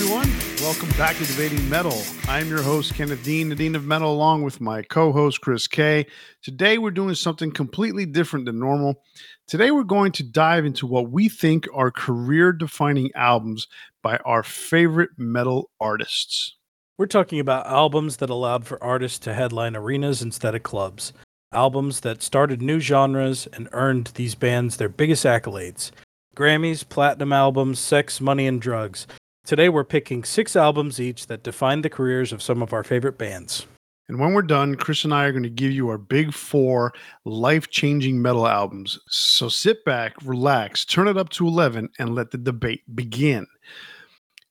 everyone? Welcome back to Debating Metal. I'm your host, Kenneth Dean, the Dean of Metal, along with my co host, Chris Kaye. Today, we're doing something completely different than normal. Today, we're going to dive into what we think are career defining albums by our favorite metal artists. We're talking about albums that allowed for artists to headline arenas instead of clubs, albums that started new genres and earned these bands their biggest accolades Grammys, platinum albums, sex, money, and drugs. Today we're picking six albums each that define the careers of some of our favorite bands. And when we're done, Chris and I are going to give you our big four life changing metal albums. So sit back, relax, turn it up to 11, and let the debate begin.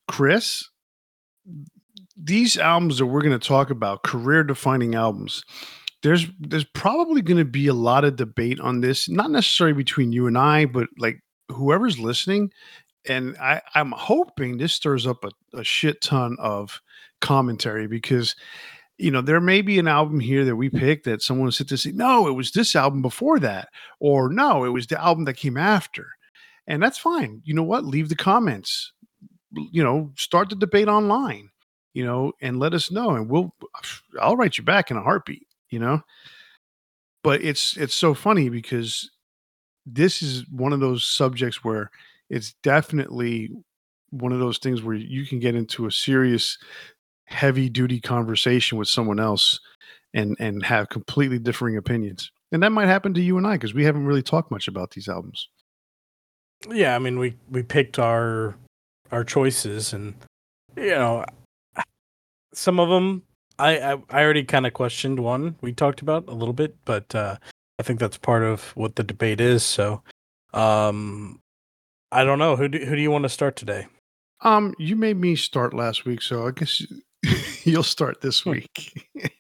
Chris, these albums that we're going to talk about, career defining albums, there's there's probably going to be a lot of debate on this, not necessarily between you and I, but like whoever's listening and I, I'm hoping this stirs up a, a shit ton of commentary because you know, there may be an album here that we picked that someone will sit to say, no, it was this album before that, or no, it was the album that came after. And that's fine. You know what? Leave the comments, you know, start the debate online, you know, and let us know. And we'll, I'll write you back in a heartbeat, you know. But it's, it's so funny because this is one of those subjects where it's definitely one of those things where you can get into a serious heavy duty conversation with someone else and and have completely differing opinions and that might happen to you and i because we haven't really talked much about these albums. Yeah i mean we we picked our our choices and you know some of them i i, I already kind of questioned one we talked about a little bit but uh i think that's part of what the debate is so um I don't know. Who do, who do you want to start today? Um, you made me start last week, so I guess you'll start this hmm. week.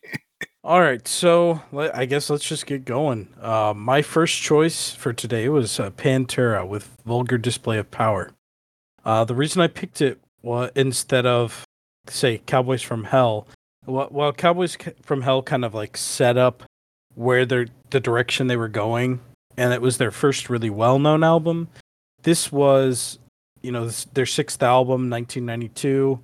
All right, so I guess let's just get going. Uh, my first choice for today was uh, Pantera with "Vulgar Display of Power." Uh, the reason I picked it was instead of say Cowboys from Hell, well, well, Cowboys from Hell kind of like set up where they're the direction they were going, and it was their first really well-known album this was, you know, this, their sixth album, 1992.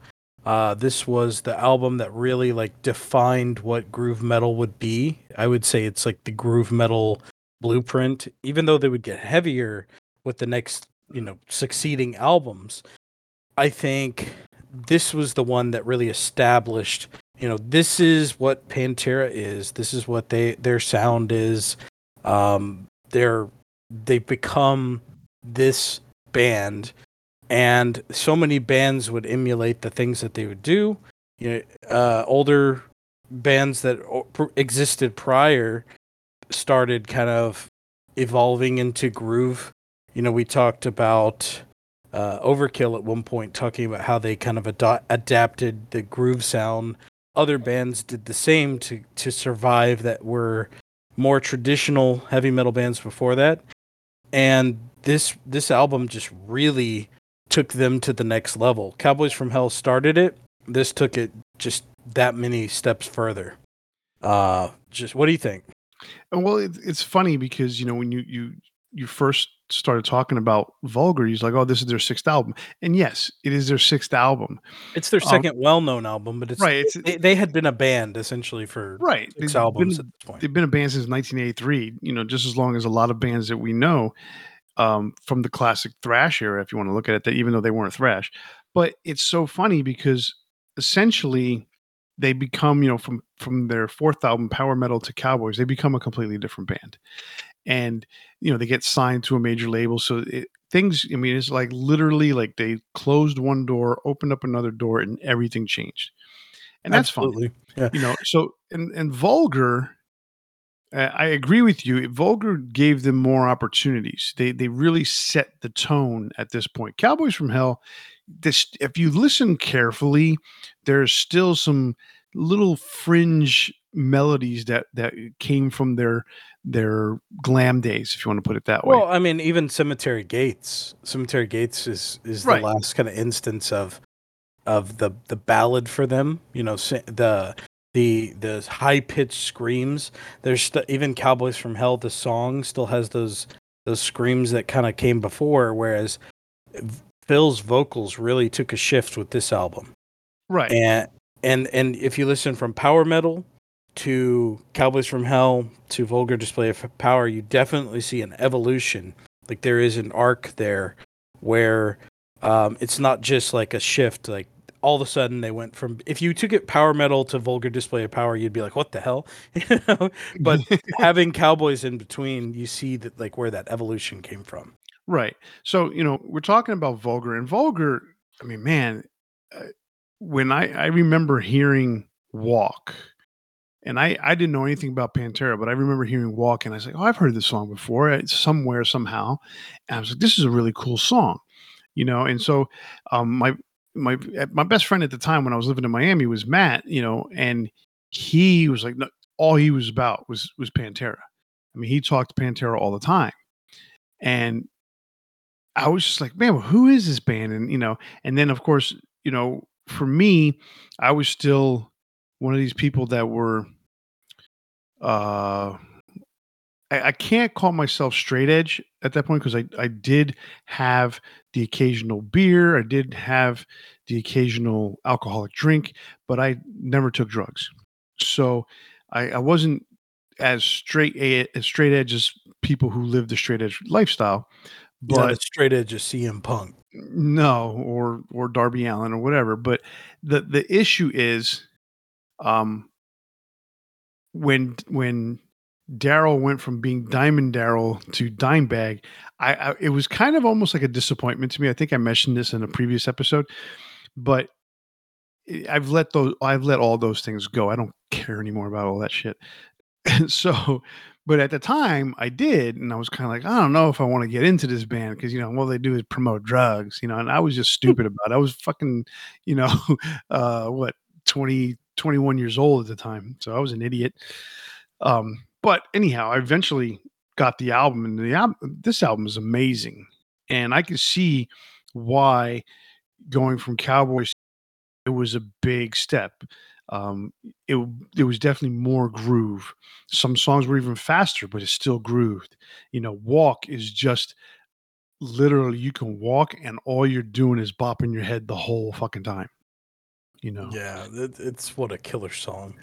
Uh, this was the album that really like defined what groove metal would be. I would say it's like the groove metal blueprint. Even though they would get heavier with the next, you know, succeeding albums, I think this was the one that really established. You know, this is what Pantera is. This is what they their sound is. Um, they're they've become this band and so many bands would emulate the things that they would do. You know uh, older bands that existed prior started kind of evolving into groove. You know we talked about uh, overkill at one point talking about how they kind of ad- adapted the groove sound. Other bands did the same to to survive that were more traditional heavy metal bands before that. And this this album just really took them to the next level. Cowboys from Hell started it. This took it just that many steps further. Uh, just what do you think? Well, it, it's funny because you know when you you you first started talking about Vulgar, he's like, "Oh, this is their sixth album," and yes, it is their sixth album. It's their um, second um, well-known album, but it's right. It's, they, they, had been a band essentially for right six they've albums been, at this point. They've been a band since 1983. You know, just as long as a lot of bands that we know um, from the classic thrash era, if you want to look at it, that even though they weren't thrash. But it's so funny because essentially they become, you know, from from their fourth album, Power Metal to Cowboys, they become a completely different band. And you know, they get signed to a major label. So it, things, I mean, it's like literally like they closed one door, opened up another door, and everything changed. And that's Absolutely. fine. Yeah. You know, so and and vulgar Uh, I agree with you. Vulgar gave them more opportunities. They they really set the tone at this point. Cowboys from Hell. This, if you listen carefully, there's still some little fringe melodies that that came from their their glam days, if you want to put it that way. Well, I mean, even Cemetery Gates. Cemetery Gates is is right. the last kind of instance of of the the ballad for them. You know, the the the high pitched screams. There's st- even Cowboys from Hell. The song still has those those screams that kind of came before, whereas Phil's vocals really took a shift with this album. Right. And and and if you listen from power metal to Cowboys from Hell to Vulgar Display of Power, you definitely see an evolution. Like there is an arc there where um, it's not just like a shift. Like all of a sudden they went from if you took it power metal to Vulgar Display of Power, you'd be like, what the hell? you know? But having Cowboys in between, you see that like where that evolution came from. Right. So you know we're talking about Vulgar and Vulgar. I mean, man, uh, when I I remember hearing Walk and I, I didn't know anything about Pantera, but I remember hearing Walk, and I was like, oh, I've heard this song before, it's somewhere, somehow. And I was like, this is a really cool song, you know. And so, um, my my my best friend at the time when I was living in Miami was Matt, you know, and he was like, no, all he was about was was Pantera. I mean, he talked Pantera all the time, and I was just like, man, well, who is this band? And you know, and then of course, you know, for me, I was still one of these people that were uh I, I can't call myself straight edge at that point because I, I did have the occasional beer, I did have the occasional alcoholic drink, but I never took drugs. So I, I wasn't as straight a, as straight edge as people who live the straight edge lifestyle. But Not as straight edge as CM Punk. No, or or Darby Allin or whatever. But the the issue is um, when when Daryl went from being Diamond Daryl to Dimebag, I, I it was kind of almost like a disappointment to me. I think I mentioned this in a previous episode, but I've let those I've let all those things go. I don't care anymore about all that shit. And so, but at the time I did, and I was kind of like, I don't know if I want to get into this band because you know all they do is promote drugs, you know, and I was just stupid about it. I was fucking, you know, uh, what 20 21 years old at the time, so I was an idiot. Um, but anyhow, I eventually got the album, and the album, this album is amazing, and I can see why going from Cowboys it was a big step. Um, it it was definitely more groove. Some songs were even faster, but it's still grooved. You know, Walk is just literally you can walk and all you're doing is bopping your head the whole fucking time you know. Yeah, it, it's what a killer song.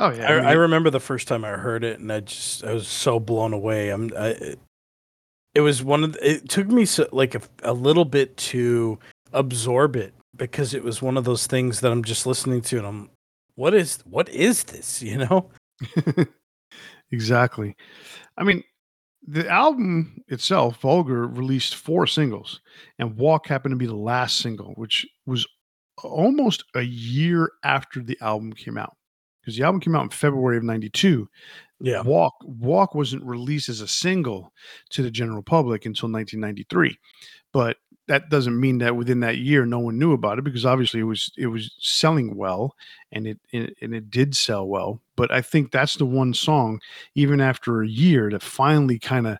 Oh yeah, I, I, mean, I, remember the first time I heard it, and I just I was so blown away. I'm, I, it, was one of the, it took me so, like a, a little bit to absorb it because it was one of those things that I'm just listening to, and I'm, what is what is this? You know. exactly. I mean, the album itself, Vulgar, released four singles, and Walk happened to be the last single, which was almost a year after the album came out because the album came out in February of 92. Yeah. Walk Walk wasn't released as a single to the general public until 1993. But that doesn't mean that within that year no one knew about it because obviously it was it was selling well and it, it and it did sell well. But I think that's the one song even after a year that finally kind of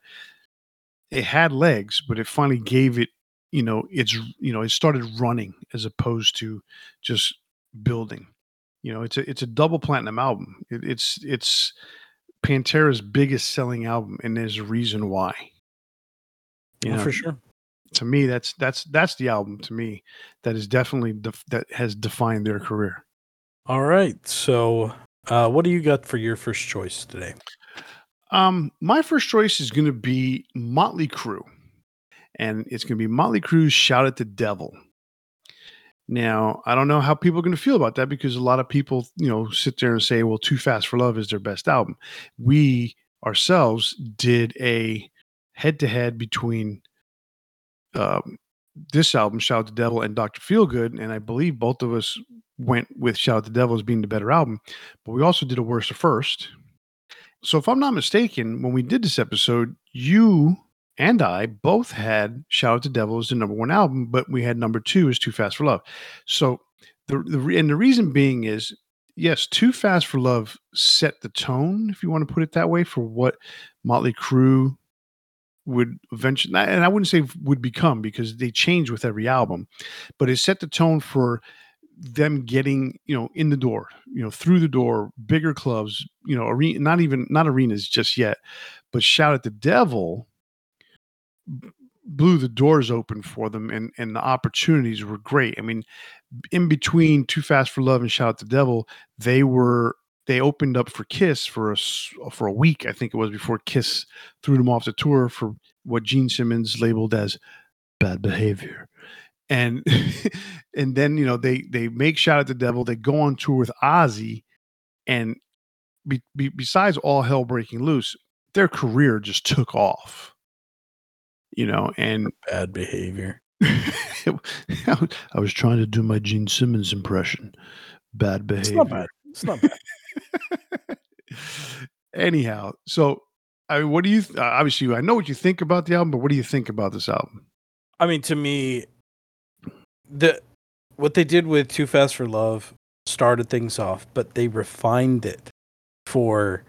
it had legs, but it finally gave it you know it's you know it started running as opposed to just building you know it's a it's a double platinum album. It, it's it's pantera's biggest selling album and there's a reason why you oh, know, for sure. To me that's that's that's the album to me that is definitely def- that has defined their career. All right so uh what do you got for your first choice today? Um my first choice is going to be motley crue and it's going to be Motley Crue's "Shout at the Devil." Now, I don't know how people are going to feel about that because a lot of people, you know, sit there and say, "Well, Too Fast for Love is their best album." We ourselves did a head-to-head between um, this album, "Shout the Devil," and "Doctor Feelgood," and I believe both of us went with "Shout the Devil" as being the better album. But we also did a worst to first. So, if I'm not mistaken, when we did this episode, you and I both had Shout Out to Devil as the number one album, but we had number two as Too Fast for Love. So the, the and the reason being is yes, Too Fast for Love set the tone, if you want to put it that way, for what Motley Crue would eventually and I wouldn't say would become because they change with every album, but it set the tone for them getting you know in the door you know through the door bigger clubs you know arena not even not arenas just yet but shout at the devil blew the doors open for them, and and the opportunities were great. I mean, in between Too Fast for Love and Shout Out the Devil, they were they opened up for Kiss for a for a week, I think it was before Kiss threw them off the tour for what Gene Simmons labeled as bad behavior. And and then you know they they make Shout Out the Devil, they go on tour with Ozzy, and be, be, besides all hell breaking loose, their career just took off. You know, and bad behavior. I was trying to do my Gene Simmons impression. Bad behavior. It's not bad. It's not bad. Anyhow, so I mean, what do you th- uh, obviously I know what you think about the album, but what do you think about this album? I mean, to me, the what they did with Too Fast for Love started things off, but they refined it for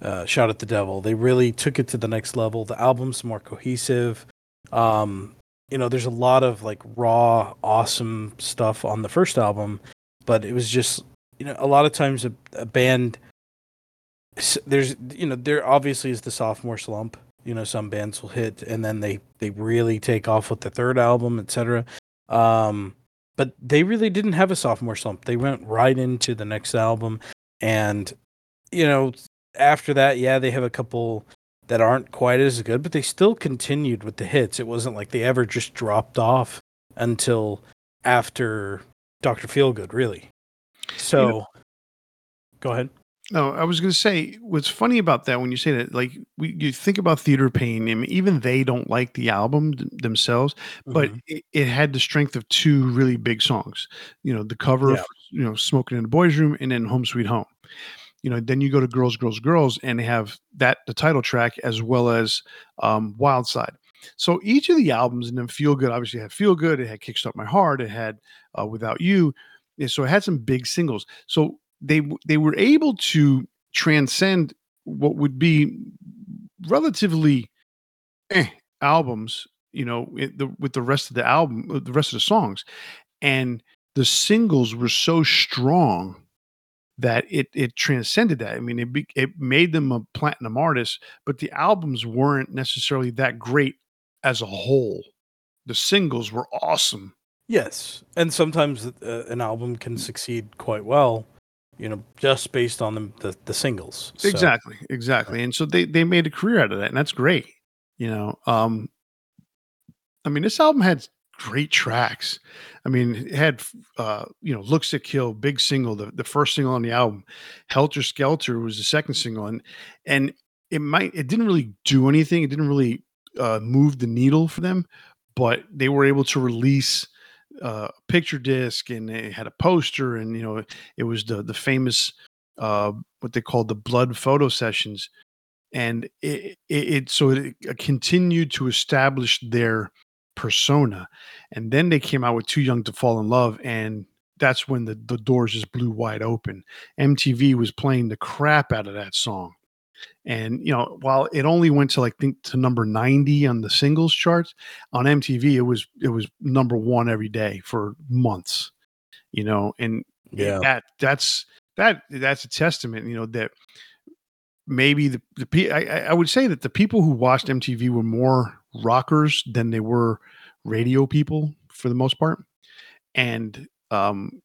uh, Shout at the Devil. They really took it to the next level. The album's more cohesive. Um, you know, there's a lot of like raw, awesome stuff on the first album, but it was just, you know, a lot of times a, a band, there's, you know, there obviously is the sophomore slump. You know, some bands will hit and then they they really take off with the third album, etc. Um, but they really didn't have a sophomore slump. They went right into the next album, and you know, after that, yeah, they have a couple that aren't quite as good, but they still continued with the hits. It wasn't like they ever just dropped off until after Dr. Feelgood, really. So, you know, go ahead. No, I was going to say what's funny about that when you say that, like we, you think about Theater Pain, and even they don't like the album themselves, but mm-hmm. it, it, had the strength of two really big songs. You know, the cover, yeah. of, you know, "Smoking in the Boys' Room" and then "Home Sweet Home." You know then you go to girls girls girls and they have that the title track as well as um, wild side. So each of the albums and then feel good obviously had feel good it had kickstart my heart it had uh, without you so it had some big singles. So they they were able to transcend what would be relatively eh, albums you know the, with the rest of the album uh, the rest of the songs. And the singles were so strong that it it transcended that. I mean, it be, it made them a platinum artist, but the albums weren't necessarily that great as a whole. The singles were awesome. Yes, and sometimes uh, an album can succeed quite well, you know, just based on the the, the singles. So. Exactly, exactly, and so they they made a career out of that, and that's great. You know, um, I mean, this album had great tracks. I mean, it had uh, you know, "Looks to Kill," big single, the, the first single on the album. "Helter Skelter" was the second single, and and it might it didn't really do anything. It didn't really uh, move the needle for them, but they were able to release uh, picture disc, and they had a poster, and you know, it was the the famous uh, what they called the blood photo sessions, and it, it, it so it continued to establish their persona. And then they came out with Too Young to Fall in Love, and that's when the, the doors just blew wide open. MTV was playing the crap out of that song. And you know, while it only went to like think to number 90 on the singles charts, on MTV it was it was number one every day for months. You know, and yeah, that that's that that's a testament, you know, that maybe the, the I, I would say that the people who watched MTV were more rockers than they were radio people for the most part, and um,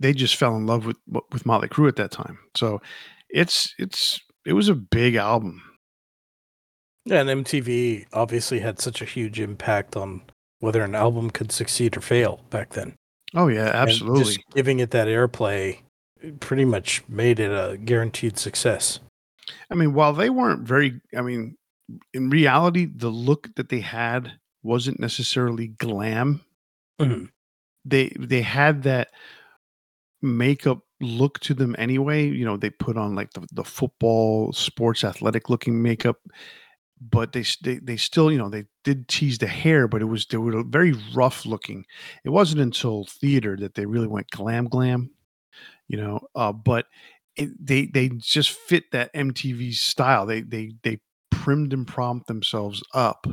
they just fell in love with with Motley Crue at that time. So it's it's it was a big album. Yeah, and MTV obviously had such a huge impact on whether an album could succeed or fail back then. Oh yeah, absolutely. giving it that airplay pretty much made it a guaranteed success. I mean, while they weren't very, I mean, in reality, the look that they had wasn't necessarily glam. Mm-hmm. They they had that makeup look to them anyway. You know, they put on like the, the football, sports, athletic looking makeup, but they, they they still, you know, they did tease the hair, but it was they were very rough looking. It wasn't until theater that they really went glam glam. You know, uh, but it, they they just fit that MTV style. They they they primmed and prompted themselves up.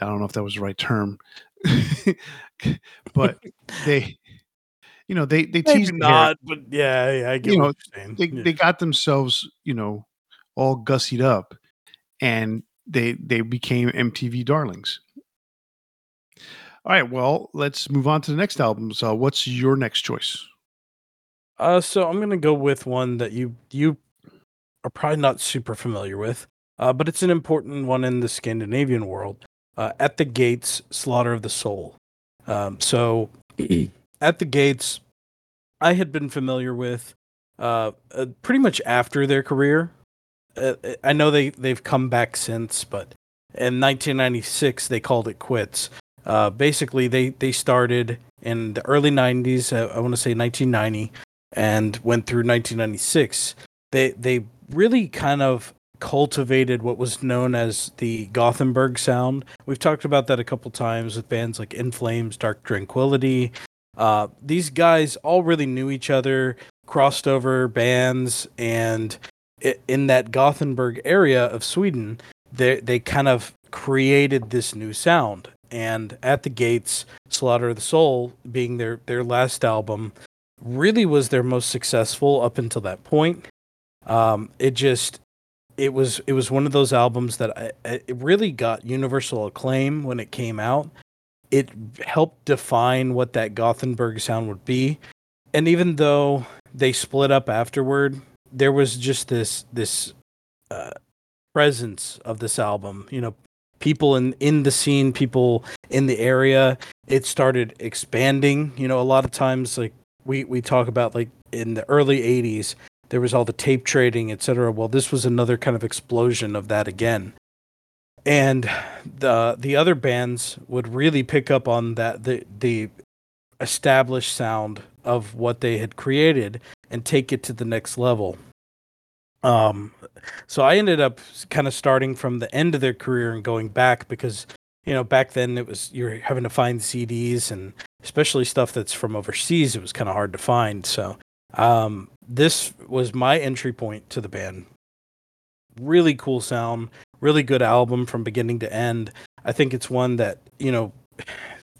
I don't know if that was the right term, but they, you know, they they teased not, but yeah, yeah, I get you know, They yeah. they got themselves, you know, all gussied up, and they they became MTV darlings. All right, well, let's move on to the next album. So, what's your next choice? Uh, so I'm gonna go with one that you you are probably not super familiar with, uh, but it's an important one in the Scandinavian world. Uh, at the Gates, Slaughter of the Soul. Um, so, at the Gates, I had been familiar with uh, uh, pretty much after their career. Uh, I know they they've come back since, but in 1996 they called it quits. Uh, basically, they they started in the early 90s. I, I want to say 1990, and went through 1996. They they really kind of cultivated what was known as the Gothenburg sound. We've talked about that a couple times with bands like In Flames, Dark Tranquillity. Uh, these guys all really knew each other, crossed over bands, and in that Gothenburg area of Sweden, they they kind of created this new sound. And at the Gates, Slaughter of the Soul being their their last album, really was their most successful up until that point. Um, it just it was it was one of those albums that I, it really got universal acclaim when it came out. It helped define what that Gothenburg sound would be, and even though they split up afterward, there was just this this uh, presence of this album. You know, people in in the scene, people in the area. It started expanding. You know, a lot of times like we we talk about like in the early 80s there was all the tape trading, et cetera. Well, this was another kind of explosion of that again. And the the other bands would really pick up on that the the established sound of what they had created and take it to the next level. Um so I ended up kind of starting from the end of their career and going back because you know back then it was you're having to find CDs and especially stuff that's from overseas it was kind of hard to find so um this was my entry point to the band. Really cool sound, really good album from beginning to end. I think it's one that, you know,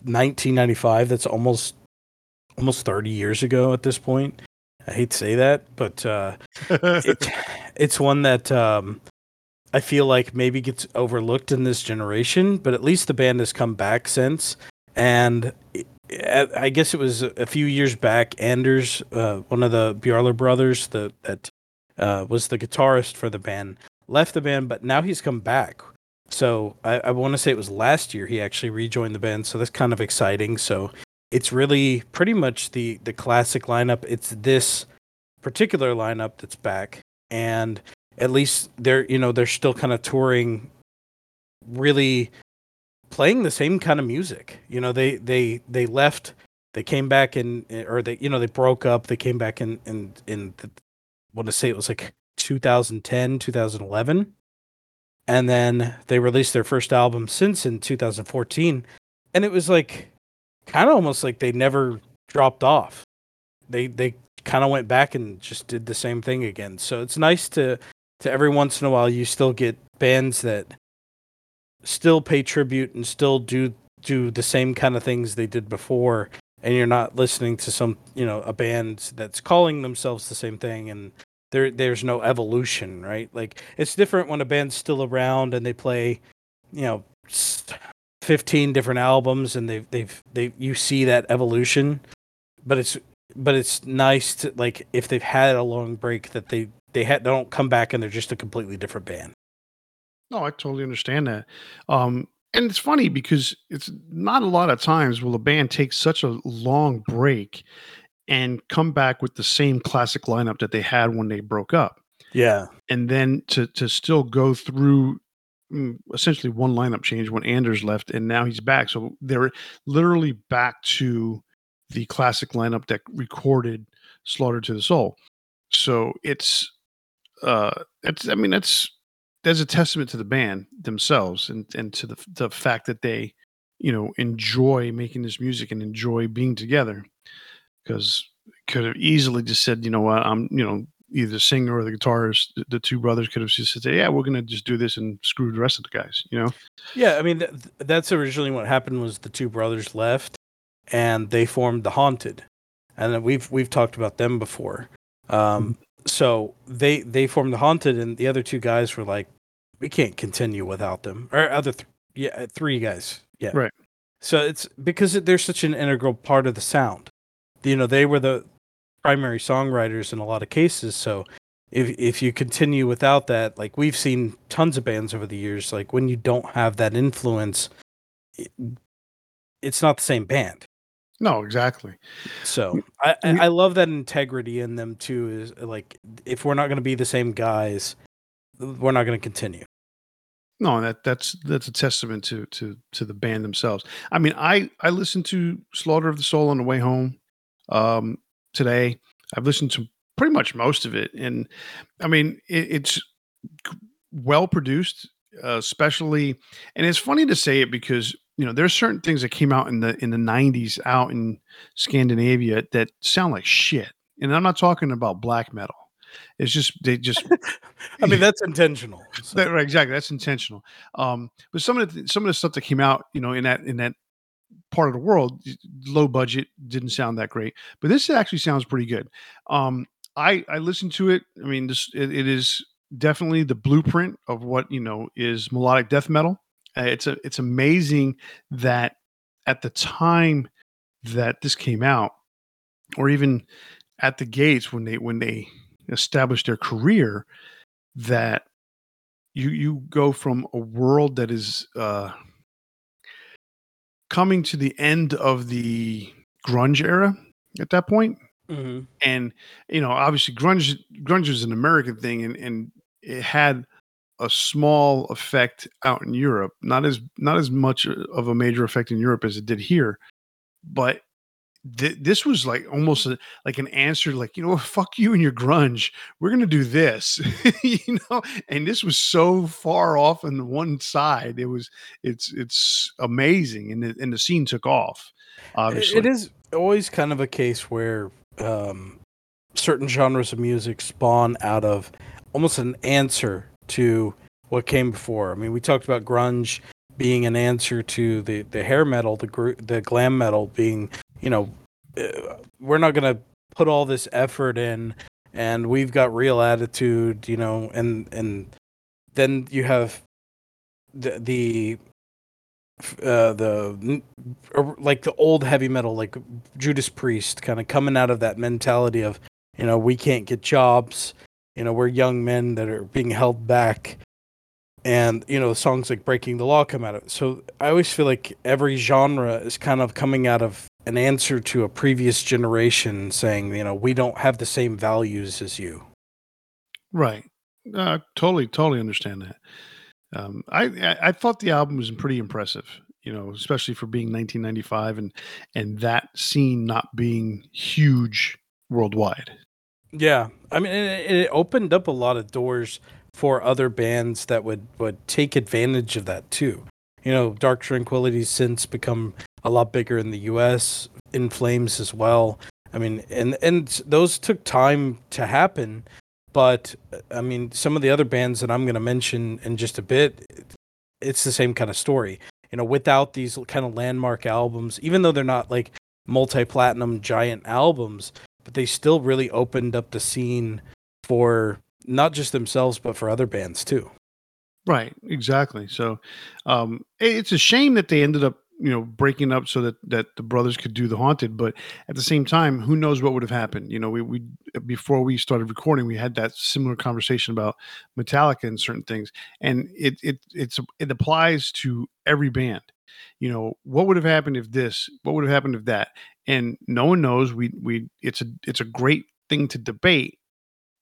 1995, that's almost almost 30 years ago at this point. I hate to say that, but uh, it, it's one that um, I feel like maybe gets overlooked in this generation, but at least the band has come back since. And I guess it was a few years back. Anders, uh, one of the Björler brothers, the, that uh, was the guitarist for the band, left the band, but now he's come back. So I, I want to say it was last year he actually rejoined the band. So that's kind of exciting. So it's really pretty much the the classic lineup. It's this particular lineup that's back, and at least they're you know they're still kind of touring really playing the same kind of music. You know, they they they left, they came back in, or they you know they broke up. They came back in in in the, want to say it was like 2010, 2011, and then they released their first album since in 2014, and it was like kind of almost like they never dropped off. They they kind of went back and just did the same thing again. So it's nice to to every once in a while you still get bands that still pay tribute and still do do the same kind of things they did before and you're not listening to some you know a band that's calling themselves the same thing and there there's no evolution right? Like it's different when a band's still around and they play you know 15 different albums and they've they've they you see that evolution but it's but it's nice to like if they've had a long break that they they ha- don't come back and they're just a completely different band no, I totally understand that. Um, and it's funny because it's not a lot of times will a band take such a long break and come back with the same classic lineup that they had when they broke up. Yeah. And then to to still go through mm, essentially one lineup change when Anders left and now he's back. So they're literally back to the classic lineup that recorded Slaughter to the Soul. So it's uh it's I mean that's that's a testament to the band themselves and and to the the fact that they you know enjoy making this music and enjoy being together. Because could have easily just said you know what? I'm you know either the singer or the guitarist the, the two brothers could have just said yeah we're gonna just do this and screw the rest of the guys you know? Yeah i mean th- that's originally what happened was the two brothers left and they formed the haunted. And we've we've talked about them before. Um, mm-hmm so they they formed the haunted, and the other two guys were like, we can't continue without them. Or other, th- yeah, uh, three guys, yeah, right. So it's because they're such an integral part of the sound. You know, they were the primary songwriters in a lot of cases. So if if you continue without that, like we've seen tons of bands over the years, like when you don't have that influence, it, it's not the same band. No, exactly. So I, I love that integrity in them too. Is like if we're not going to be the same guys, we're not going to continue. No, that that's that's a testament to to to the band themselves. I mean, I I listened to Slaughter of the Soul on the way home um, today. I've listened to pretty much most of it, and I mean, it, it's well produced, uh, especially. And it's funny to say it because you know there's certain things that came out in the in the 90s out in Scandinavia that sound like shit. And I'm not talking about black metal. It's just they just I mean that's intentional. So. That, right, exactly. That's intentional. Um, but some of the some of the stuff that came out, you know, in that in that part of the world, low budget, didn't sound that great. But this actually sounds pretty good. Um, I I listened to it. I mean, this it, it is definitely the blueprint of what you know is melodic death metal. Uh, it's a it's amazing that at the time that this came out, or even at the gates when they when they established their career, that you you go from a world that is uh, coming to the end of the grunge era at that point. Mm-hmm. And you know, obviously, grunge grunge is an American thing, and and it had a small effect out in Europe, not as not as much of a major effect in Europe as it did here, but th- this was like almost a, like an answer, like you know, fuck you and your grunge, we're gonna do this, you know, and this was so far off on one side, it was it's it's amazing, and the, and the scene took off. Obviously, it is always kind of a case where um, certain genres of music spawn out of almost an answer to what came before. I mean, we talked about grunge being an answer to the the hair metal, the gr- the glam metal being, you know, uh, we're not going to put all this effort in and we've got real attitude, you know, and and then you have the the uh, the like the old heavy metal, like Judas Priest, kind of coming out of that mentality of you know we can't get jobs, you know, we're young men that are being held back. And, you know, songs like Breaking the Law come out of it. So I always feel like every genre is kind of coming out of an answer to a previous generation saying, you know, we don't have the same values as you. Right. Uh, totally, totally understand that. Um, I, I, I thought the album was pretty impressive, you know, especially for being 1995 and and that scene not being huge worldwide. Yeah, I mean, it, it opened up a lot of doors for other bands that would would take advantage of that too. You know, Dark Tranquillity since become a lot bigger in the U.S. In Flames as well. I mean, and and those took time to happen, but uh, I mean, some of the other bands that I'm going to mention in just a bit, it's the same kind of story. You know, without these kind of landmark albums, even though they're not like multi-platinum giant albums, but they still really opened up the scene for not just themselves but for other bands too. Right, exactly. So um it's a shame that they ended up, you know, breaking up so that that the brothers could do the haunted, but at the same time, who knows what would have happened. You know, we we before we started recording, we had that similar conversation about Metallica and certain things. And it it it's it applies to every band you know what would have happened if this what would have happened if that and no one knows we we it's a it's a great thing to debate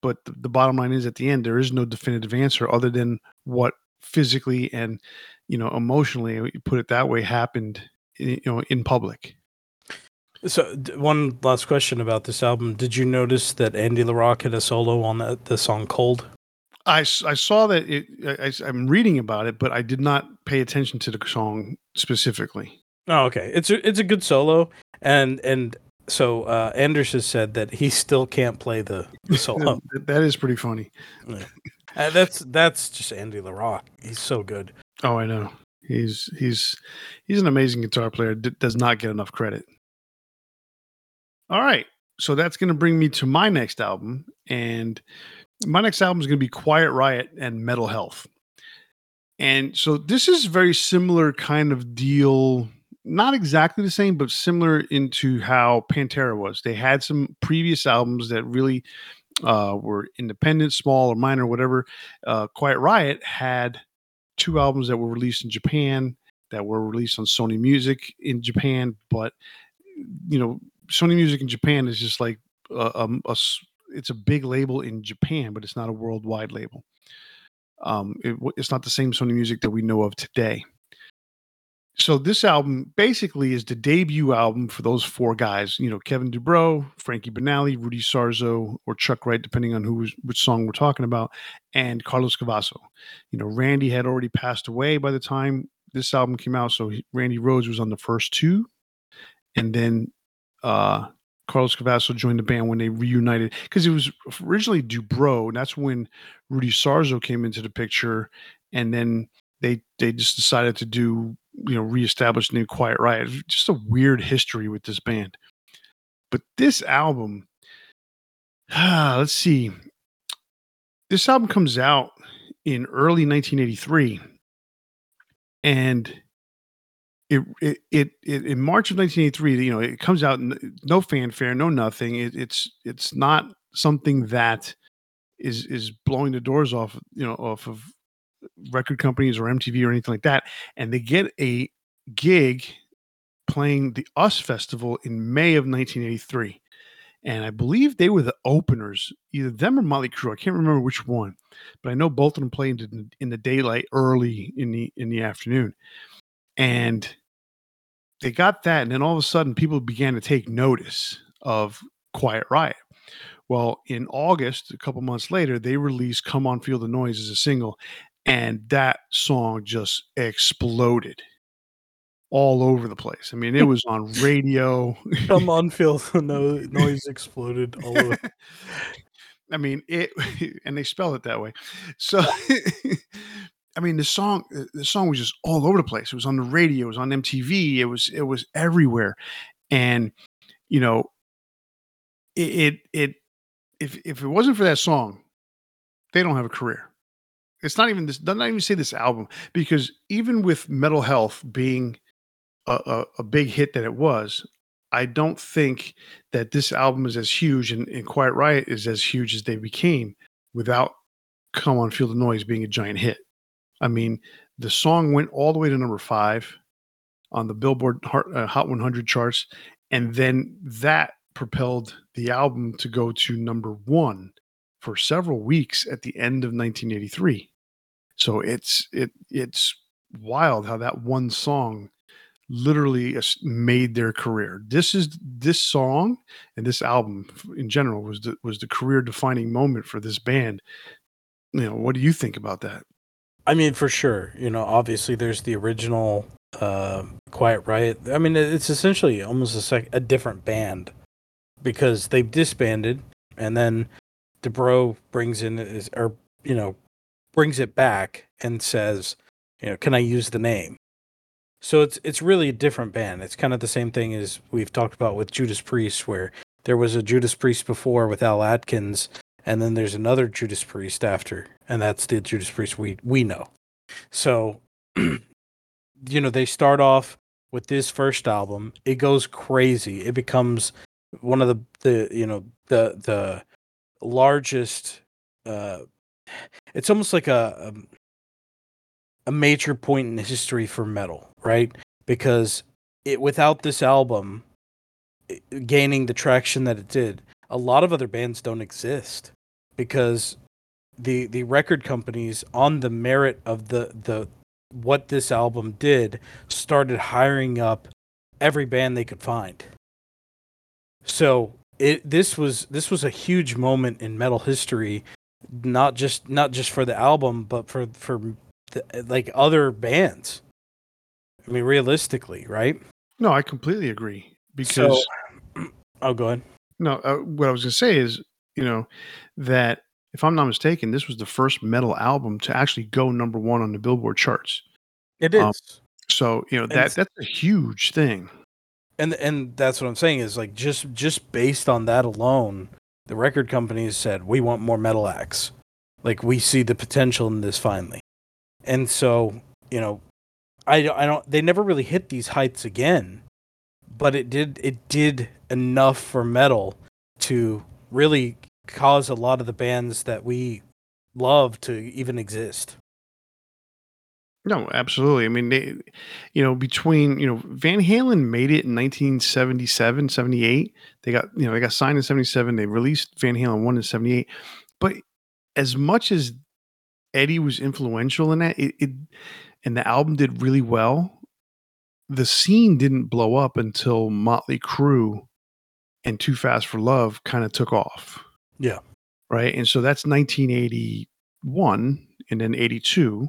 but the, the bottom line is at the end there is no definitive answer other than what physically and you know emotionally put it that way happened you know in public so one last question about this album did you notice that andy larocque had a solo on the, the song cold I, I saw that it, I, I'm reading about it, but I did not pay attention to the song specifically. Oh, okay. It's a, it's a good solo, and and so uh, Anders has said that he still can't play the, solo. that is pretty funny. Yeah. Uh, that's that's just Andy LaRocque. He's so good. Oh, I know. He's he's he's an amazing guitar player. D- does not get enough credit. All right, so that's going to bring me to my next album, and my next album is going to be Quiet Riot and Metal Health. And so this is very similar kind of deal not exactly the same, but similar into how Pantera was. They had some previous albums that really uh, were independent, small or minor, whatever. Uh, Quiet Riot had two albums that were released in Japan that were released on Sony Music in Japan, but you know, Sony Music in Japan is just like a, a, a it's a big label in Japan, but it's not a worldwide label. Um, it, it's not the same Sony Music that we know of today so this album basically is the debut album for those four guys. You know, Kevin DuBrow, Frankie Banali, Rudy Sarzo, or Chuck Wright, depending on who was, which song we're talking about, and Carlos Cavazo. You know, Randy had already passed away by the time this album came out, so he, Randy Rhoads was on the first two, and then uh, Carlos Cavazo joined the band when they reunited because it was originally DuBrow, and that's when Rudy Sarzo came into the picture, and then they they just decided to do you know reestablish new Quiet Riot. Just a weird history with this band. But this album, ah, let's see. This album comes out in early 1983, and it, it it, it in March of 1983. You know, it comes out no fanfare, no nothing. It, it's it's not something that is is blowing the doors off you know off of record companies or MTV or anything like that, and they get a gig playing the US Festival in May of 1983. And I believe they were the openers, either them or Motley Crue. I can't remember which one, but I know both of them played in, in the daylight early in the in the afternoon. And they got that, and then all of a sudden, people began to take notice of Quiet Riot. Well, in August, a couple months later, they released Come On Feel the Noise as a single, and that song just exploded all over the place. I mean, it was on radio. Come on, Phil. No noise exploded all over. I mean, it, and they spell it that way. So, I mean, the song, uh, the song was just all over the place. It was on the radio. It was on MTV. It was, it was everywhere. And, you know, it, it, it if, if it wasn't for that song, they don't have a career it's not even this doesn't even say this album because even with metal health being a, a, a, big hit that it was i don't think that this album is as huge and, and quiet riot is as huge as they became without come on feel the noise being a giant hit i mean the song went all the way to number five on the billboard uh, hot 100 charts and then that propelled the album to go to number one for several weeks at the end of 1983. So it's it it's wild how that one song literally made their career. This is this song and this album in general was the, was the career defining moment for this band. You know, what do you think about that? I mean, for sure. You know, obviously there's the original uh, Quiet Riot. I mean, it's essentially almost a sec- a different band because they've disbanded and then DuBrow brings in or you know brings it back and says, you know, can I use the name? So it's it's really a different band. It's kind of the same thing as we've talked about with Judas Priest, where there was a Judas Priest before with Al Atkins, and then there's another Judas Priest after, and that's the Judas Priest we we know. So, you know, they start off with this first album. It goes crazy. It becomes one of the the you know the the largest. Uh, it's almost like a, a um, a major point in history for metal, right? Because it without this album gaining the traction that it did, a lot of other bands don't exist because the the record companies on the merit of the the what this album did started hiring up every band they could find. So it this was this was a huge moment in metal history, not just not just for the album, but for for the, like other bands. I mean, realistically, right? No, I completely agree. Because so, oh, go ahead. No, uh, what I was going to say is, you know, that if I'm not mistaken, this was the first metal album to actually go number one on the Billboard charts. It um. Um, so you know that that's a huge thing and and that's what I'm saying is like just just based on that alone, the record companies said we want more metal acts. Like we see the potential in this finally. And so, you know, I I don't they never really hit these heights again, but it did it did enough for metal to really cause a lot of the bands that we love to even exist. No, absolutely. I mean, they, you know, between, you know, Van Halen made it in 1977, 78. They got, you know, they got signed in 77. They released Van Halen 1 in 78. But as much as Eddie was influential in that, it, it and the album did really well, the scene didn't blow up until Motley Crue and Too Fast for Love kind of took off. Yeah. Right. And so that's 1981 and then 82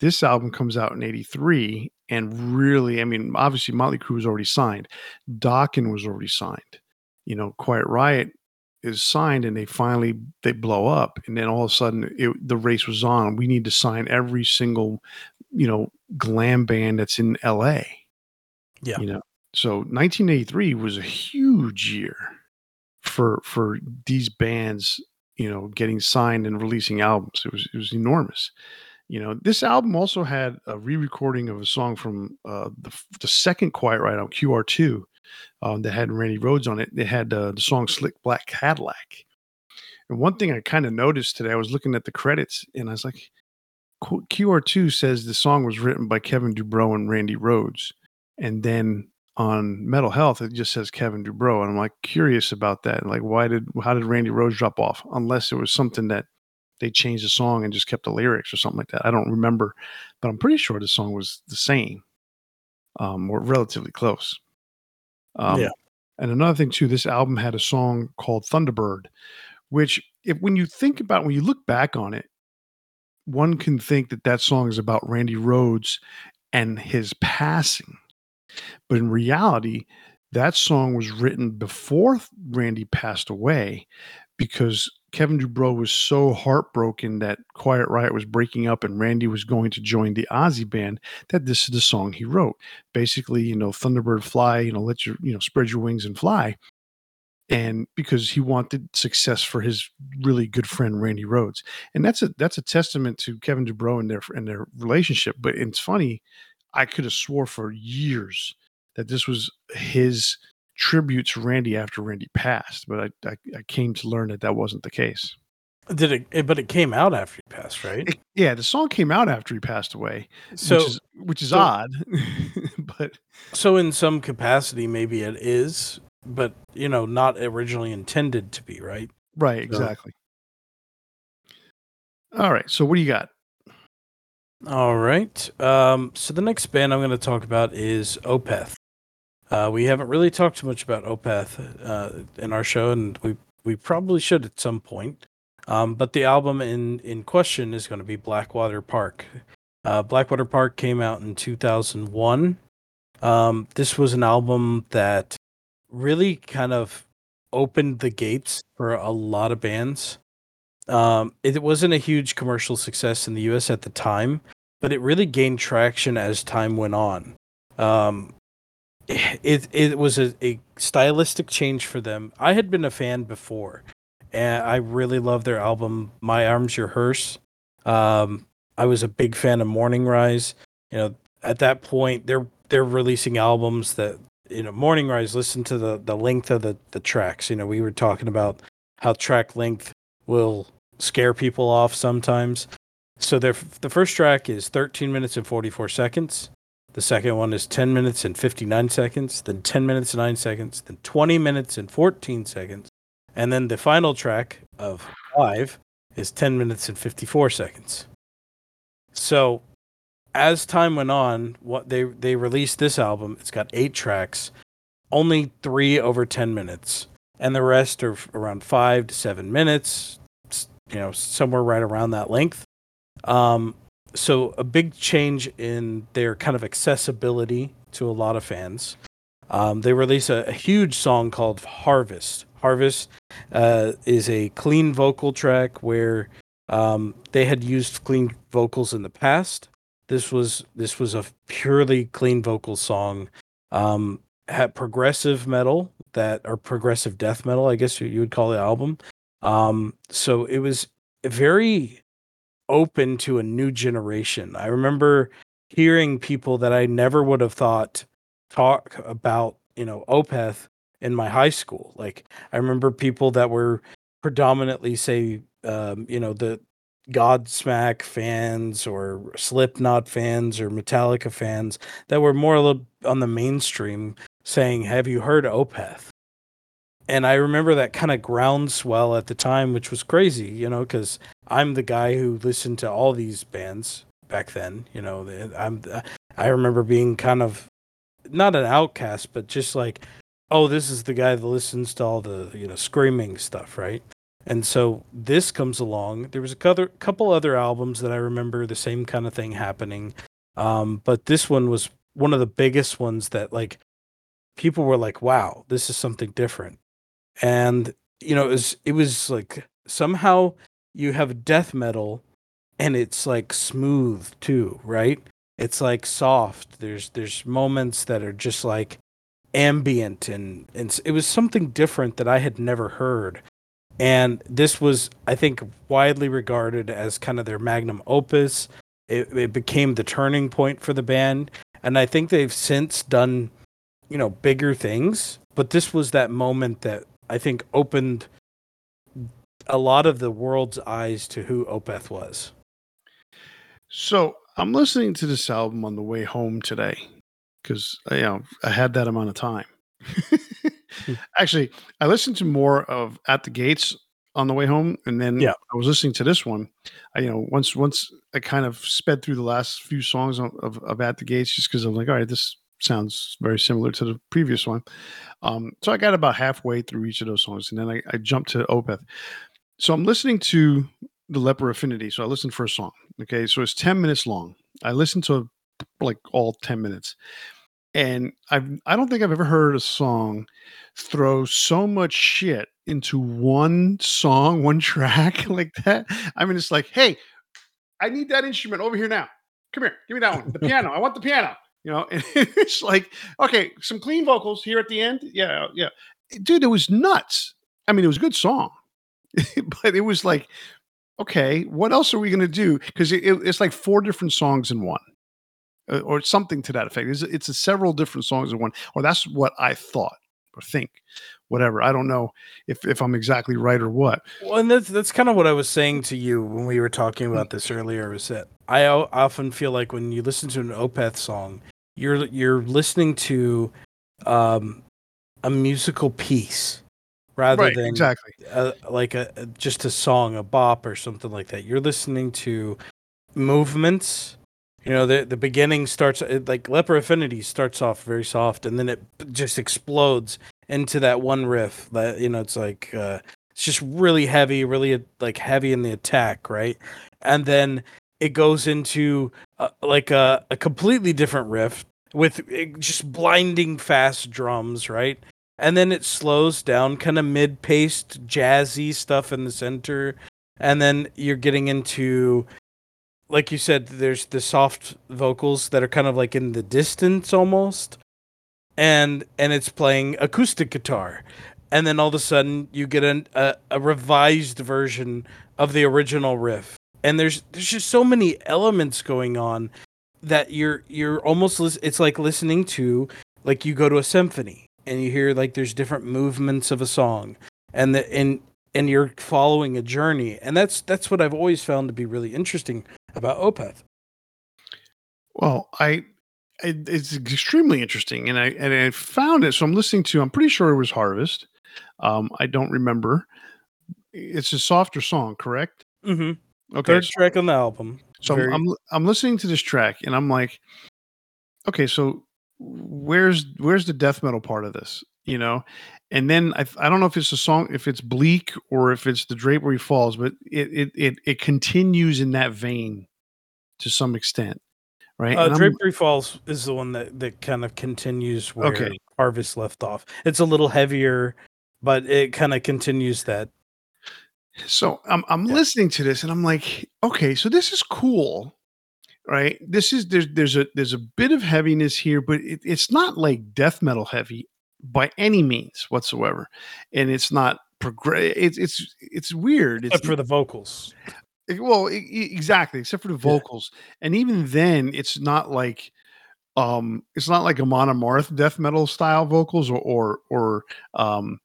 this album comes out in 83 and really i mean obviously motley crue was already signed. Dokken was already signed. You know quiet riot is signed and they finally they blow up and then all of a sudden it, the race was on. We need to sign every single you know glam band that's in la Yeah. you know so 1983 was a huge year for for these bands you know getting signed and releasing albums. It was it was enormous you know, this album also had a re-recording of a song from uh, the, the second Quiet Riot on QR2 um, that had Randy Rhoads on it. They had uh, the song "Slick Black Cadillac." And one thing I kind of noticed today, I was looking at the credits and I was like, QR2 says the song was written by Kevin Dubrow and Randy Rhoads, and then on Metal Health it just says Kevin Dubrow, and I'm like curious about that. Like, why did how did Randy Rhoads drop off? Unless it was something that they changed the song and just kept the lyrics or something like that. I don't remember, but I'm pretty sure the song was the same, um, or relatively close. Um, Yeah. And another thing too, this album had a song called Thunderbird, which, if when you think about when you look back on it, one can think that that song is about Randy Rhoads and his passing, but in reality, that song was written before Randy passed away because Kevin Dubrow was so heartbroken that Quiet Riot was breaking up and Randy was going to join the Ozzy band that this is the song he wrote. Basically, you know, Thunderbird fly, you know, let your, you know, spread your wings and fly. And because he wanted success for his really good friend Randy Rhoads. And that's a that's a testament to Kevin Dubrow and their and their relationship. But it's funny, I could have swore for years that this was his tribute to Randy after Randy passed, but I, I, I came to learn that that wasn't the case. Did it, it? But it came out after he passed, right? It- yeah, the song came out after he passed away, So, which is which is so- odd, but so in some capacity, maybe it is, but you know, not originally intended to be, right? right, exactly. All right, so what do you got? All right. Um, so the next band I'm going to talk about is Opeth. Uh, we haven't really talked too much about Opeth uh, in our show, and we we probably should at some point. Um, but the album in in question is going to be Blackwater Park. Uh, Blackwater Park came out in 2001. Um, this was an album that really kind of opened the gates for a lot of bands. Um, it wasn't a huge commercial success in the U.S. at the time, but it really gained traction as time went on. Um, it it was a, a stylistic change for them. I had been a fan before, and I really love their album "My Arms Your Hearse." Um, I was a big fan of Morning Rise. You know, at that point, they're they're releasing albums that you know Morning Rise. Listen to the the length of the the tracks. You know, we were talking about how track length will scare people off sometimes. So their the first track is 13 minutes and 44 seconds. The second one is 10 minutes and 59 seconds, then 10 minutes and 9 seconds, then 20 minutes and 14 seconds. And then the final track of 5 is 10 minutes and 54 seconds. So as time went on, what they they released this album, it's got 8 tracks, only 3 over 10 minutes, and the rest are around 5 to 7 minutes, you know, somewhere right around that length. Um so a big change in their kind of accessibility to a lot of fans. Um, they release a, a huge song called Harvest. Harvest uh, is a clean vocal track where um, they had used clean vocals in the past. This was this was a purely clean vocal song. Um, had progressive metal that or progressive death metal, I guess you, you would call the album. Um, so it was very open to a new generation. I remember hearing people that I never would have thought talk about, you know, Opeth in my high school. Like I remember people that were predominantly say um, you know, the Godsmack fans or Slipknot fans or Metallica fans that were more on the mainstream saying, "Have you heard Opeth?" And I remember that kind of groundswell at the time, which was crazy, you know, because I'm the guy who listened to all these bands back then. You know, I'm I remember being kind of not an outcast, but just like, oh, this is the guy that listens to all the you know screaming stuff, right? And so this comes along. There was a couple, other albums that I remember the same kind of thing happening. Um, but this one was one of the biggest ones that like people were like, wow, this is something different. And you know, it was it was like somehow you have death metal and it's like smooth too, right? It's like soft. There's there's moments that are just like ambient and, and it was something different that I had never heard and this was i think widely regarded as kind of their magnum opus it, it, became the turning point for the band and i think they've since done you know bigger things but this was that moment that i think opened a lot of the world's eyes to who opeth was so i'm listening to this album on the way home today because you know i had that amount of time. Actually, I listened to more of At the Gates on the way home, and then yeah. I was listening to this one. I, you know, once once I kind of sped through the last few songs of, of, of At the Gates, just because I'm like, all right, this sounds very similar to the previous one. Um, so I got about halfway through each of those songs, and then I, I jumped to Opeth. So I'm listening to the Leper Affinity. So I listened for a song. Okay, so it's ten minutes long. I listened to like all ten minutes, and I've I don't think I've ever heard a song throw so much shit into one song, one track like that. I mean, it's like, hey, I need that instrument over here now. Come here, give me that one. The piano. I want the piano. You know, and it's like, okay, some clean vocals here at the end. Yeah, yeah. Dude, it was nuts. I mean, it was a good song, but it was like, okay, what else are we going to do? Because it, it, it's like four different songs in one. Uh, or something to that effect. It's, it's a several different songs in one, or that's what I thought or think, whatever. I don't know if if I'm exactly right or what. Well, and that's that's kind of what I was saying to you when we were talking about this earlier. Was that I often feel like when you listen to an Opeth song, you're you're listening to um, a musical piece rather right, than exactly. a, like a just a song, a bop or something like that. You're listening to movements. You know the the beginning starts like leper affinity starts off very soft and then it just explodes into that one riff that you know it's like uh it's just really heavy really like heavy in the attack right? And then it goes into uh, like a, a completely different riff with eh, just blinding fast drums right? And then it slows down kind of mid-paced jazzy stuff in the center. And then you're getting into like you said, there's the soft vocals that are kind of like in the distance almost, and and it's playing acoustic guitar, and then all of a sudden you get an, a a revised version of the original riff, and there's there's just so many elements going on that you're you're almost it's like listening to like you go to a symphony and you hear like there's different movements of a song and the and and you're following a journey. And that's that's what i've always found to be really interesting about opeth. Well i it's extremely interesting and i and i found it so i'm listening to i'm pretty sure it was harvest. Um i don't remember. It's a softer song correct? Mm-hmm okay. Third track on the album. So Very... I'm, I'm i'm listening to this track and i'm like okay so where's where's the death metal part of this you know? And then I, I don't know if it's a song if it's bleak or if it's the drapery falls but it it it, it continues in that vein to some extent right? Uh, drapery falls is the one that that kind of continues where okay. harvest left off. It's a little heavier but it kind of continues that so i'm i'm yeah. listening to this and i'm like okay so this is cool right this is there's there's a there's a bit of heaviness here but it, it's not like death metal heavy by any means whatsoever, and it's not progress. It's it's it's weird. Except for the vocals. Well, e- exactly, except for the Yeah. vocals, and even then, it's not like, um, it's not like Amon Amarth death metal style vocals or or, or um,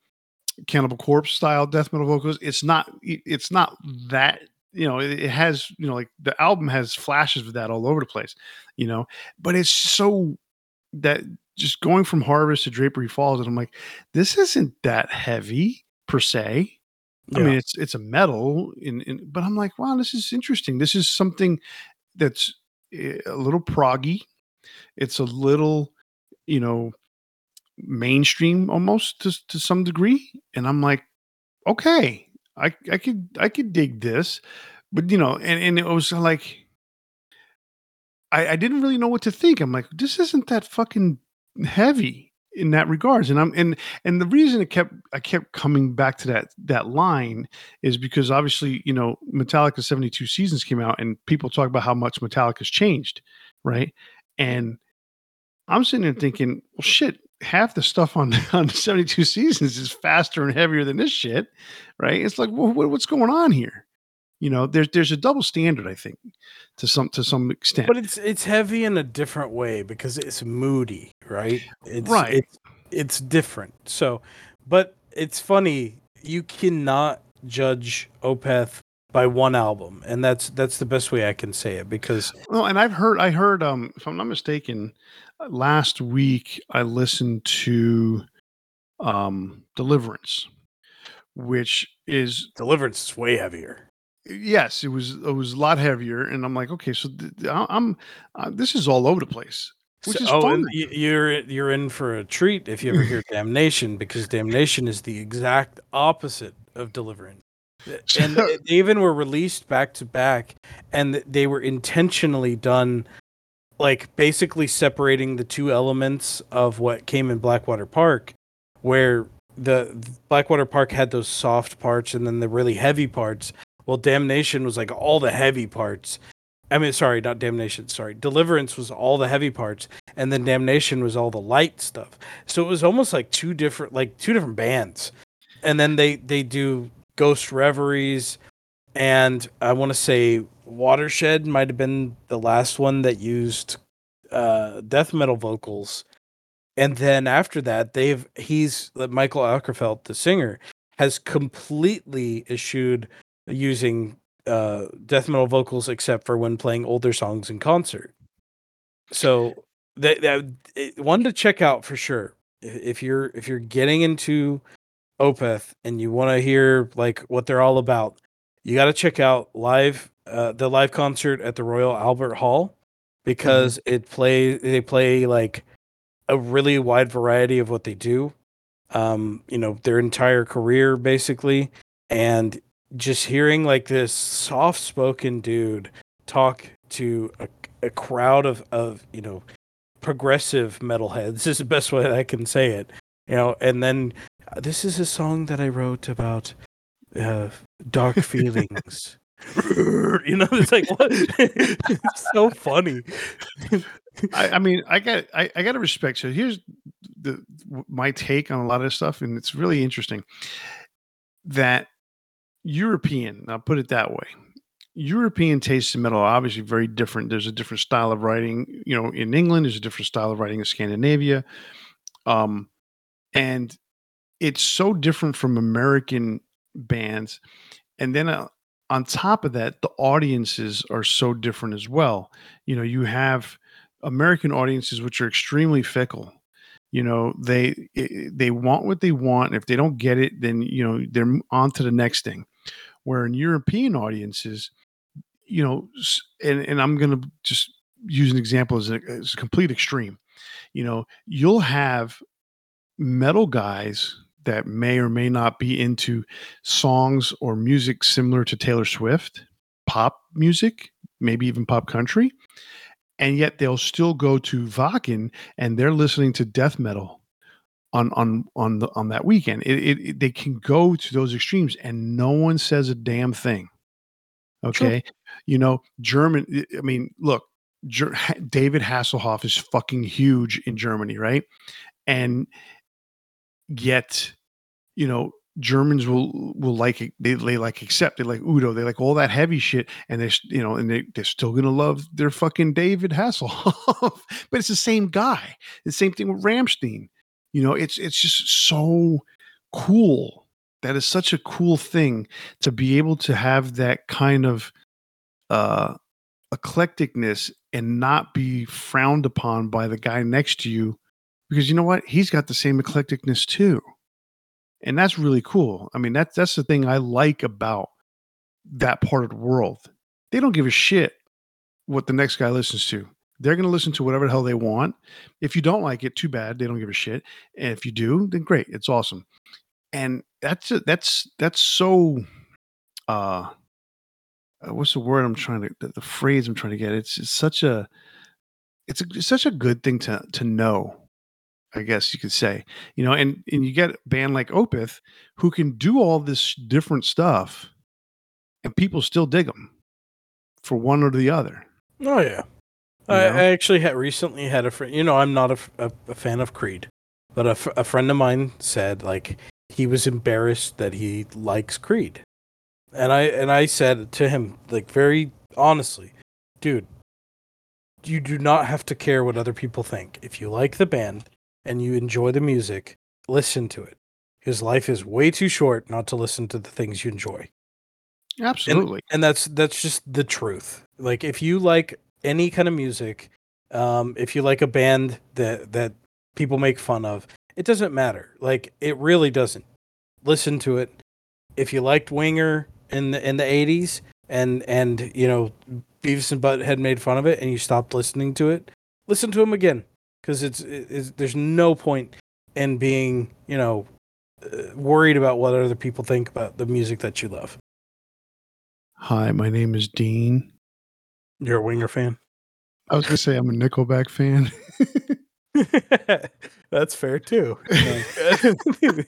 Cannibal Corpse style death metal vocals. It's not. It's not that. You know, it, has. You know, like the album has flashes of that all over the place. You know, but it's so that just going from Harvest to Drapery Falls, and I'm like, this isn't that heavy per se. I mean, it's it's a metal, in, in but I'm like, wow, this is interesting. This is something that's eh, a little proggy. It's a little, you know, mainstream almost to to some degree, and I'm like, okay, I I could I could dig this, but you know, and and it was like. I, I didn't really know what to think. I'm like, this isn't that fucking heavy in that regards. And I'm and and the reason it kept I kept coming back to that that line is because obviously, you know, Metallica 72 seasons came out and people talk about how much Metallica's changed, right? And I'm sitting there thinking, well shit, half the stuff on on 72 seasons is faster and heavier than this shit, right? It's like, well, what's going on here? You know, there's there's a double standard, I think, to some to some extent. But it's it's heavy in a different way because it's moody, right? It's, Right. It's, it's different. So, but it's funny. You cannot judge Opeth by one album, and that's that's the best way I can say it because Well, and I've heard, I heard, um, if I'm not mistaken, uh, last week I listened to, um, Deliverance, which is Deliverance is way heavier. yes, it was it was a lot heavier, and I'm like, okay, so th- I'm uh, this is all over the place, which So- is oh, you're you're in for a treat if you ever hear Damnation because Damnation is the exact opposite of Deliverance. And they even were released back to back, and they were intentionally done, like basically separating the two elements of what came in Blackwater Park, where the Blackwater Park had those soft parts and then the really heavy parts. Well, Damnation was like all the heavy parts. I mean, sorry, not Damnation. Sorry, Deliverance was all the heavy parts, and then Damnation was all the light stuff. So it was almost like two different, like two different bands. And then they they do Ghost Reveries, and I want to say Watershed might have been the last one that used uh, death metal vocals. And then after that, they've he's Michael Åkerfeldt, the singer, has completely eschewed using uh, death metal vocals except for when playing older songs in concert. So that that one to check out for sure. If you're if you're getting into Opeth and you want to hear like what they're all about, you got to check out live uh, the live concert at the Royal Albert Hall because it play they play like a really wide variety of what they do. Um, you know, their entire career basically and just hearing like this soft-spoken dude talk to a, a crowd of of, you know, progressive metalheads is the best way I can say it. You know, and then this is a song that I wrote about uh, dark feelings. you know, it's like what? it's so funny. I, I mean, I got I, I got to respect. So here's the my take on a lot of this stuff, and it's really interesting that European. I'll put it that way. European tastes in metal are obviously very different. There's a different style of writing. You know, in England, there's a different style of writing in Scandinavia, um, and it's so different from American bands. And then uh, on top of that, the audiences are so different as well. You know, you have American audiences which are extremely fickle. You know, they they want what they want. If they don't get it, then you know they're on to the next thing. Where in European audiences, you know, and and I'm gonna just use an example as a, as a complete extreme. You know, you'll have metal guys that may or may not be into songs or music similar to Taylor Swift, pop music, maybe even pop country, and yet they'll still go to Wacken and they're listening to death metal on on on the on that weekend. It, it, it- they can go to those extremes and no one says a damn thing. Okay, you know German. I- I mean, look, Ger- David Hasselhoff is fucking huge in Germany, right? And yet, you know, Germans will will like it. They, they like Accept. They like Udo. They like all that heavy shit, and they you know, and they they're still gonna love their fucking David Hasselhoff. but it's the same guy. The same thing with Rammstein. You know, it's it's just so cool. That is such a cool thing to be able to have that kind of uh eclecticness and not be frowned upon by the guy next to you because you know what? He's got the same eclecticness too. And that's really cool. I mean that's that's the thing i like about that part of the world. They don't give a shit what the next guy listens to. They're going to listen to whatever the hell they want. If you don't like it too bad. They don't give a shit. And if you do then great. It's awesome. And that's that's that's so uh uh, what's the word I'm trying to the, the, phrase I'm trying to get. It's, it's such a it's, a, it's such a good thing to to know. I guess you could say, you know, and and you get a band like Opeth who can do all this different stuff, and people still dig them for one or the other. Oh yeah, I, I, actually had recently had a friend. You know, I'm not a, a, a fan of Creed, but a, f- a friend of mine said like he was embarrassed that he likes Creed, and I and I said to him like very honestly, dude, you do not have to care what other people think. If you like the band and you enjoy the music, listen to it. His life is way too short not to listen to the things you enjoy. Absolutely. And, and that's that's just the truth. Like if you like any kind of music, um, if you like a band that that people make fun of, it doesn't matter. Like it really doesn't. Listen to it. If you liked Winger, in the in the eighties, and and you know Beavis and Butt Butthead made fun of it, and you stopped listening to it, listen to him again because it's, it's there's no point in being you know uh, worried about what other people think about the music that you love. Hi, my name is Dean. You're a Winger fan. I was gonna say I'm a Nickelback fan. That's fair too.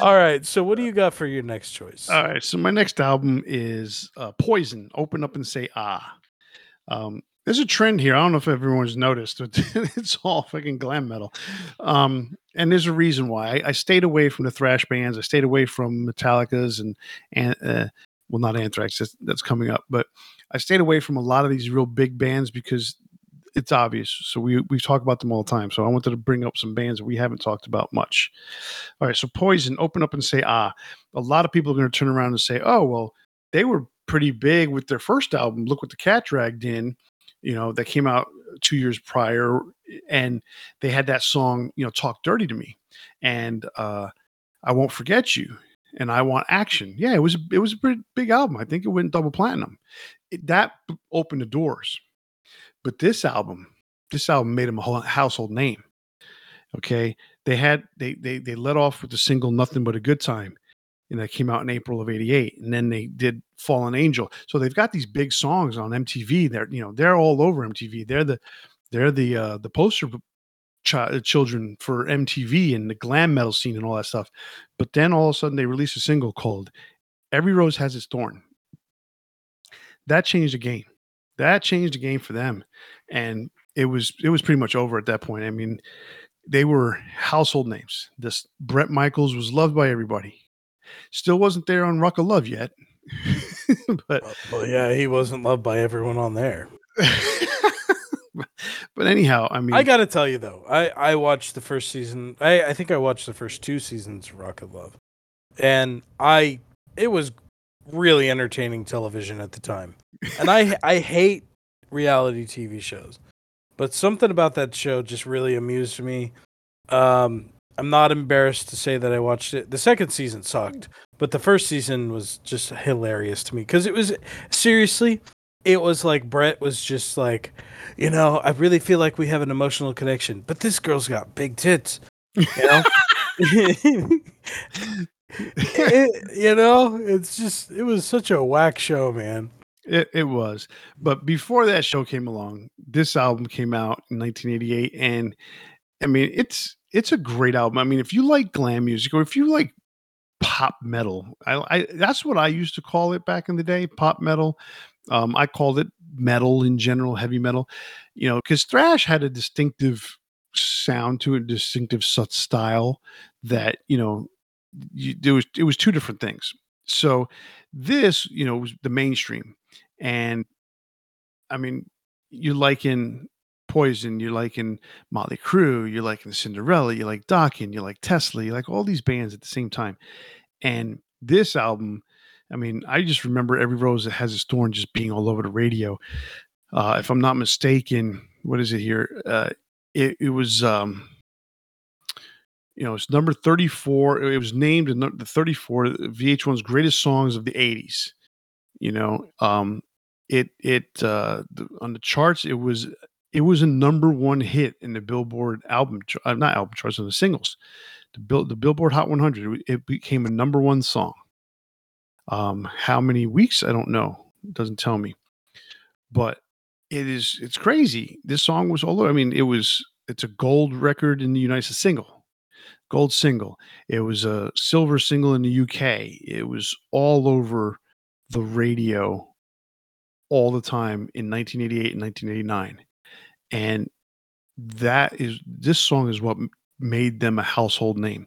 All right. So, what do you got for your next choice? All right. So, my next album is uh, Poison. Open up and say ah. Um, there's a trend here. I don't know if everyone's noticed, but it's all fucking glam metal. Um, and there's a reason why. I, I, stayed away from the thrash bands. I stayed away from Metallica's and and uh, well, not Anthrax. That's, that's coming up, but I stayed away from a lot of these real big bands because it's obvious. So we we talk about them all the time. So I wanted to bring up some bands that we haven't talked about much. All right, so Poison, open up and say ah. A lot of people are going to turn around and say, oh well, they were pretty big with their first album. Look what the cat dragged in. You know that came out two years prior, and they had that song, you know, "Talk Dirty to Me," and uh, "I Won't Forget You." and I want action. Yeah, it was it was a pretty big album. I think it went double platinum. It, that opened the doors. But this album, this album made him a household name. Okay, they had they they they let off with the single "Nothing But a Good Time," and that came out in April of '88, and then they did "Fallen Angel." So they've got these big songs on MTV. They're you know they're all over MTV. They're the they're the uh, the poster ch- children for MTV and the glam metal scene and all that stuff. But then all of a sudden they release a single called "Every Rose Has Its Thorn." That changed the game that changed the game for them and it was it was pretty much over at that point i mean they were household names this Brett michaels was loved by everybody still wasn't there on rock of love yet but well, yeah he wasn't loved by everyone on there but anyhow i mean i gotta tell you though i i watched the first season i i think i watched the first two seasons of rock of love and i it was really entertaining television at the time. And I I hate reality TV shows. But something about that show just really amused me. Um, I'm not embarrassed to say that I watched it. The second season sucked, but the first season was just hilarious to me because it was seriously, it was like Brett was just like, you know, I really feel like we have an emotional connection, but this girl's got big tits, you know. it, you know, it's just it was such a whack show, man. It, it was. But before that show came along, this album came out in 1988 and I mean, it's it's a great album. I mean, if you like glam music or if you like pop metal, I, I that's what I used to call it back in the day, pop metal. Um, I called it metal in general, heavy metal, you know, because thrash had a distinctive sound to it, a distinctive style that you know you, was it was two different things. So this, you know, was the mainstream, and I mean, you like in Poison, you like in Motley Crue, you like in Cinderella, you like Dokken, you like Tesla, you like all these bands at the same time. And this album, I mean, I just remember Every Rose That Has Its Thorn just being all over the radio. Uh, if I'm not mistaken, what is it here? Uh, it, it was, um, you know, it's number 34. It was named the 34 VH1's greatest songs of the 80s. You know, um, it it uh, the, on the charts it was it was a number one hit in the Billboard album, uh, not album charts, on the singles. The, Bill, the Billboard Hot 100, it became a number one song. Um, how many weeks? I don't know. It doesn't tell me. But it is, it's crazy. This song was all over. I mean, it was, it's a gold record in the United States, single, gold single. It was a silver single in the UK. It was all over the radio all the time in 1988 and 1989 and that is this song is what made them a household name.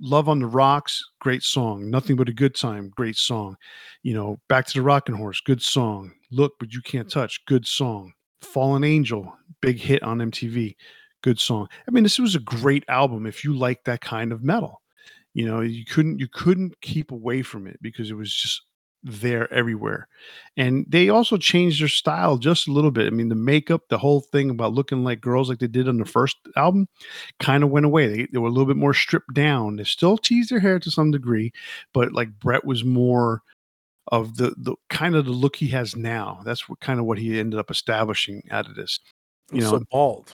Love on the Rocks, great song. Nothing but a good time, great song. You know, Back to the Rocking Horse, good song. Look, but you can't touch, good song. Fallen Angel, big hit on MTV, good song. I mean, this was a great album if you like that kind of metal. You know, you couldn't you couldn't keep away from it because it was just there everywhere. And they also changed their style just a little bit. I mean, the makeup, the whole thing about looking like girls like they did on the first album kind of went away. They, they were a little bit more stripped down. They still teased their hair to some degree, but like Brett was more of the the kind of the look he has now. That's what kind of what he ended up establishing out of this. You know, so bald.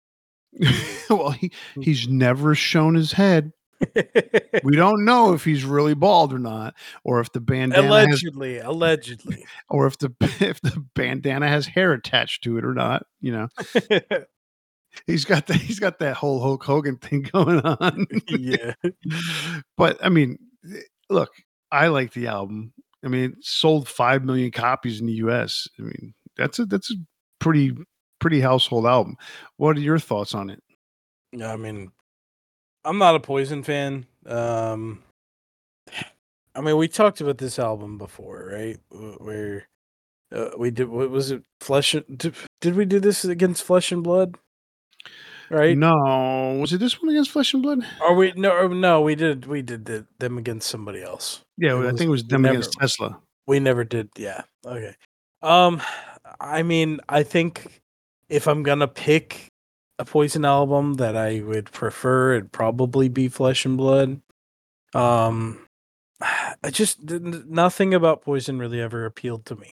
well, he mm. he's never shown his head we don't know if he's really bald or not, or if the bandana allegedly, has, allegedly, or if the if the bandana has hair attached to it or not. You know, he's got that he's got that whole Hulk Hogan thing going on. yeah, but I mean, eh, look, I like the album. I mean, it sold five million copies in the U.S. I mean, that's a that's a pretty pretty household album. What are your thoughts on it? I mean, I'm not a Poison fan. Um, I mean, we talked about this album before, right? Where uh, we did what was it? Flesh? Did, did we do this against Flesh and Blood? Right? No, was it this one against Flesh and Blood? Or we no no we did we did the, them against somebody else. Yeah, I think it was them never, against Tesla. We never did. Yeah. Okay. Um, I mean, I think if I'm gonna pick a Poison album that I would prefer, it'd probably be Flesh and Blood. Um, I just nothing about Poison really ever appealed to me.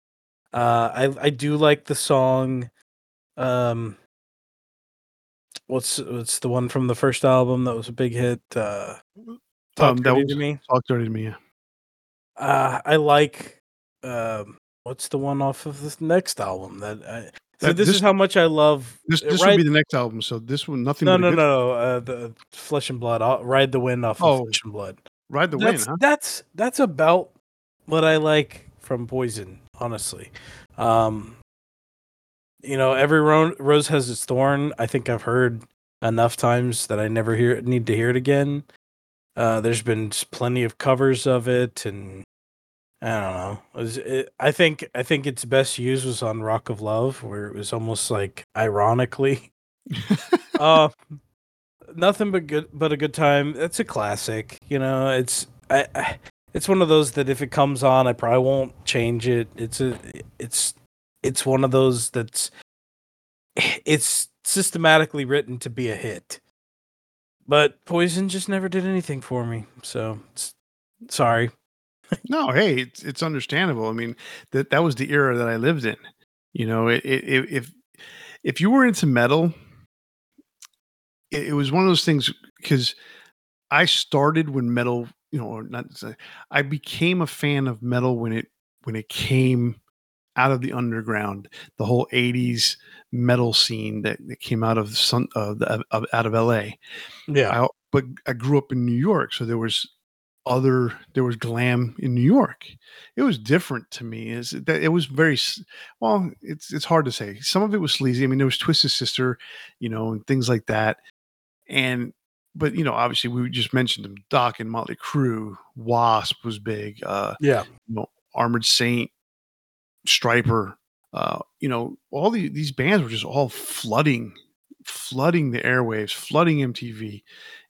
Uh, I I do like the song. Um, what's what's the one from the first album that was a big hit? Uh, Talk um, that was, to me. Talk dirty to me. Yeah. Uh, I like. Um, what's the one off of this next album that I, so this, this, is how much I love. This this ride, will be the next album. So this one, nothing. No, no, no, no. Uh, the Flesh and Blood. I'll ride the wind off oh, of Flesh and Blood. Ride the that's, wind. Huh? That's that's about what I like from Poison. Honestly, um, you know, every ro- rose has its thorn. I think I've heard enough times that I never hear need to hear it again. Uh, there's been plenty of covers of it, and I don't know. It was, it, I think I think its best use was on Rock of Love, where it was almost like ironically. uh, nothing but good, but a good time. It's a classic. You know, it's I, I, it's one of those that if it comes on, I probably won't change it. It's a, it's, it's one of those that's, it's systematically written to be a hit. But Poison just never did anything for me. So, sorry no, hey, it's it's understandable. I mean, that that was the era that I lived in. You know, it, it, if if you were into metal, it, it was one of those things because I started when metal, you know, or not. I became a fan of metal when it when it came out of the underground, the whole '80s metal scene that, that came out of sun, uh, the, uh, out of LA. Yeah, I, but I grew up in New York, so there was other there was glam in New York. It was different to me. Is that it was very well. It's it's hard to say. Some of it was sleazy. I mean, there was Twisted Sister, you know, and things like that. And but you know, obviously, we just mentioned them. Dokken Motley Crue, Wasp was big. Uh, yeah, you know, Armored Saint, Stryper. Uh, you know, all the, these bands were just all flooding, flooding the airwaves, flooding MTV,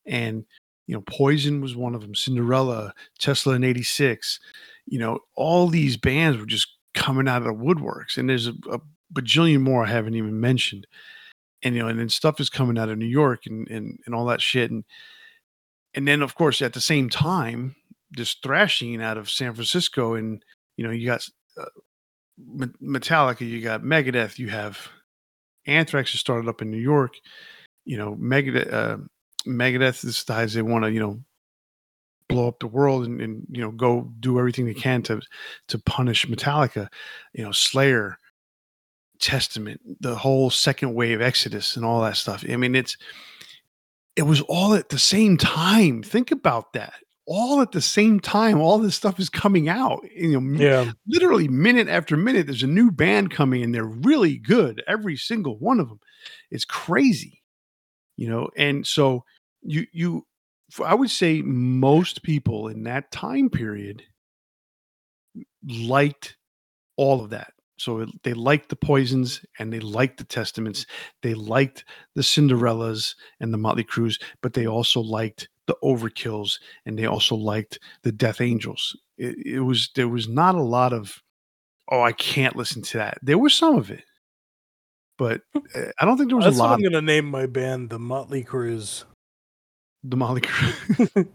and you know, Poison was one of them. Cinderella, Tesla in '86. You know, all these bands were just coming out of the woodworks, and there's a, a bajillion more I haven't even mentioned and you know, and then stuff is coming out of New York and and and all that shit, and and then of course at the same time, this thrashing out of San Francisco, and you know, you got uh, Metallica, you got Megadeth, you have Anthrax, has started up in New York, you know, Megadeth, uh, Megadeth decides they want to, you know, blow up the world and, and you know go do everything they can to to punish Metallica, you know, Slayer Testament, the whole second wave Exodus and all that stuff. I mean, it's it was all at the same time. Think about that. All at the same time, all this stuff is coming out. You know, yeah. literally minute after minute, there's a new band coming, and they're really good. Every single one of them. It's crazy. You know, and so you you I would say most people in that time period liked all of that. So they liked the poisons and they liked the testaments. They liked the Cinderellas and the Motley Crues, but they also liked the overkills and they also liked the Death Angels. It, it was there was not a lot of oh I can't listen to that. There was some of it, but eh, I don't think there was That's a lot. I'm gonna name my band the Motley Crues. The Motley Crue.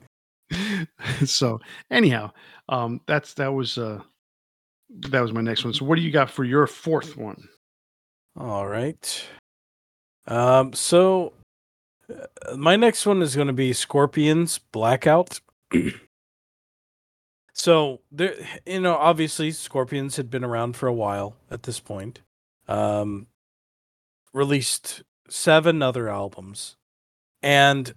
so anyhow, um, that's that was uh that was my next one. So what do you got for your fourth one? All right. Um, so uh, my next one is going to be Scorpions Blackout. so there, you know, obviously Scorpions had been around for a while at this point. Um, released seven other albums, and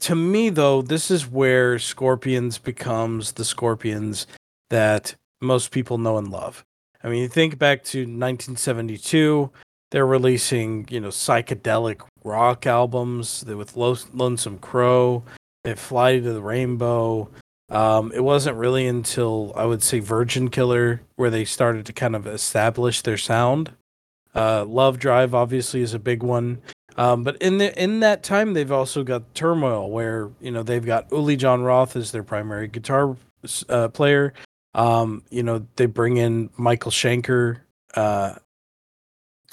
to me though, this is where Scorpions becomes the Scorpions that most people know and love. I mean, you think back to 1972, they're releasing, you know, psychedelic rock albums with Lonesome Crow, they Fly to the Rainbow. Um, it wasn't really until I would say Virgin Killer where they started to kind of establish their sound. Uh, Love Drive obviously is a big one. Um, but in the in that time, they've also got Turmoil, where you know they've got Uli Jon Roth as their primary guitar uh, player. Um, you know, they bring in Michael Schenker uh,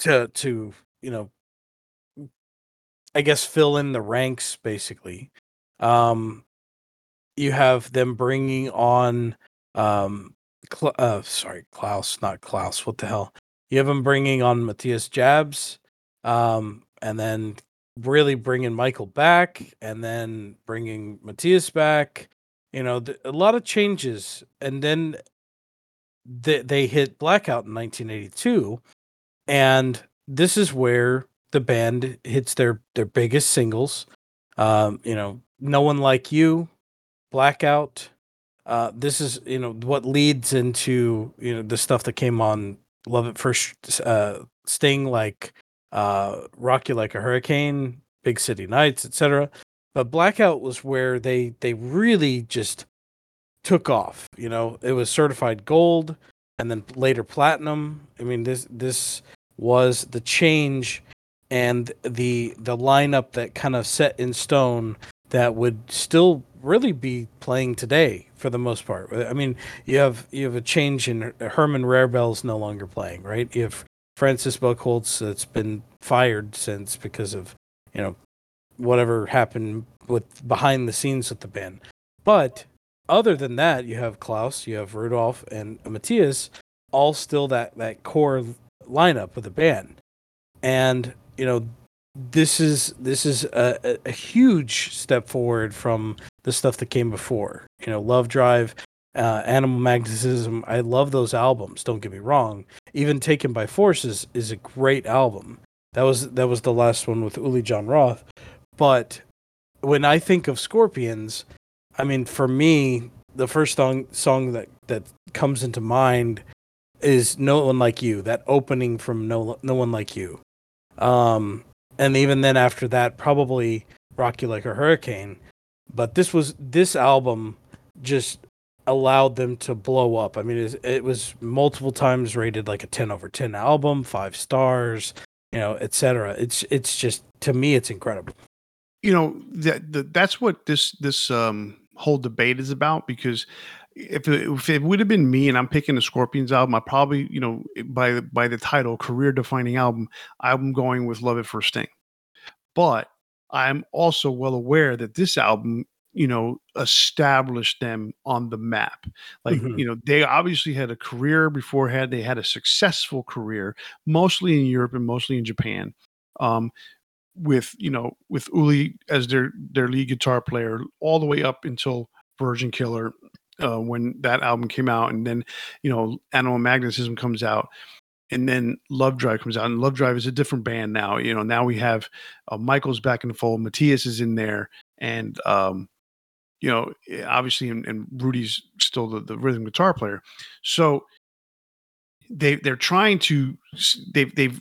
to to you know, I guess fill in the ranks basically. Um, you have them bringing on um, Cl- uh, sorry, Klaus, not Klaus. What the hell? You have them bringing on Matthias Jabs, um, and then really bringing Michael back, and then bringing Matthias back, you know, th- a lot of changes, and then they they hit blackout in 1982, and this is where the band hits their their biggest singles. Um, you know, no one like you, blackout. Uh, this is you know what leads into you know the stuff that came on Love at First uh, Sting, like uh, Rock You Like a Hurricane, Big City Nights, etc. But Blackout was where they they really just took off. You know, it was certified gold and then later platinum. I mean, this this was the change and the the lineup that kind of set in stone that would still really be playing today for the most part. I mean, you have you have a change in Herman Rarebell's no longer playing, right? You have Francis Buchholz that's been fired since because of you know whatever happened with behind the scenes with the band. But other than that, you have Klaus, you have Rudolf, and Matthias, all still that that core lineup of the band. And you know, this is this is a, a huge step forward from the stuff that came before. You know, Love Drive, uh, Animal Magnetism. I love those albums. Don't get me wrong. Even Taken by Force is, is a great album. That was that was the last one with Uli Jon Roth. But when I think of Scorpions, I mean, for me, the first song song that that comes into mind is "No One Like You." That opening from "No No One Like You," um, and even then after that, probably Rock You Like a Hurricane, but this was this album just allowed them to blow up. I mean, it, it was multiple times rated like a 10 over 10 album, 5 stars, you know, etc. It's it's just to me it's incredible. You know, that, that that's what this this um whole debate is about because if it, if it would have been me and I'm picking the Scorpions album, I probably, you know, by by the title, career defining album, I'm going with Love at First Sting. But I'm also well aware that this album, you know, established them on the map. Like, Mhm. you know, they obviously had a career beforehand. They had a successful career, mostly in Europe and mostly in Japan. Um, with you know, with Uli as their their lead guitar player, all the way up until Virgin Killer, uh, when that album came out, and then you know, Animal Magnetism comes out, and then Love Drive comes out, and Love Drive is a different band now. You know, now we have uh, Michael's back in the fold, Matthias is in there, and um, you know, eh, obviously, and, and Rudy's still the, the rhythm guitar player. So they they're trying to they've they've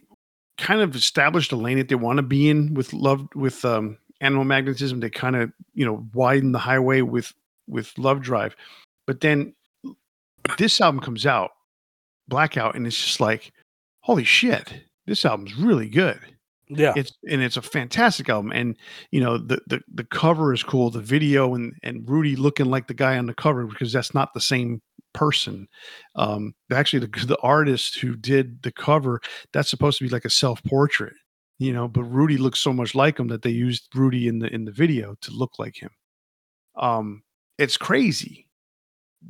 kind of established a lane that they want to be in with love with um, animal magnetism. They kind of you know widen the highway with with Love Drive, but then this album comes out, Blackout, and it's just like, holy shit, this album's really good. Yeah. it's and it's a fantastic album and you know the, the the cover is cool the video and and rudy looking like the guy on the cover because that's not the same person. Um actually the, the artist who did the cover that's supposed to be like a self-portrait you know but rudy looks so much like him that they used rudy in the in the video to look like him. Um it's crazy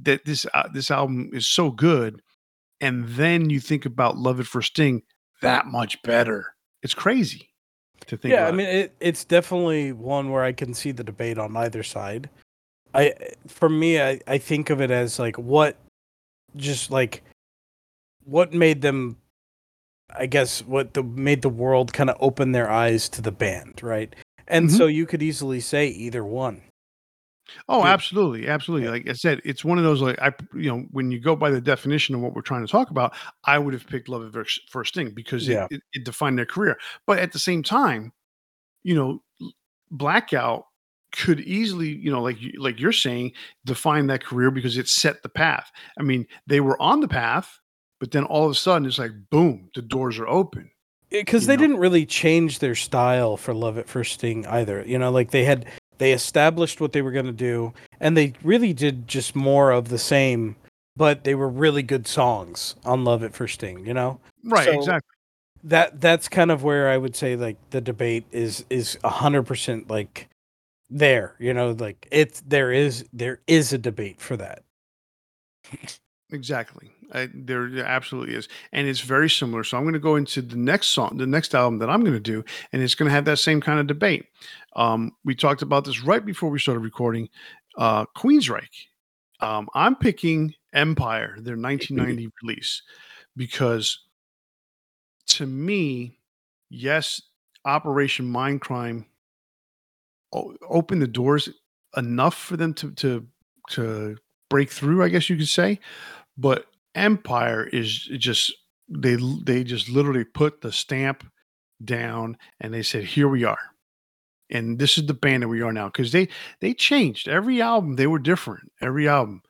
that this uh, this album is so good and then you think about Love at First Sting that much better it's crazy to think yeah, I mean it, it's definitely one where I can see the debate on either side. I for me I, I think of it as like what just like what made them I guess what the made the world kind of open their eyes to the band, right? And Mhm. so you could easily say either one. Oh, Yeah. absolutely, absolutely. Yeah. Like I said, it's one of those like I, you know, when you go by the definition of what we're trying to talk about, I would have picked Love at First- Sting because Yeah. it, it, it defined their career. But at the same time, you know, Blackout could easily, you know, like like you're saying, define that career because it set the path. I mean, they were on the path, but then all of a sudden, it's like boom, the doors are open. Eh, because they know? didn't really change their style for Love at First Sting either. You know, like they had they established what they were going to do, and they really did just more of the same. But they were really good songs on Love at First Sting. You know, Right, So- exactly. that that's kind of where I would say like the debate is is a hundred percent like there. You know, like it's there is there is a debate for that. Exactly. I, there there absolutely is. And it's very similar. So I'm going to go into the next song, the next album that I'm going to do, and it's going to have that same kind of debate. Um, we talked about this right before we started recording. Uh, Queensryche. Um, I'm picking Empire, their 1990 release, because to me, yes, Operation Mindcrime o- opened the doors enough for them to to to break through, I guess you could say. But Empire is just they they just literally put the stamp down and they said, "Here we are." And this is the band that we are now because they they changed every album. They were different every album,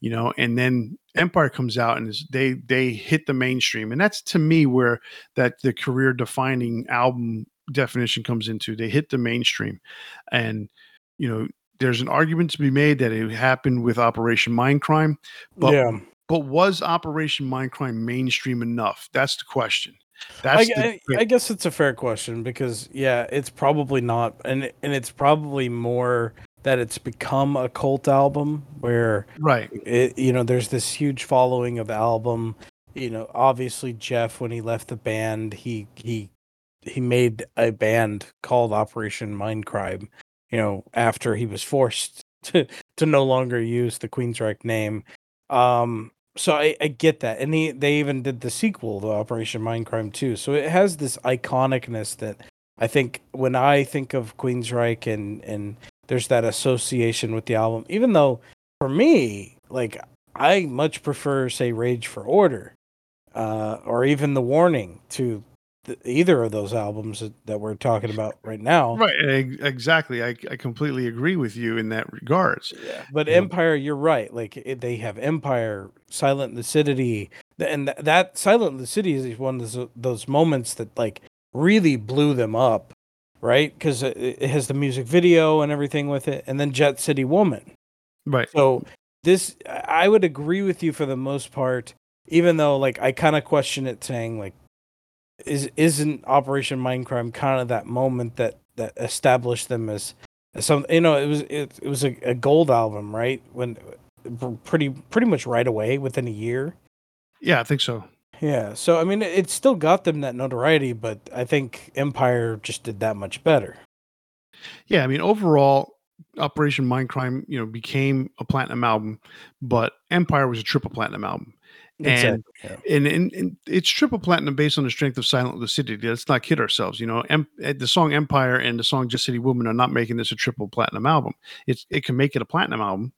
you know. And then Empire comes out and they they hit the mainstream, and that's to me where that the career defining album definition comes into. They hit the mainstream, and you know there's an argument to be made that it happened with Operation Mindcrime, but yeah, but was Operation Mindcrime mainstream enough? That's the question. I, the I, I guess it's a fair question because yeah, it's probably not, and and it's probably more that it's become a cult album where right. it, you know there's this huge following of album. You know, obviously Jeff when he left the band, he he he made a band called Operation Mindcrime. You know, after he was forced to to no longer use the Queensryche name. Um, so I, I get that, and he they even did the sequel to Operation Mindcrime too. So it has this iconicness that I think when I think of Queensryche and and there's that association with the album, even though for me, like I much prefer say Rage for Order, uh, or even The Warning to th- either of those albums that, that we're talking about right now. Right, exactly. I, I completely agree with you in that regards. Yeah, but Empire, you're right. Like it, they have Empire, Silent Lucidity, and th- that Silent Lucidity is one of those, those moments that like really blew them up, right? Because it, it has the music video and everything with it, and then Jet City Woman. Right. So this, I would agree with you for the most part, even though like I kind of question it, saying like, is isn't Operation Mindcrime kind of that moment that that established them as, as some you know it was it, it was a, a gold album right when pretty pretty much right away within a year. Yeah, I think so. Yeah, so I mean it, it still got them that notoriety, but I think Empire just did that much better. Yeah, I mean, overall, Operation Mindcrime, you know, became a platinum album, but Empire was a triple platinum album. And- yeah. And, and, and it's triple platinum based on the strength of Silent Lucidity. Let's not kid ourselves. You know, eh, the song Empire and the song Jet City Woman are not making this a triple platinum album. It's it can make it a platinum album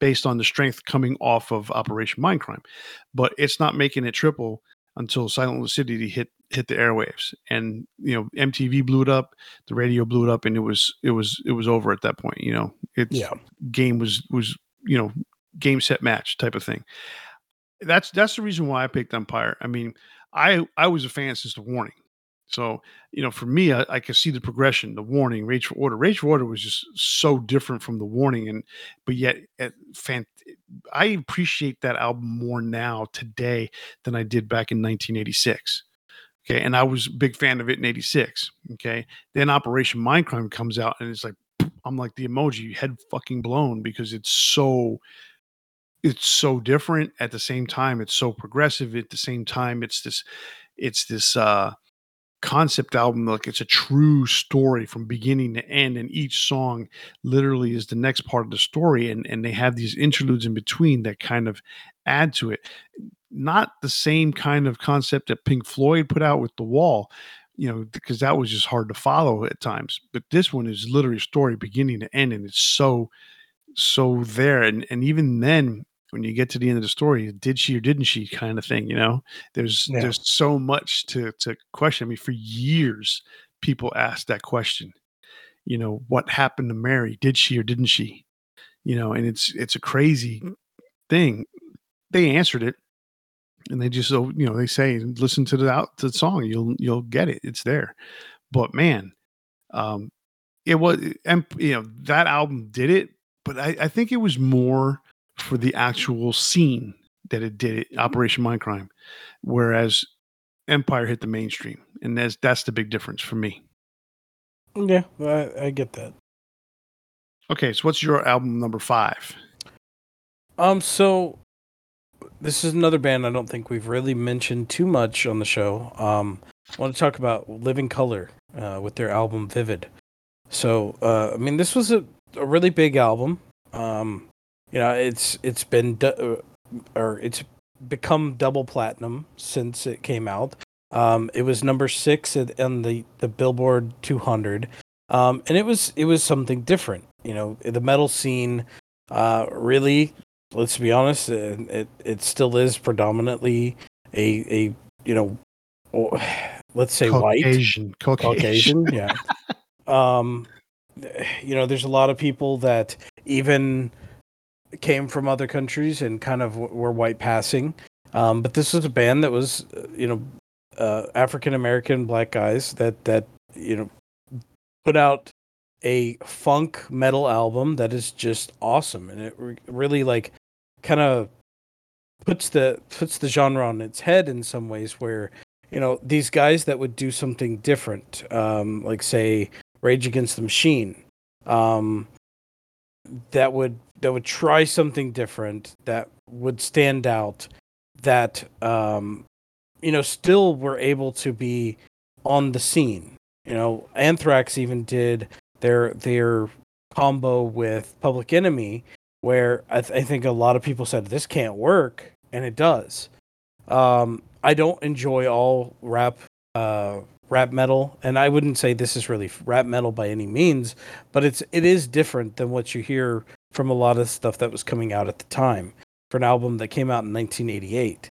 based on the strength coming off of Operation Mindcrime, but it's not making it triple until Silent Lucidity hit hit the airwaves. And you know, MTV blew it up, the radio blew it up, and it was it was it was over at that point. You know, it's Yeah. game was was you know game set match type of thing that's that's the reason why i picked empire. I mean i i was a fan since the warning. So you know for me i, I could see the progression the warning rage for order. Rage for order was just so different from the warning and but yet at fan, i appreciate that album more now today than i did back in 1986 okay? And i was a big fan of it in 86 okay? Then operation mindcrime comes out and it's like i'm like the emoji head fucking blown because it's so it's so different at the same time it's so progressive at the same time it's this it's this uh concept album like it's a true story from beginning to end and each song literally is the next part of the story and and they have these interludes in between that kind of add to it. Not the same kind of concept that pink floyd put out with the wall you know because that was just hard to follow at times but this one is literally a story beginning to end and it's so so there and and even then when you get to the end of the story did she or didn't she kind of thing you know? There's Yeah. there's so much to to question. I mean for years people asked that question you know what happened to mary? Did she or didn't she? You know and it's it's a crazy thing. They answered it and they just so you know they say listen to the out to the song. You'll you'll get it. It's there. But man um it was and you know that album did it but i i think it was more for the actual scene that it did it operation mindcrime whereas empire hit the mainstream and that's that's the big difference for me Yeah, I, I get that. okay so what's your album number five Um, so this is another band I don't think we've really mentioned too much on the show. Um, I want to talk about Living Colour uh, with their album Vivid. So, uh, I mean, this was a, a really big album. Um, you know, it's it's been du- uh, or it's become double platinum since it came out. Um, it was number six on the the Billboard 200, um, and it was it was something different. You know, the metal scene uh, really let's be honest, uh, it it still is predominantly a a you know, or, let's say white caucasian caucasian, Caucasian, yeah. um, you know, there's a lot of people that even came from other countries and kind of were white passing. Um, but this was a band that was, you know, uh, African American black guys that that you know put out a funk metal album that is just awesome, and it re- really like kind of puts the puts the genre on its head in some ways where you know these guys that would do something different um like say rage against the machine um that would that would try something different that would stand out that um you know still were able to be on the scene. You know anthrax even did their their combo with public enemy where I, th- I think a lot of people said this can't work and it does. Um i don't enjoy all rap uh rap metal and i wouldn't say this is really rap metal by any means but it's it is different than what you hear from a lot of stuff that was coming out at the time for an album that came out in 1988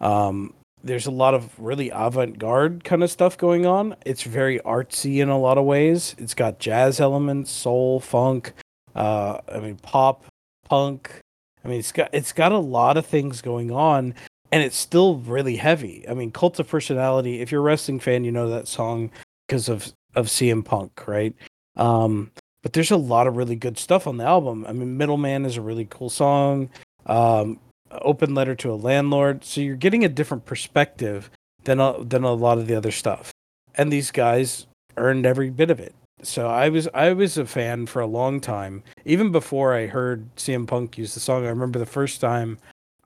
um there's a lot of really avant-garde kind of stuff going on. It's very artsy in a lot of ways. It's got jazz elements, soul, funk, uh, I mean pop, punk. I mean it's got it's got a lot of things going on and it's still really heavy. I mean Cult of Personality, if you're a wrestling fan, you know that song because of of CM Punk, right? Um but there's a lot of really good stuff on the album. I mean Middleman is a really cool song. Um open letter to a landlord. So you're getting a different perspective than a, than a lot of the other stuff. And these guys earned every bit of it. So I was I was a fan for a long time, even before I heard CM Punk use the song. I remember the first time.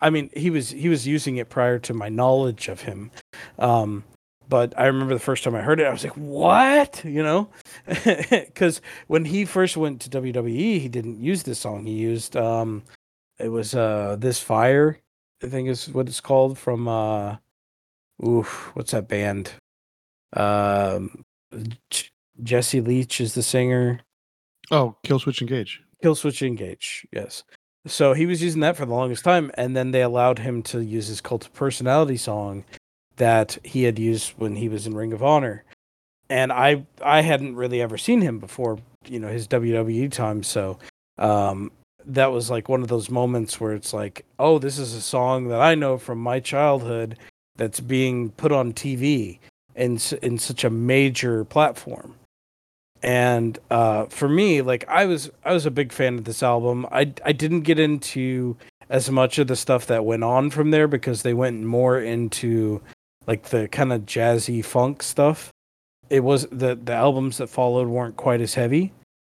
I mean, he was he was using it prior to my knowledge of him. Um, but I remember the first time I heard it, I was like, "What?" You know, because when he first went to WWE, he didn't use this song. He used um, it was uh this fire, I think is what it's called from uh oof, what's that band? Um Jesse Leach is the singer. Oh, Killswitch Engage. Killswitch Engage, yes. So he was using that for the longest time, and then they allowed him to use his cult of personality song that he had used when he was in Ring of Honor. And I I hadn't really ever seen him before, you know, his WWE time. So um that was like one of those moments where it's like, oh, this is a song that I know from my childhood that's being put on TV in in such a major platform. And uh, for me, like I was I was a big fan of this album. I I didn't get into as much of the stuff that went on from there because they went more into like the kind of jazzy funk stuff. It was the the albums that followed weren't quite as heavy.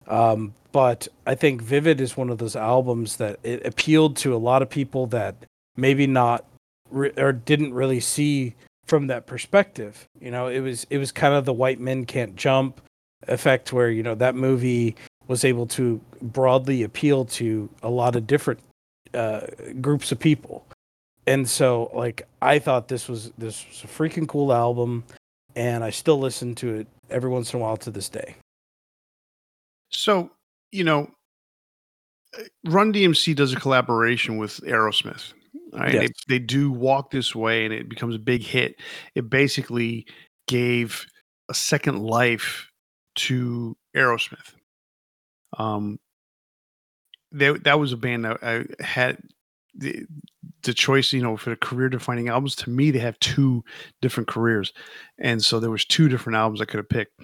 Um, but I think Vivid is one of those albums that it appealed to a lot of people that maybe not re- or didn't really see from that perspective. You know, it was it was kind of the white men can't jump effect where you know that movie was able to broadly appeal to a lot of different uh, groups of people. And so like I thought this was this was a freaking cool album and I still listen to it every once in a while to this day. So you know, Run DMC does a collaboration with Aerosmith. Right? Yes. They, they do walk this way, and it becomes a big hit. It basically gave a second life to Aerosmith. Um, they, that was a band that I had the, the choice, you know, for the career defining albums. To me, they have two different careers, and so there was two different albums I could have picked.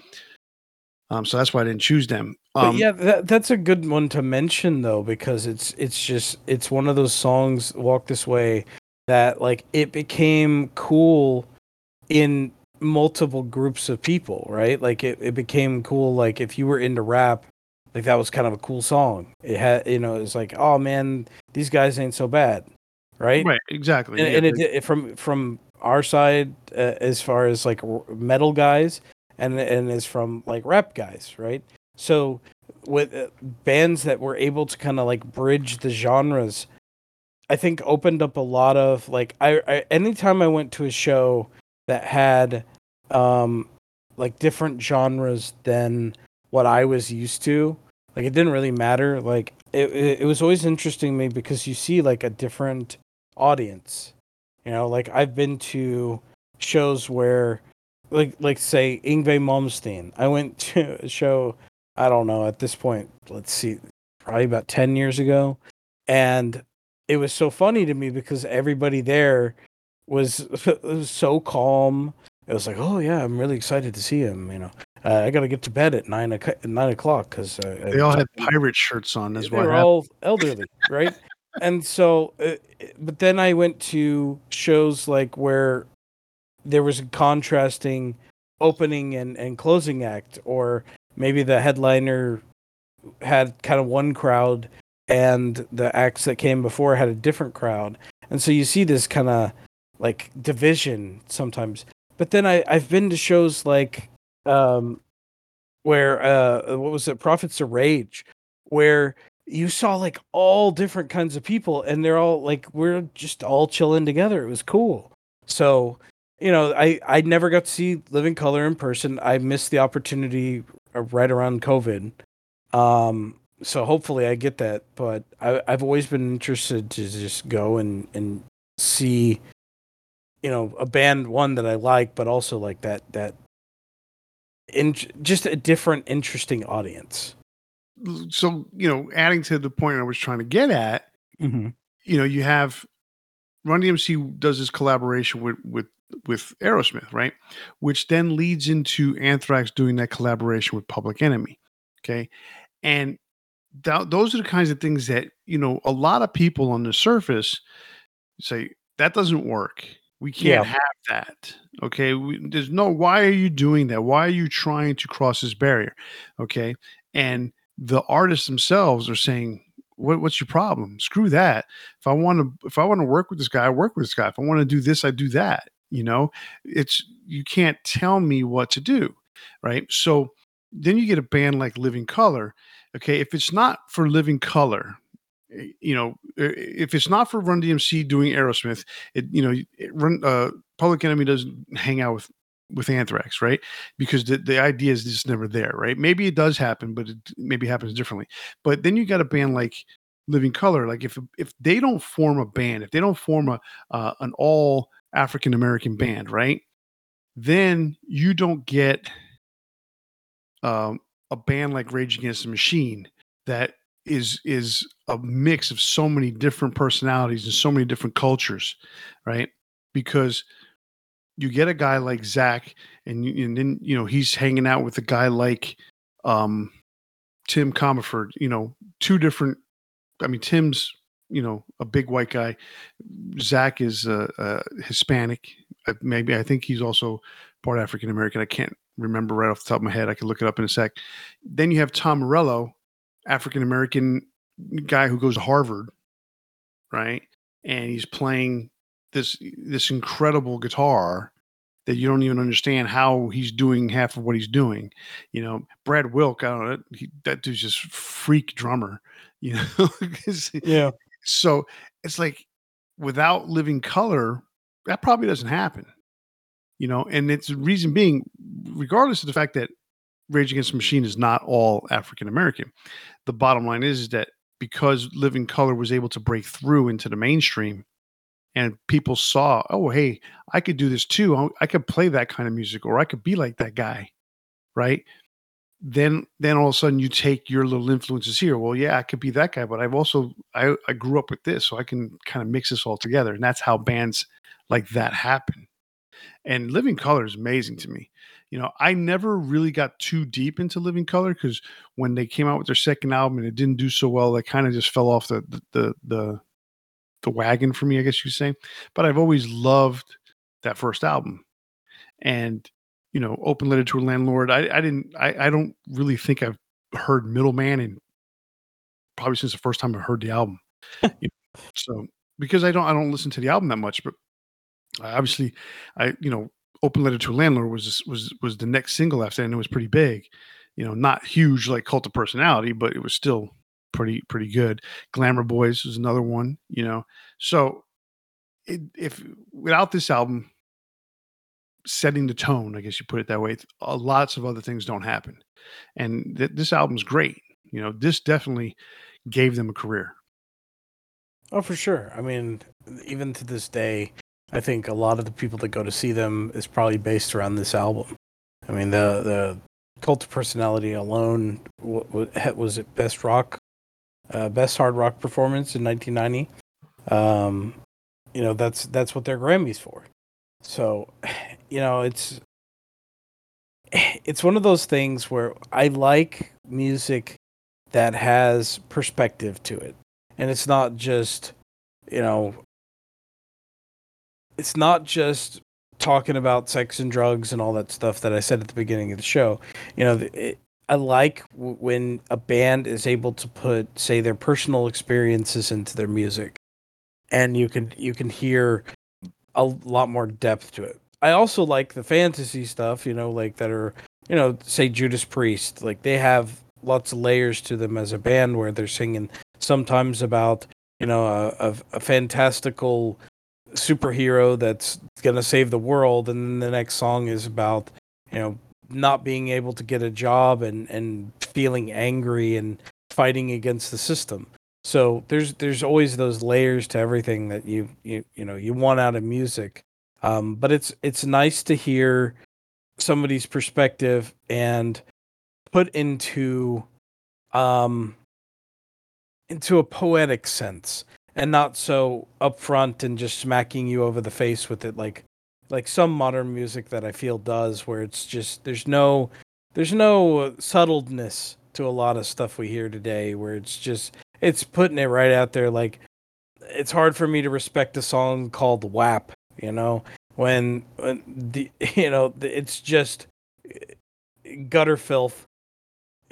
Um, so that's why I didn't choose them. Um, but yeah, that, that's a good one to mention though, because it's it's just it's one of those songs, "Walk This Way," that like it became cool in multiple groups of people, right? Like it, it became cool. Like if you were into rap, like that was kind of a cool song. It had, you know, it's like, oh man, these guys ain't so bad, right? Right, exactly. And, yeah, and it, it, from from our side, uh, as far as like metal guys, and and is from like rap guys, right? So with uh, bands that were able to kind of like bridge the genres, I think opened up a lot of like I, I anytime I went to a show that had um like different genres than what I was used to, like it didn't really matter. Like it, it, it was always interesting to me because you see like a different audience. You know, like I've been to shows where like like say Yngwie Malmsteen. I went to a show. I don't know at this point. Let's see, probably about ten years ago, and it was so funny to me because everybody there was, was so calm. It was like, oh yeah, I'm really excited to see him. You know, uh, I got to get to bed at nine o'clock. Nine o'clock because uh, they all had pirate shirts on. As well. They're all elderly, right? and so, uh, but then I went to shows like where there was a contrasting opening and, and closing act, or maybe the headliner had kind of one crowd and the acts that came before had a different crowd. And so you see this kind of like division sometimes. But then I, I've been to shows like um where uh what was it, Prophets of Rage, where you saw like all different kinds of people and they're all like we're just all chilling together. It was cool. So you know, I I never got to see Living Colour in person. I missed the opportunity right around COVID. Um, so hopefully I get that. But I, I've always been interested to just go and and see you know a band one that I like, but also like that that in just a different, interesting audience. So you know, adding to the point I was trying to get at, Mm-hmm. you know, you have Run DMC does this collaboration with with with Aerosmith, right? Which then leads into Anthrax doing that collaboration with Public Enemy. Okay, and th- those are the kinds of things that you know a lot of people on the surface say that doesn't work. We can't Yeah. have that. Okay, we, there's no. Why are you doing that? Why are you trying to cross this barrier? Okay, and the artists themselves are saying, what, "What's your problem? Screw that. If I want to, if I want to work with this guy, I work with this guy. If I want to do this, I do that. You know, it's you can't tell me what to do, right? So then you get a band like Living Colour. Okay, if it's not for Living Colour, you know, if it's not for Run DMC doing Aerosmith, it you know, it run uh, Public Enemy doesn't hang out with with Anthrax, right? Because the, the idea is just never there, right? Maybe it does happen, but it maybe happens differently. But then you got a band like Living Colour, like if if they don't form a band, if they don't form a uh, an all African American band, right? Then you don't get um, a band like Rage Against the Machine that is is a mix of so many different personalities and so many different cultures, right? Because you get a guy like Zack, and you, and then you know he's hanging out with a guy like um, Tim Commerford. You know, two different. I mean, Tim's you know a big white guy. Zack is uh, uh, Hispanic. Maybe I think he's also part African American. I can't remember right off the top of my head. I can look it up in a sec. Then you have Tom Morello, African American guy who goes to Harvard, right? And he's playing this this incredible guitar that you don't even understand how he's doing half of what he's doing. You know, Brad Wilk, I don't know, he, that dude's just freak drummer. You know, Yeah. so it's like without living color, that probably doesn't happen. You know, and it's reason being, regardless of the fact that Rage Against the Machine is not all African American, the bottom line is, is that because Living Colour was able to break through into the mainstream and people saw, oh, hey, I could do this too. I- could play that kind of music or I could be like that guy. Right. Then, then all of a sudden you take your little influences here. Well, yeah, I could be that guy, but I've also, I, I grew up with this, so I can kind of mix this all together. And that's how bands like that happen. And Living Colour is amazing to me. You know, I never really got too deep into Living Colour because when they came out with their second album and it didn't do so well, they kind of just fell off the the the the, the wagon for me, I guess you could say. But I've always loved that first album. And, you know, Open Letter to a Landlord, I, I didn't I, I don't really think I've heard Middleman in probably since the first time I heard the album. You know, so because I don't I don't listen to the album that much, but I obviously I you know Open Letter to a Landlord was was was the next single after and it was pretty big. You know, not huge like Cult of Personality, but it was still pretty pretty good. Glamour Boys was another one. You know, so it, if without this album setting the tone, I guess you put it that way, uh, lots of other things don't happen. And th- this album's great. You know, this definitely gave them a career. Oh, for sure. I mean, even to this day, I think a lot of the people that go to see them is probably based around this album. I mean, the the Cult of Personality alone wa- wa- was it best rock, uh, best hard rock performance in 1990. Um, you know, that's that's what they're Grammys for. So, you know, it's it's one of those things where I like music that has perspective to it and it's not just you know it's not just talking about sex and drugs and all that stuff that I said at the beginning of the show. You know, it, I like w- when a band is able to put, say, their personal experiences into their music, and you can you can hear a lot more depth to it. I also like the fantasy stuff, you know, like that are you know, say Judas Priest, like they have lots of layers to them as a band where they're singing sometimes about you know a, a, a fantastical superhero that's gonna save the world and then the next song is about you know not being able to get a job and and feeling angry and fighting against the system. So there's there's always those layers to everything that you you you know you want out of music. Um, but it's it's nice to hear somebody's perspective and put into um into a poetic sense and not so upfront and just smacking you over the face with it like like some modern music that I feel does where it's just there's no there's no subtleness to a lot of stuff we hear today where it's just it's putting it right out there like it's hard for me to respect a song called WAP, you know, when, when the you know it's just gutter filth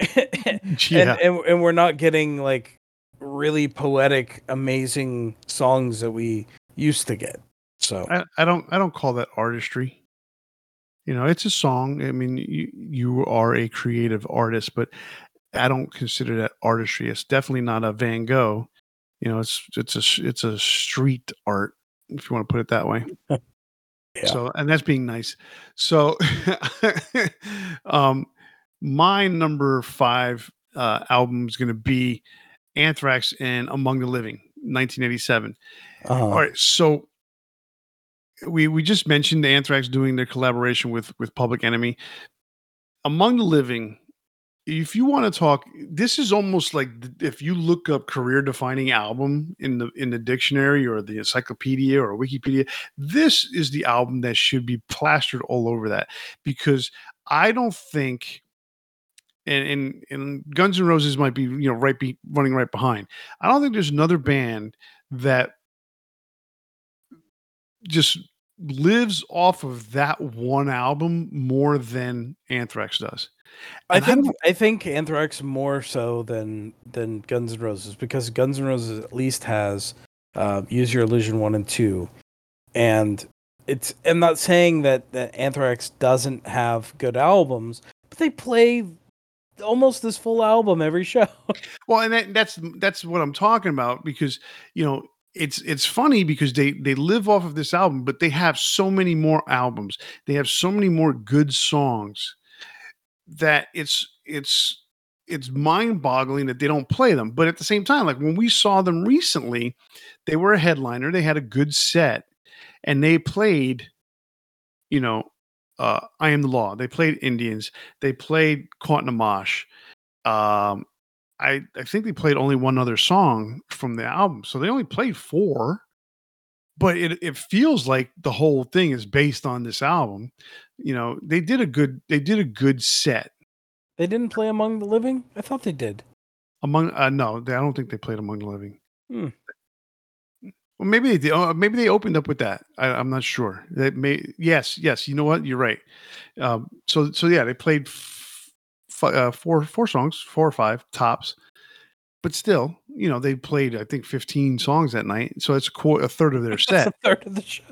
yeah. and, and and we're not getting like really poetic amazing songs that we used to get so I, I don't I don't call that artistry. You know, it's a song. I mean, you you are a creative artist, but I don't consider that artistry. It's definitely not a Van Gogh. You know, it's it's a it's a street art if you want to put it that way. yeah. So, and that's being nice. So, um, my number five uh, album is going to be Anthrax and Among the Living, 1987. Uh-huh. All right, so we we just mentioned Anthrax doing their collaboration with with Public Enemy. Among the Living, if you want to talk, this is almost like if you look up career defining album in the in the dictionary or the encyclopedia or Wikipedia, this is the album that should be plastered all over that because I don't think and and, and Guns N' Roses might be you know right be running right behind. I don't think there's another band that just lives off of that one album more than Anthrax does. And I think I, I, think Anthrax more so than than Guns N' Roses because Guns N' Roses at least has uh, Use Your Illusion one and two, and it's. I'm not saying that that Anthrax doesn't have good albums, but they play almost this full album every show. well, and that, that's that's what I'm talking about because you know it's it's funny because they they live off of this album, but they have so many more albums. They have so many more good songs that it's it's it's mind-boggling that they don't play them. But at the same time, like when we saw them recently, they were a headliner. They had a good set, and they played, you know, uh, "I Am the Law." They played Indians. They played "Caught in a Mosh." Um, I I think they played only one other song from the album, so they only played four. But it it feels like the whole thing is based on this album. You know, they did a good they did a good set. They didn't play Among the Living. I thought they did. Among uh, no, they, I don't think they played Among the Living. Hmm. Well, maybe they did. Oh, maybe they opened up with that. I, am not sure. They may. Yes, yes. You know what? You're right. Um, so so yeah, they played uh, four four songs, four or five tops. But still, you know, they played I think 15 songs that night, so it's a, a third of their set. a third of the show,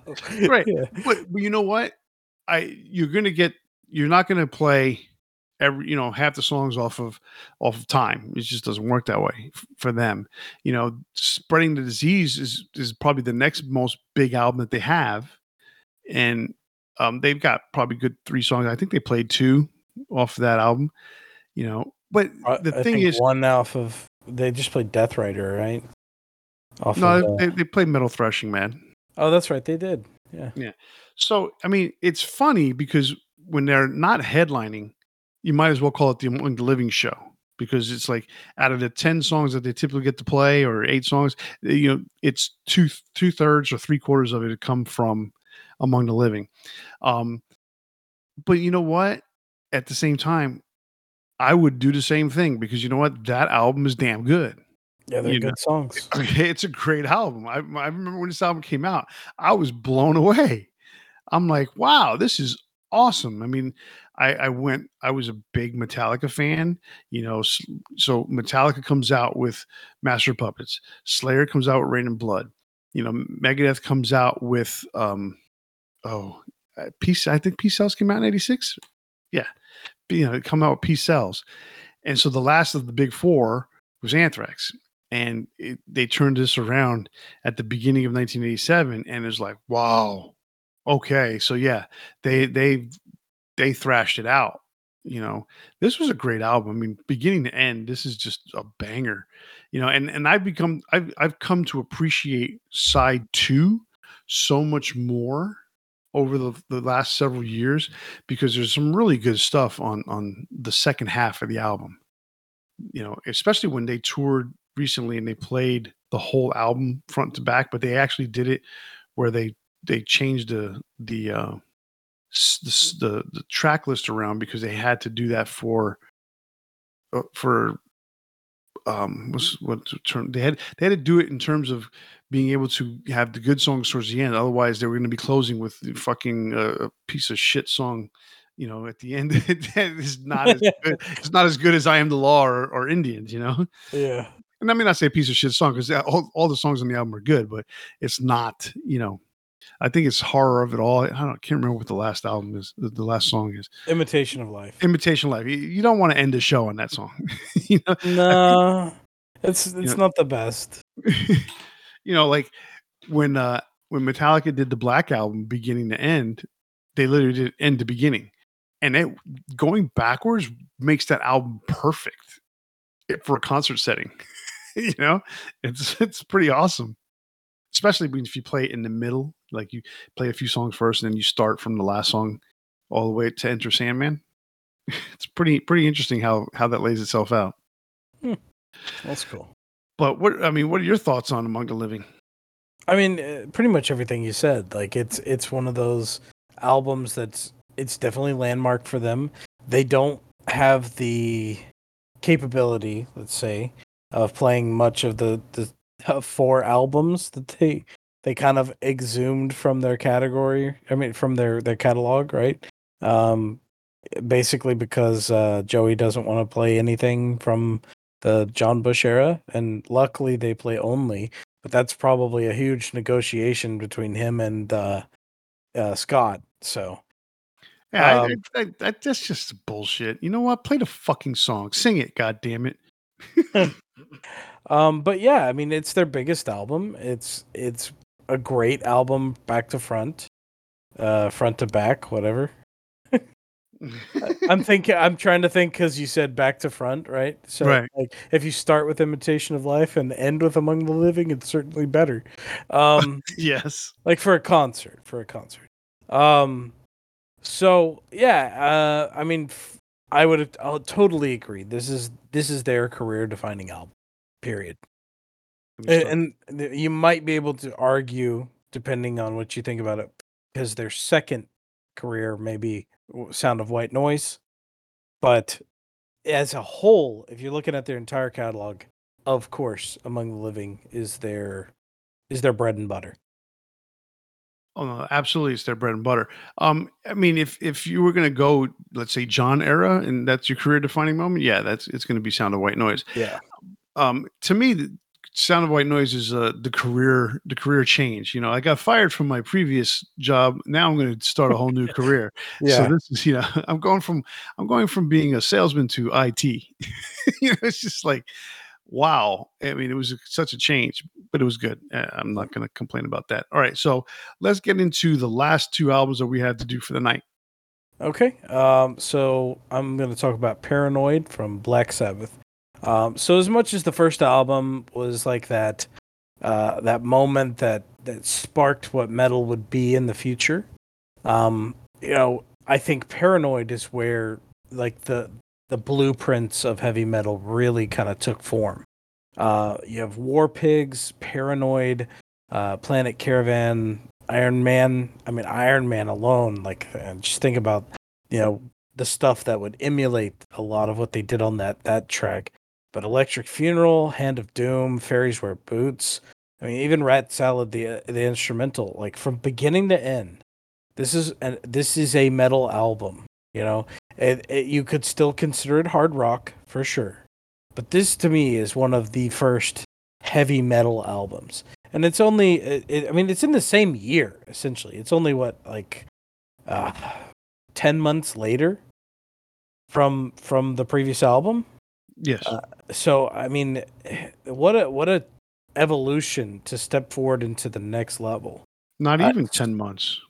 right? Yeah. But, but you know what? I you're gonna get you're not gonna play every you know half the songs off of off of time it just doesn't work that way f- for them you know spreading the disease is is probably the next most big album that they have and um, they've got probably good three songs i think they played two off of that album you know. But the I thing is, one off of they just played Death Rider, right? Off no, of, uh, they, they played Metal Thrashing Man. Oh, that's right, they did. Yeah, yeah. So I mean, it's funny because when they're not headlining, you might as well call it the Among the Living show because it's like out of the 10 songs that they typically get to play or eight songs eh, you know it's two two thirds or three quarters of it come from among the living um but you know what at the same time I would do the same thing because you know what? That album is damn good. Yeah, they're you good know? songs. It's a great album. I, I remember when this album came out, I was blown away. I'm like, wow, this is awesome. I mean, I, I went, I was a big Metallica fan, you know. So Metallica comes out with Master Puppets, Slayer comes out with Reign in Blood, you know, Megadeth comes out with, um, oh, uh, Peace. I think Peace Sells came out in '86. Yeah, you know come out with Peace Sells, and so the last of the big four was Anthrax, and it, they turned this around at the beginning of 1987, and it's like wow, okay, so yeah, they they they thrashed it out. You know, this was a great album. I mean, beginning to end, this is just a banger. You know, and and I've become I've I've come to appreciate side two so much more over the, the last several years because there's some really good stuff on on the second half of the album. You know, especially when they toured recently and they played the whole album front to back, but they actually did it where they they changed the the uh the the, the track list around because they had to do that for uh, for um what's what term they had they had to do it in terms of being able to have the good songs towards the end. Otherwise they were going to be closing with the fucking uh, piece of shit song you know at the end. It's not as good it's not as good as i am the law or, or indians you know? Yeah. And i mean i say piece of shit song because all, all the songs on the album are good but it's not you know I think it's horror of it all. I don't can't remember what the last album is. The, last song is Imitation of Life. Imitation Life. You, you don't want to end the show on that song. you know? No, it's it's you know, not the best. you know, like when uh when Metallica did the Black album, beginning to end, they literally did end to beginning, and it going backwards makes that album perfect for a concert setting. you know, it's it's pretty awesome especially if you play it in the middle, like you play a few songs first and then you start from the last song all the way to Enter Sandman. It's pretty pretty interesting how how that lays itself out. Hmm. That's cool. But what I mean, what are your thoughts on Among the Living? I mean, uh, pretty much everything you said. Like it's it's one of those albums that's it's definitely landmark for them. They don't have the capability, let's say, of playing much of the the uh, four albums that they they kind of exhumed from their category. I mean, from their their catalog, right? Um, basically because uh, Joey doesn't want to play anything from the John Bush era, and luckily they play only. But that's probably a huge negotiation between him and uh, uh, Scott. So. Yeah, um, I, I, I, that's just bullshit. You know what? Play the fucking song. Sing it, god damn it. Um, but yeah, I mean, it's their biggest album. It's it's a great album, back to front, uh, front to back, whatever. I'm thinking. I'm trying to think because you said back to front, right? So, right. like, if you start with "Imitation of Life" and end with "Among the Living," it's certainly better. Um, yes, like for a concert, for a concert. Um, so yeah, uh, I mean, I would I'll totally agree. This is this is their career defining album. Period. And, and you might be able to argue, depending on what you think about it, because their second career may be Sound of White Noise, but as a whole, if you're looking at their entire catalog, of course, Among the Living is their is their bread and butter. Oh no, absolutely, it's their bread and butter. Um, I mean, if if you were going to go, let's say John era, and that's your career defining moment, yeah, that's it's going to be Sound of White Noise. Yeah, um, to me, the Sound of White Noise is uh, the career the career change. You know, I got fired from my previous job. Now I'm going to start a whole new career. yeah. So this is you know I'm going from I'm going from being a salesman to IT. you know, it's just like wow. I mean, it was such a change, but it was good. Uh, I'm not going to complain about that. All right, so let's get into the last two albums that we had to do for the night. Okay. Um, so I'm going to talk about Paranoid from Black Sabbath. Um, so as much as the first album was like that, uh, that moment that that sparked what metal would be in the future, um, you know, I think Paranoid is where like the the blueprints of heavy metal really kind of took form. Uh, you have War Pigs, Paranoid, uh, Planet Caravan, Iron Man. I mean, Iron Man alone, like, just think about, you know, the stuff that would emulate a lot of what they did on that that track. But Electric Funeral, Hand of Doom, Fairies Wear Boots. I mean, even Rat Salad, the the instrumental, like from beginning to end, this is an this is a metal album. You know, it, it, you could still consider it hard rock for sure, but this to me is one of the first heavy metal albums, and it's only. It, I mean, it's in the same year essentially. It's only what like, uh, ten months later from from the previous album Yes. Uh, so I mean, what a what a evolution to step forward into the next level. Not even uh, ten months.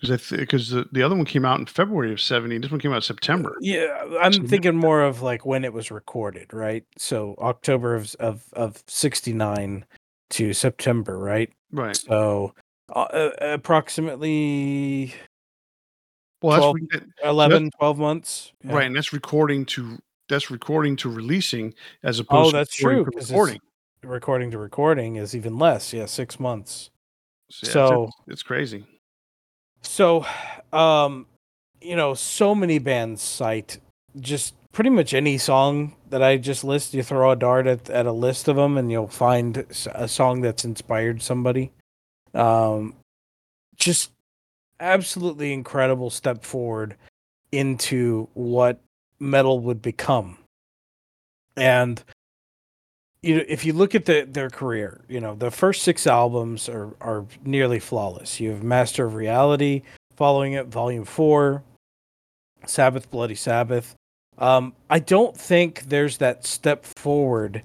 Because because the, the other one came out in February of seventy. This one came out in September. Yeah, I'm so, thinking more of like when it was recorded, right? So October of of of '69 to September, right? Right. So Uh, uh, approximately Well, 12 that's re- 11, 12 months. Yeah. right, and that's recording to that's recording to releasing as Oh, opposed to that's recording true. to 'cause recording. recording to recording is even less. Yeah, six months. So, yeah, So- it's, it's crazy. So, um, you know, so many bands cite just pretty much any song that I just list. You throw a dart at, at a list of them, and you'll find a song that's inspired somebody. Um, just absolutely incredible step forward into what metal would become. And you know, if you look at the, their career, you know, the first six albums are, are nearly flawless. You have Master of Reality following it, Volume 4, Sabbath, Bloody Sabbath. Um, I don't think there's that step forward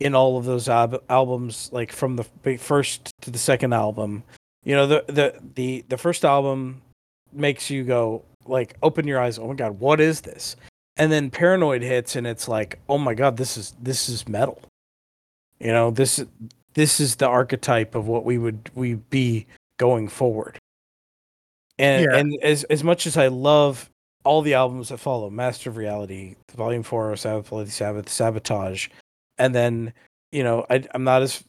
in all of those albums, like from the first to the second album. You know, the, the, the, the first album makes you go, like, open your eyes. Oh my God, what is this? And then Paranoid hits, and it's like, oh my God, this is this is metal. You know, this this is the archetype of what we would we be going forward. And Yeah. and as as much as I love all the albums that follow, Master of Reality, Volume Four, Sabbath, Bloody Sabbath, Sabotage, and then you know I, I'm not as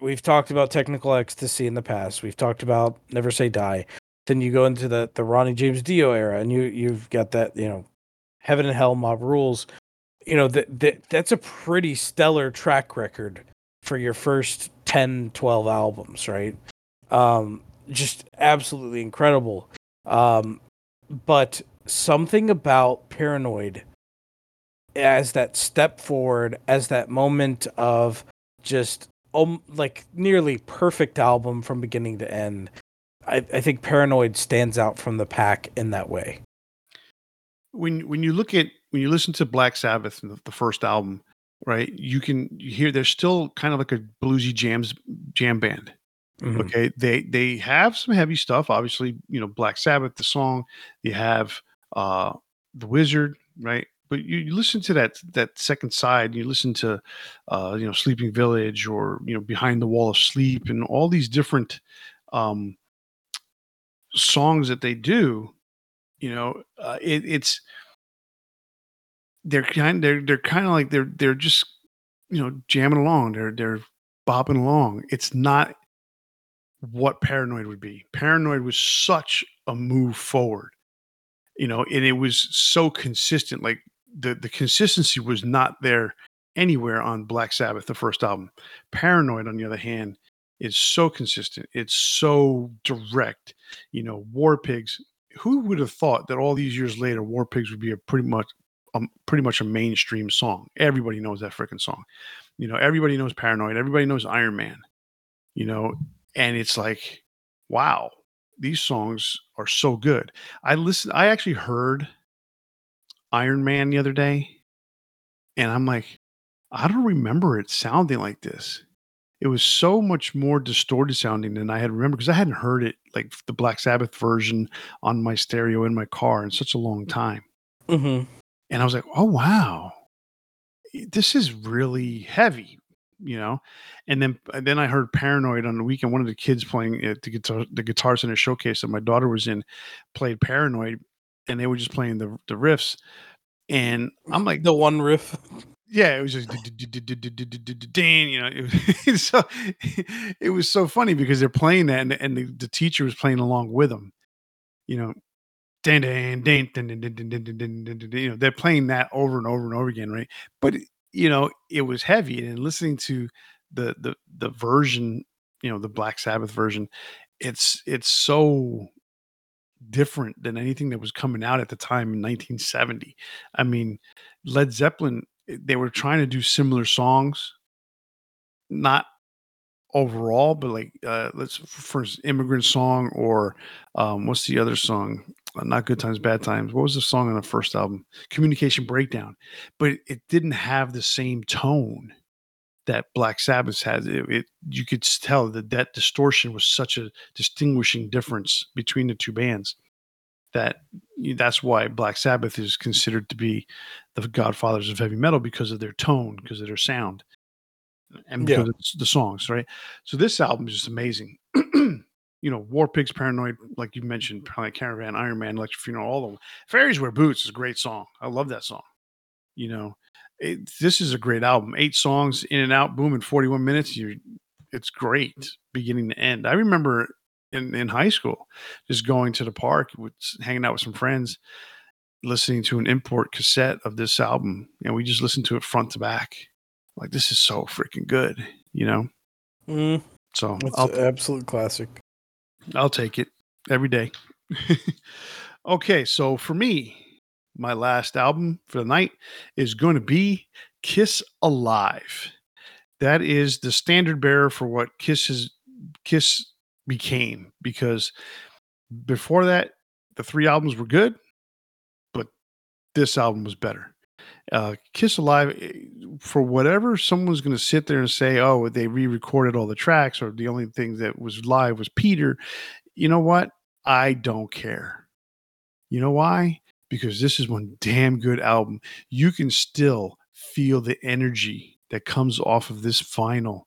we've talked about Technical Ecstasy in the past. We've talked about Never Say Die. Then you go into the the Ronnie James Dio era, and you you've got that you know Heaven and Hell, Mob Rules. You know that that that's a pretty stellar track record for your first 10 12 albums right um just absolutely incredible um but something about paranoid as that step forward as that moment of just um like nearly perfect album from beginning to end i i think paranoid stands out from the pack in that way when when you look at when you listen to Black Sabbath, the, the first album, right? You can you hear they're still kind of like a bluesy jams jam band. Mhm. Okay, they they have some heavy stuff. Obviously, you know Black Sabbath, the song. You have uh the Wizard, right? But you, you listen to that that second side. You listen to uh, you know Sleeping Village or you know Behind the Wall of Sleep and all these different um songs that they do. You know, uh, it, it's they're kind they're they're kind of like they're they're just you know jamming along they're they're bopping along. It's not what paranoid would be. Paranoid was such a move forward you know and it was so consistent like the the consistency was not there anywhere on black sabbath the first album. Paranoid on the other hand is so consistent. It's so direct you know war pigs who would have thought that all these years later war pigs would be a pretty much um, pretty much a mainstream song. Everybody knows that freaking song. You know, everybody knows Paranoid. Everybody knows Iron Man. You know, and it's like, wow, these songs are so good. I listened. I actually heard Iron Man the other day, and I'm like, I don't remember it sounding like this. It was so much more distorted sounding than I had remembered because I hadn't heard it like the Black Sabbath version on my stereo in my car in such a long time Mhm. and I was like, "Oh wow, this is really heavy," you know. And then and then I heard "Paranoid" on the weekend. One of the kids playing at the guitar, the guitar center showcase that my daughter was in, played "Paranoid," and they were just playing the the riffs. And I'm like, the one riff yeah, it was just you know. It was so it was so funny because they're playing that, and, and the, the teacher was playing along with them. You know, dan dan dan dan dan dan dan dan dan you know, they're playing that over and over and over again, right? But you know, it was heavy, and listening to the the the version, you know, the Black Sabbath version, it's it's so different than anything that was coming out at the time in 1970. I mean, Led Zeppelin, eh, they were trying to do similar songs, not overall, but like uh let's first immigrant song or um what's the other song? Uh, not good times, bad times. What was the song on the first album? Communication breakdown. But it didn't have the same tone that Black Sabbath has. It, it you could tell that that distortion was such a distinguishing difference between the two bands that that's why Black Sabbath is considered to be the godfathers of heavy metal because of their tone, because of their sound, and Yeah. because of the songs, right? So this album is just amazing. you know, War Pigs, Paranoid, like you mentioned, Planet Caravan, Iron Man, Electric Funeral, all of them. Fairies Wear Boots is a great song. I love that song. You know, it, this is a great album. Eight songs in and out, boom, in 41 minutes. You, it's great, beginning to end. I remember in, in high school, just going to the park, with, hanging out with some friends, listening to an import cassette of this album, and we just listened to it front to back. Like this is so freaking good, you know. Mm, So it's I'll, an absolute classic. I'll take it every day. okay, so for me, my last album for the night is going to be Kiss Alive. That is the standard bearer for what Kiss has Kiss became because before that the three albums were good, but this album was better. Uh, Kiss Alive, eh, for whatever someone's going to sit there and say, oh, they re recorded all the tracks, or the only thing that was live was Peter. You know what? I don't care. You know why? Because this is one damn good album. You can still feel the energy that comes off of this vinyl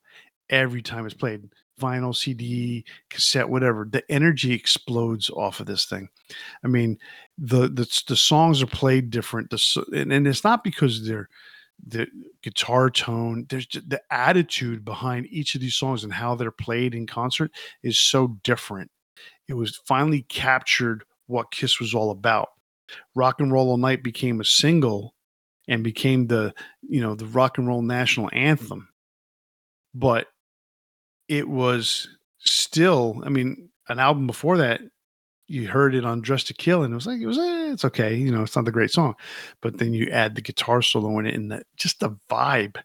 every time it's played vinyl, CD, cassette, whatever. The energy explodes off of this thing. I mean, the the, the songs are played different. The, and, and it's not because they're the guitar tone. There's the attitude behind each of these songs and how they're played in concert is so different. It was finally captured what Kiss was all about. Rock and Roll All Night became a single and became the you know the rock and roll national anthem but it was still i mean an album before that you heard it on dress to kill and it was like it was eh, it's okay you know it's not the great song. But then you add the guitar solo in it and the, just the vibe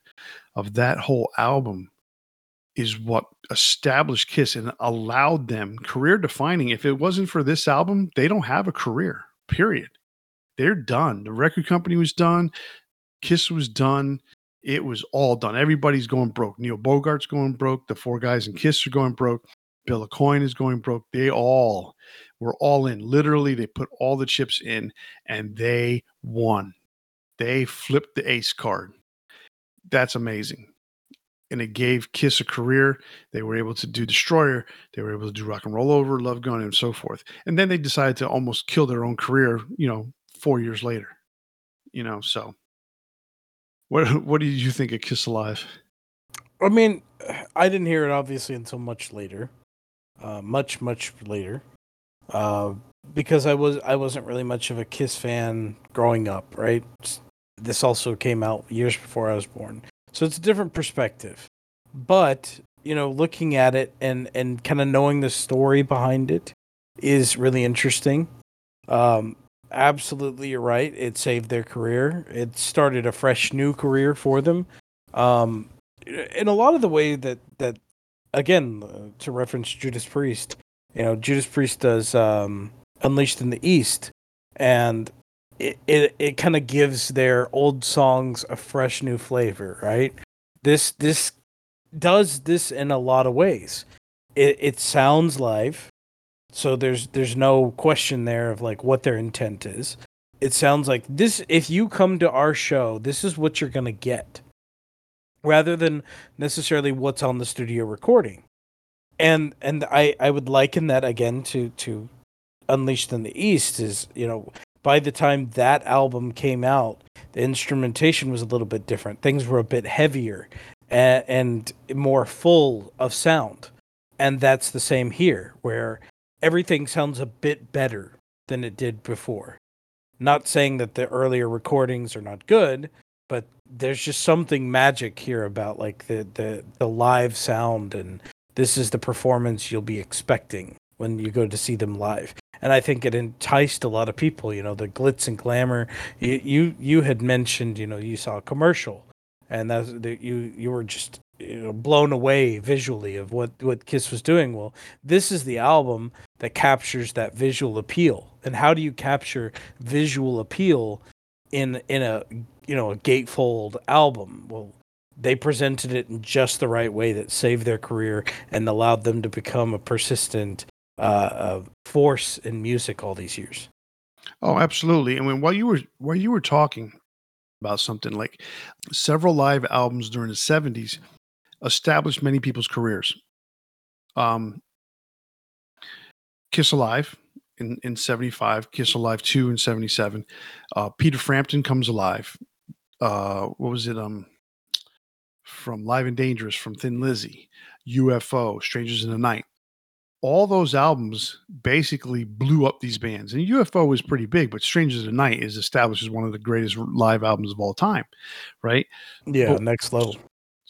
of that whole album is what established kiss and allowed them career defining if it wasn't for this album they don't have a career period. They're done. The record company was done. Kiss was done it was all done. Everybody's going broke. Neil Bogart's going broke. The four guys in Kiss are going broke. Bill Aucoin is going broke. They all were all in. Literally, they put all the chips in and they won. They flipped the ace card. That's amazing. And it gave Kiss a career. They were able to do Destroyer. They were able to do Rock and Roll Over, Love Gun, and so forth. And then they decided to almost kill their own career, you know, four years later. You know, so what what did you think of Kiss Alive? I mean, I didn't hear it obviously until much later, uh, much much later, uh, because I was I wasn't really much of a Kiss fan growing up. Right, this also came out years before I was born, so it's a different perspective. But you know, looking at it and and kind of knowing the story behind it is really interesting. Um, absolutely, you're right. It saved their career. It started a fresh new career for them. Um, in a lot of the way that that again uh, to reference Judas Priest, you know, Judas Priest does um, Unleashed in the East, and it it, it kind of gives their old songs a fresh new flavor, right? This this does this in a lot of ways. It it sounds live, so there's there's no question there of like what their intent is. It sounds like this. If you come to our show, this is what you're gonna get rather than necessarily what's on the studio recording. And and I I would liken that again to to Unleashed in the East is, you know, by the time that album came out, the instrumentation was a little bit different. Things were a bit heavier and, and more full of sound. And that's the same here where everything sounds a bit better than it did before. Not saying that the earlier recordings are not good, but there's just something magic here about like the the the live sound and this is the performance you'll be expecting when you go to see them live and i think it enticed a lot of people you know the glitz and glamour you you, you had mentioned you know you saw a commercial and that's that you you were just you know blown away visually of what what kiss was doing. Well this is the album that captures that visual appeal. And how do you capture visual appeal in in a you know a gatefold album? Well they presented it in just the right way that saved their career and allowed them to become a persistent uh, uh, force in music all these years. Oh, absolutely. And when while you were while you were talking about something like several live albums during the '70s established many people's careers. Um, Kiss Alive in, in 75, Kiss Alive 2 in 77. Uh, Peter Frampton comes alive. Uh, what was it? Um, from Live and Dangerous, from Thin Lizzy, UFO, Strangers in the Night. All those albums basically blew up these bands. And UFO was pretty big, but Strangers in the Night is established as one of the greatest live albums of all time, right? Yeah, but, next level.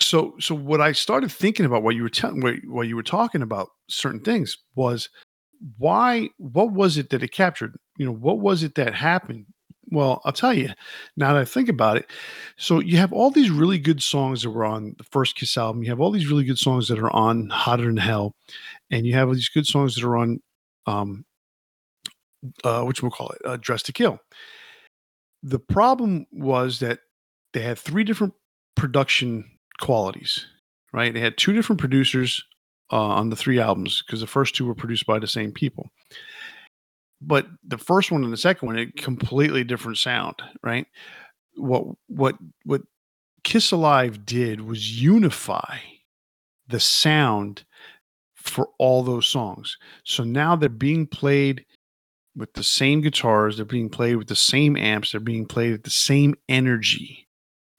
So, so what I started thinking about what you were telling, what, you were talking about, certain things was why what was it that it captured? You know what was it that happened? Well i'll tell you now that i think about it so you have all these really good songs that were on the first kiss album. You have all these really good songs that are on hotter than hell and you have these good songs that are on um uh which we'll call it uh, dress to kill. The problem was that they had three different production qualities right they had two different producers uh, on the three albums because the first two were produced by the same people. But the first one and the second one, a completely different sound, right? What what what Kiss Alive did was unify the sound for all those songs. So now they're being played with the same guitars, they're being played with the same amps, they're being played with the same energy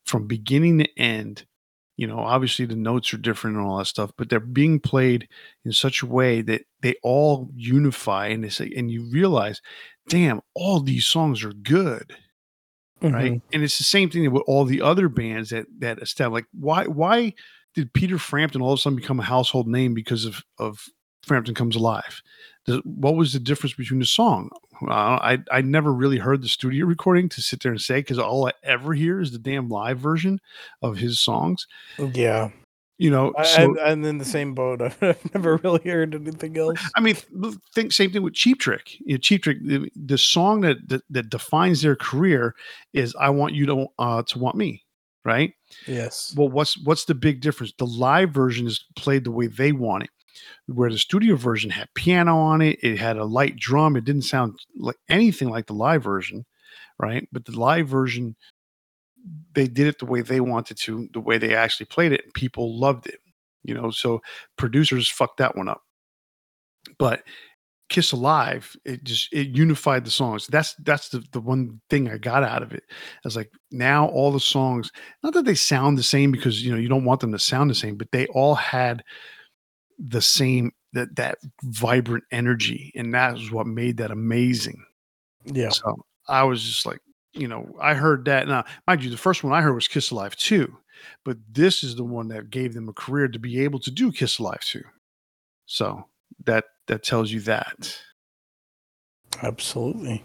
from beginning to end you know obviously the notes are different and all that stuff but they're being played in such a way that they all unify and they say and you realize damn all these songs are good mm-hmm. right and it's the same thing with all the other bands that that establish like why why did peter frampton all of a sudden become a household name because of of frampton comes alive what was the difference between the song? Uh, I I never really heard the studio recording to sit there and say because all I ever hear is the damn live version of his songs. Yeah, you know, I, so, I, am in the same boat. I've never really heard anything else. I mean, think same thing with Cheap Trick. You know, Cheap Trick, the, the song that, that, that defines their career is "I want you to uh, to want me." Right? Yes. Well, what's what's the big difference? The live version is played the way they want it where the studio version had piano on it, it had a light drum. It didn't sound like anything like the live version, right? But the live version, they did it the way they wanted to, the way they actually played it, and people loved it. You know, so producers fucked that one up. But Kiss Alive, it just it unified the songs. That's that's the, the one thing I got out of it. I was like, now all the songs, not that they sound the same because you know you don't want them to sound the same, but they all had the same that that vibrant energy and that was what made that amazing. Yeah. So i was just like you know i heard that now mind you the first one i heard was kiss alive 2 but this is the one that gave them a career to be able to do kiss alive 2 so that that tells you that. Absolutely.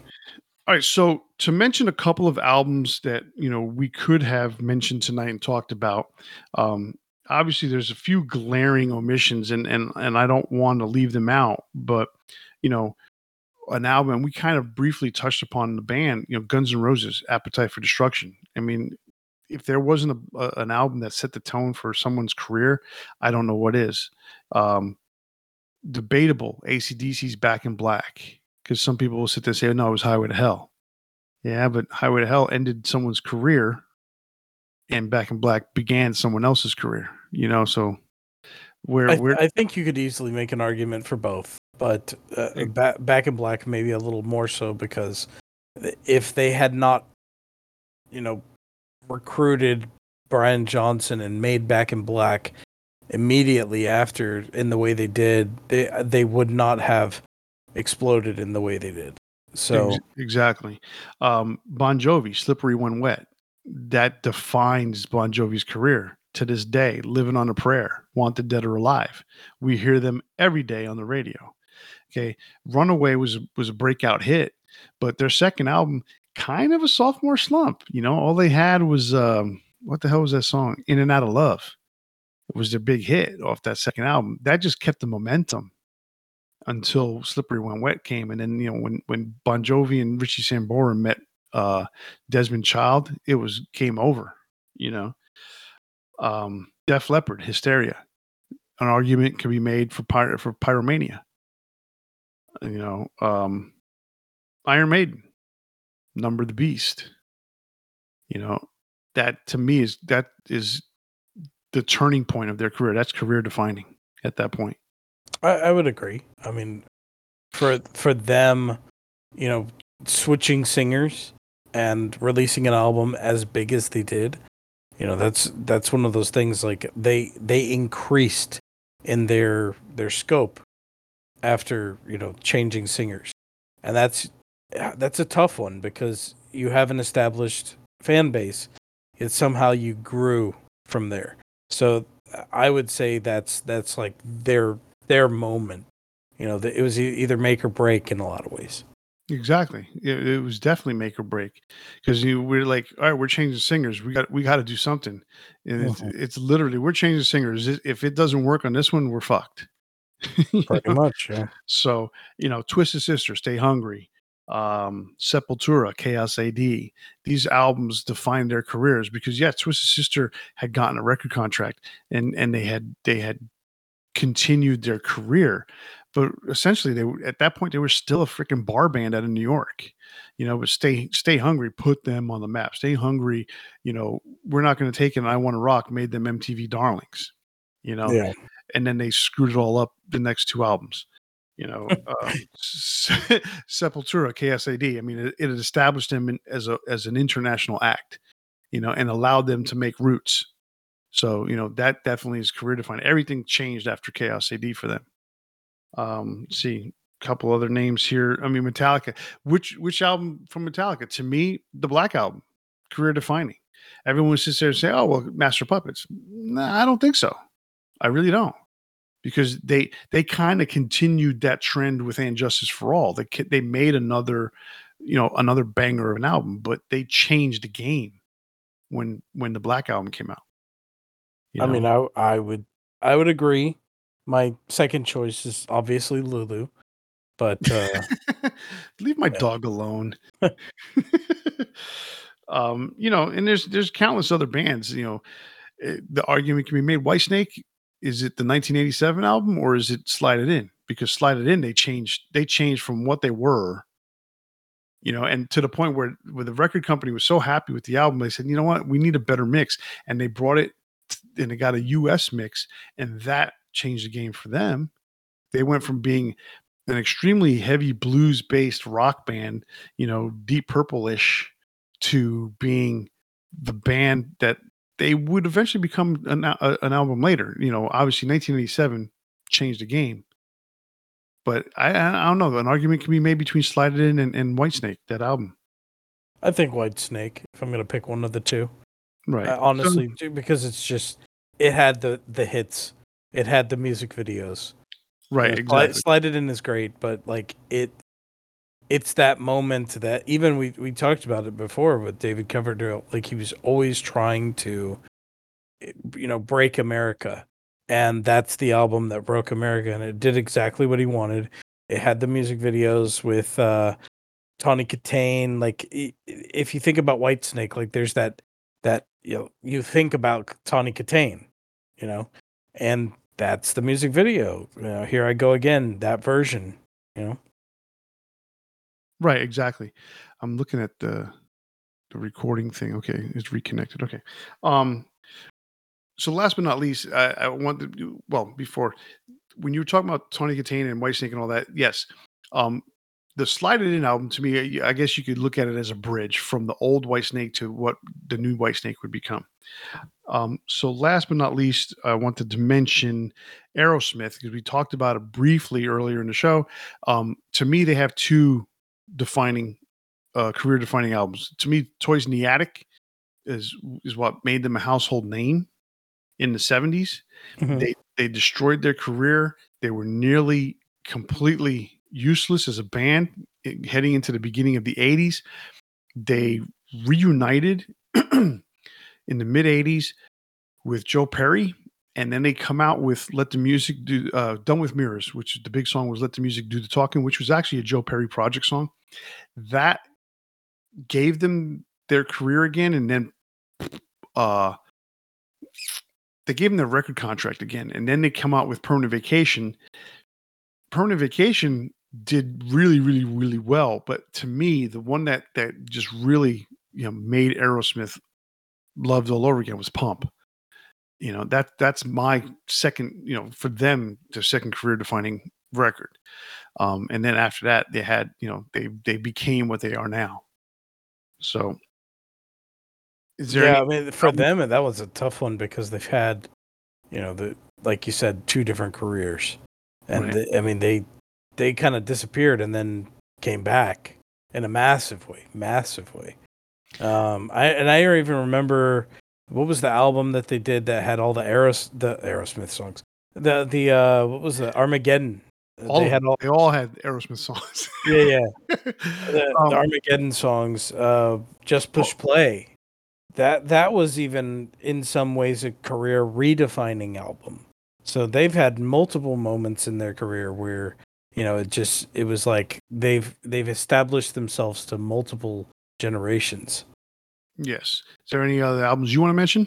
All right so to mention a couple of albums that you know we could have mentioned tonight and talked about um obviously there's a few glaring omissions and and and I don't want to leave them out, but you know, an album we kind of briefly touched upon the band, you know, Guns N' Roses, Appetite for Destruction. I mean, if there wasn't a, a, an album that set the tone for someone's career, I don't know what is. Um, debatable. ACDC's Back in Black because some people will sit there and say, oh, "No, it was Highway to Hell." Yeah, but Highway to Hell ended someone's career and Back in Black began someone else's career. You know, so where I, I think you could easily make an argument for both, but uh, ba- Back in Black maybe a little more so because if they had not, you know, recruited Brian Johnson and made Back in Black immediately after in the way they did, they they would not have exploded in the way they did. So exactly, um, Bon Jovi, "Slippery When Wet." that defines Bon Jovi's career to this day. Living on a Prayer, Wanted Dead or Alive. We hear them every day on the radio. Okay, Runaway was was a breakout hit, but their second album kind of a sophomore slump. You know, all they had was um, what the hell was that song? In and Out of Love. It was their big hit off that second album. That just kept the momentum until Slippery When Wet came, and then you know when when Bon Jovi and Richie Sambora met uh, Desmond Child, it was game over. You know, um, Def Leppard, Hysteria. An argument can be made for pyro, for Pyromania. You know, um, Iron Maiden, Number the Beast. You know, that to me is that is the turning point of their career. That's career defining at that point. I, I would agree. I mean, for for them, you know, switching singers and releasing an album as big as they did, you know, that's that's one of those things like they they increased in their their scope after, you know, changing singers. And that's that's a tough one because you have an established fan base. Yet somehow you grew from there. So I would say that's that's like their their moment. You know, it was either make or break in a lot of ways. Exactly. It, it was definitely make or break because you we're like, all right, we're changing singers. We got we got to do something. And it's, mm-hmm. it's literally we're changing singers. If it doesn't work on this one, we're fucked. Pretty much, yeah. So you know, Twisted Sister, Stay Hungry, um, Sepultura, Chaos AD. These albums defined their careers because yeah, Twisted Sister had gotten a record contract and and they had they had continued their career, but essentially they were at that point they were still a freaking bar band out of New York. You know, but stay stay hungry put them on the map. Stay hungry. You know, we're not going to take it. And I want to rock made them MTV darlings. You know, yeah. and then they screwed it all up the next two albums you know, uh, Sepultura, Chaos AD. I mean, it, it established them in, as a as an international act, you know, and allowed them to make roots. So you know that definitely is career defining. Everything changed after Chaos AD for them. Um, see a couple other names here. I mean, Metallica. Which which album from Metallica? To me, the Black Album, career defining. Everyone sits there and say, "Oh well, Master Puppets." Nah, I don't think so. I really don't because they they kind of continued that trend with And Justice for All. They they made another, you know, another banger of an album, but they changed the game when when the Black album came out. You know? I mean, I I would I would agree. My second choice is obviously Lulu, but uh, leave my yeah. dog alone. um, you know, and there's there's countless other bands. You know, eh, the argument can be made. Whitesnake is it the 1987 album or is it Slide It In? Because Slide It In, they changed they changed from what they were, you know, and to the point where where the record company was so happy with the album, they said, you know what, we need a better mix, and they brought it and it got a U.S. mix, and that changed the game for them. They went from being an extremely heavy blues based rock band, you know, deep purple-ish, to being the band that they would eventually become an, a, an album later. You know, obviously 1987 changed the game. But I, I don't know. An argument can be made between Slide It In and, and Whitesnake, that album. I think Whitesnake, if I'm going to pick one of the two. Right. Uh, honestly, so, because it's just, it had the, the hits, it had the music videos. Right. You know, exactly. Slide, Slide It In is great, but like it, it's that moment that even we we talked about it before with David Coverdale. Like he was always trying to, eh, you know, break America, and that's the album that broke America, and it did exactly what he wanted. It had the music videos with uh, Tawny Kitaen. Like if you think about Whitesnake, like there's that that you know you think about Tawny Kitaen, you know, and that's the music video. You know, here I go again, that version, you know. Right, exactly. I'm looking at the the recording thing. Okay, it's reconnected. Okay. Um so last but not least, I, I want to well before when you were talking about Tawny Kitaen and Whitesnake and all that, yes. Um the Slide It In album to me, I guess you could look at it as a bridge from the old Whitesnake to what the new Whitesnake would become. Um, so last but not least, I wanted to mention Aerosmith because we talked about it briefly earlier in the show. Um, to me, they have two defining uh, career defining albums. To me, Toys in the Attic is is what made them a household name in the 70s. Mm-hmm. They they destroyed their career. They were nearly completely useless as a band eh, heading into the beginning of the 80s. They reunited in the mid 80s with Joe Perry and then they come out with "Let the Music Do." Uh, "Done with Mirrors," which the big song was "Let the Music Do the Talking," which was actually a Joe Perry project song. That gave them their career again, and then uh, they gave them their record contract again, and then they come out with "Permanent Vacation." "Permanent Vacation" did really, really, really well, but to me, the one that that just really you know made Aerosmith loved all over again was "Pump." you know that that's my second you know for them their second career defining record Um, and then after that, they had you know they they became what they are now. So, is there? Yeah, any- I mean, for them, that was a tough one because they've had, you know, the like you said, two different careers, and right. the, I mean they they kind of disappeared and then came back in a massive way, massive way. Um, I and I even remember what was the album that they did that had all the Aeros the Aerosmith songs. The the uh what was the Armageddon? All they had all they all had Aerosmith songs. yeah, yeah. The, um, the, Armageddon songs. Uh, just push oh. play. That that was even in some ways a career redefining album. So they've had multiple moments in their career where you know it just it was like they've they've established themselves to multiple generations. Yes. Is there any other albums you want to mention?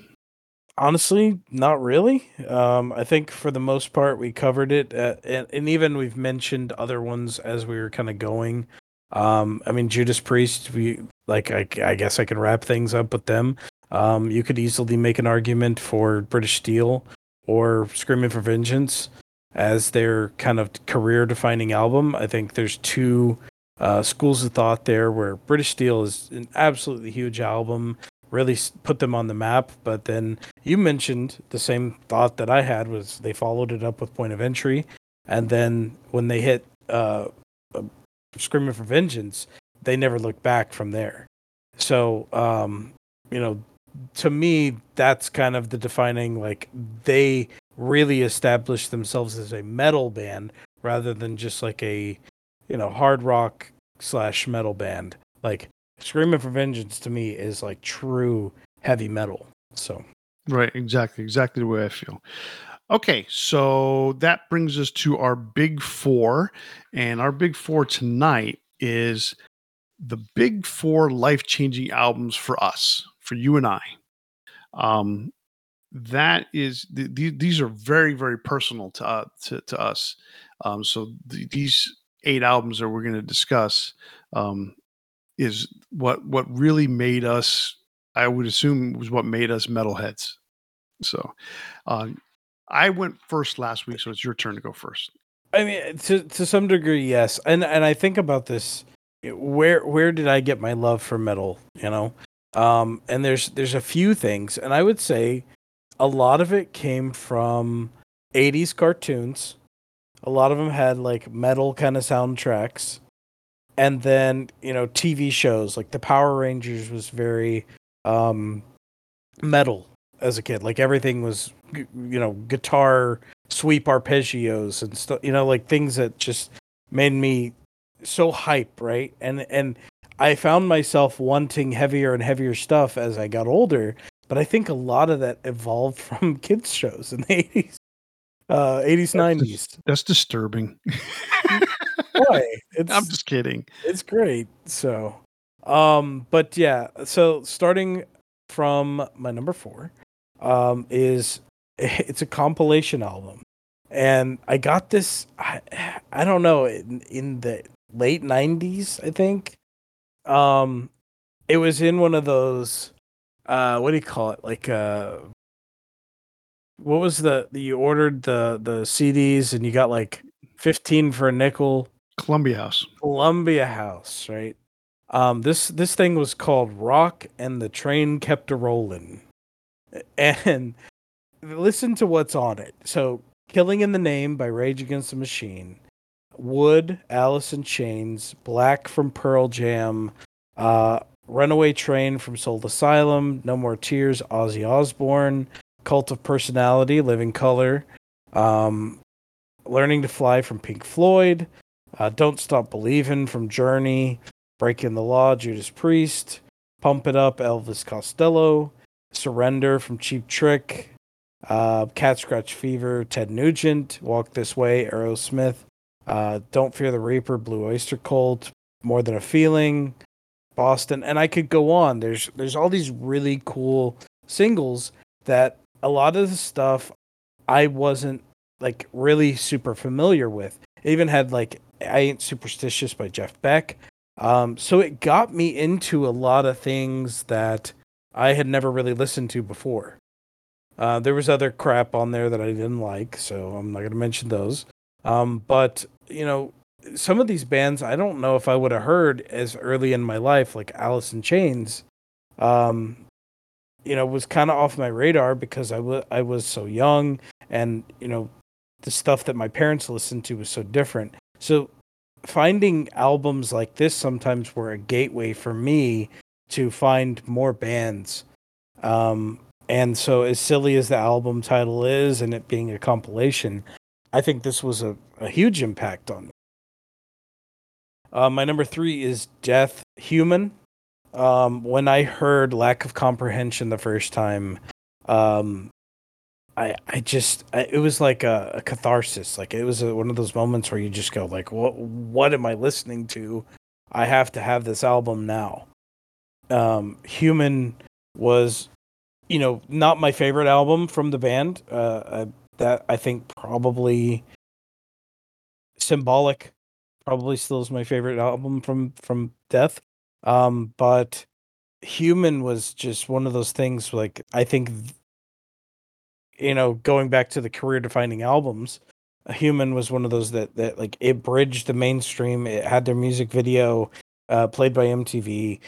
Honestly, not really. Um, I think for the most part we covered it, uh, and, and, even we've mentioned other ones as we were kind of going. Um, I mean, Judas Priest. We like. I, I, guess I can wrap things up with them. Um, you could easily make an argument for British Steel or Screaming for Vengeance as their kind of career-defining album. I think there's two uh, schools of thought there where British Steel is an absolutely huge album, really put them on the map. But then you mentioned the same thought that I had was they followed it up with Point of Entry, and then when they hit uh, uh, Screaming for Vengeance, they never looked back from there. So um, you know, to me, that's kind of the defining like they really established themselves as a metal band rather than just like a you know, hard rock slash metal band. Like Screaming for Vengeance to me is like true heavy metal. So Right, exactly, exactly the way I feel. Okay, so that brings us to our big four. And our big four tonight is the big four life changing albums for us, for you and I. Um, that is, th- th- these are very, very personal to, uh, to, to us. Um, so th- these eight albums that we're going to discuss um, is what what really made us. I would assume was what made us metalheads. So, uh, I went first last week, so it's your turn to go first. I mean, to to some degree, yes, and and I think about this. Where where did I get my love for metal? You know, um, and there's there's a few things, and I would say a lot of it came from 80s cartoons a lot of them had like metal kind of soundtracks. And then, you know, TV shows like the Power Rangers was very um metal as a kid. Like everything was you know, guitar sweep arpeggios and stuff, you know, like things that just made me so hype, right? And and I found myself wanting heavier and heavier stuff as I got older, but I think a lot of that evolved from kids shows in the 80s uh 80s 90s that's disturbing. Why i'm just kidding. it's great so um but yeah so starting from my number four um is it's a compilation album. And i got this i, I don't know in, in the late 90s i think. Um it was in one of those uh what do you call it like uh what was the you ordered the the CDs and you got like 15 for a nickel Columbia House. Columbia House, right? Um this this thing was called Rock and the Train Kept a Rolling, And listen to what's on it. So Killing in the Name by Rage Against the Machine, Would, Alice in Chains, Black from Pearl Jam, uh Runaway Train from Soul Asylum, No More Tears, Ozzy Osbourne, Cult of Personality, Living Colour, um, Learning to Fly from Pink Floyd, uh, Don't Stop Believing from Journey, Breaking the Law, Judas Priest, Pump It Up, Elvis Costello, Surrender from Cheap Trick, uh, Cat Scratch Fever, Ted Nugent, Walk This Way, Aerosmith, uh, Don't Fear the Reaper, Blue Oyster Cult, More Than a Feeling, Boston, and I could go on. There's there's all these really cool singles that a lot of the stuff I wasn't like really super familiar with. It even had like I Ain't Superstitious by Jeff Beck. Um, so it got me into a lot of things that I had never really listened to before. Uh, there was other crap on there that I didn't like, so I'm not going to mention those. Um, but you know, some of these bands I don't know if I would have heard as early in my life, like Alice in Chains. Um, you know, was kind of off my radar because I was I was so young, and you know, the stuff that my parents listened to was so different. So finding albums like this sometimes were a gateway for me to find more bands. Um, and so, as silly as the album title is, and it being a compilation, I think this was a, a huge impact on me. Uh, my number three is Death Human. Um, when I heard Lack of Comprehension the first time, um, I I just I, it was like a, a catharsis. Like it was a, one of those moments where you just go like, what what am I listening to? I have to have this album now. Um, Human was, you know, not my favorite album from the band. Uh, uh, that I think probably symbolic. Probably still is my favorite album from from Death. Um, but Human was just one of those things. Like I think you know, going back to the career defining albums, human was one of those that that like it bridged the mainstream. It had their music video uh, played by MTV.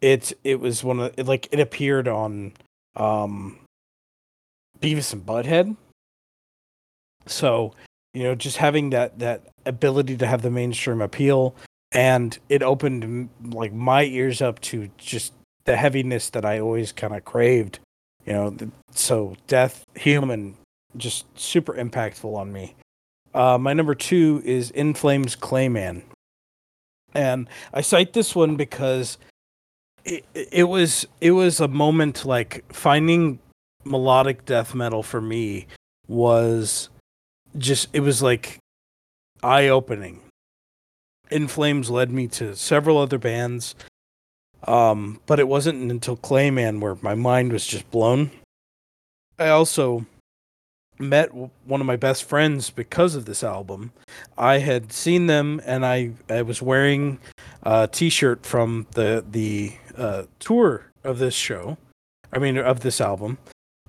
It it was one of it, like it appeared on um Beavis and Butthead. So, you know, just having that that ability to have the mainstream appeal. And it opened like my ears up to just the heaviness that I always kind of craved you know so death human just super impactful on me. Uh, my number two is in flames clayman and i cite this one because it, it was it was a moment like finding melodic death metal for me was just it was like eye opening in flames led me to several other bands um, but it wasn't until Clayman where my mind was just blown. I also met one of my best friends because of this album. I had seen them and I, I was wearing a t-shirt from the the uh, tour of this show. I mean of this album.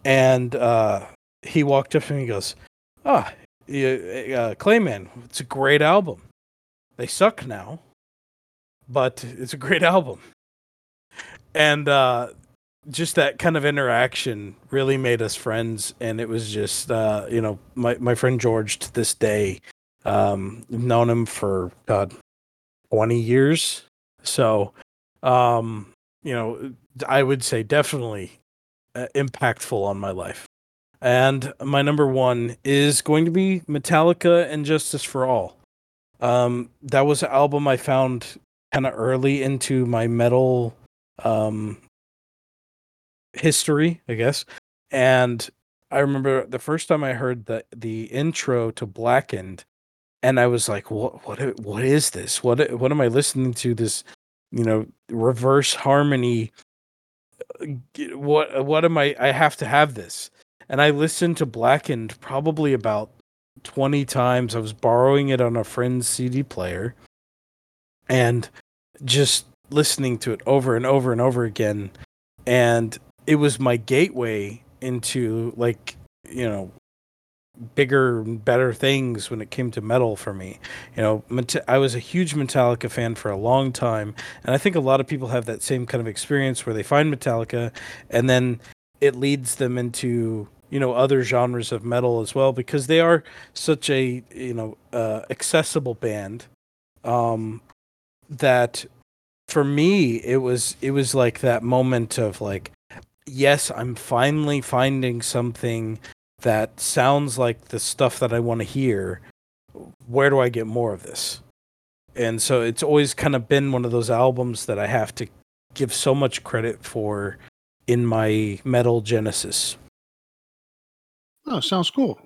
And uh, he walked up to me and he goes, "Ah, uh, Clayman, it's a great album. They suck now, but it's a great album." and uh, just that kind of interaction really made us friends and it was just uh, you know my, my friend george to this day um known him for god 20 years so um you know i would say definitely uh, impactful on my life and my number one is going to be metallica and justice for all um that was an album i found kind of early into my metal um history, I guess. And I remember the first time I heard the the intro to Blackened, and I was like, "What? What? What is this? What? What am I listening to? This, you know, reverse harmony? What? What am I? I have to have this." And I listened to Blackened probably about twenty times. I was borrowing it on a friend's CD player, and just listening to it over and over and over again. And it was my gateway into like you know bigger better things when it came to metal for me you know i was a huge metallica fan for a long time and i think a lot of people have that same kind of experience where they find metallica and then it leads them into you know other genres of metal as well because they are such a you know uh, accessible band um that for me it was it was like that moment of like yes, I'm finally finding something that sounds like the stuff that I want to hear. Where do I get more of this? And so it's always kind of been one of those albums that I have to give so much credit for in my metal genesis. Oh, sounds cool.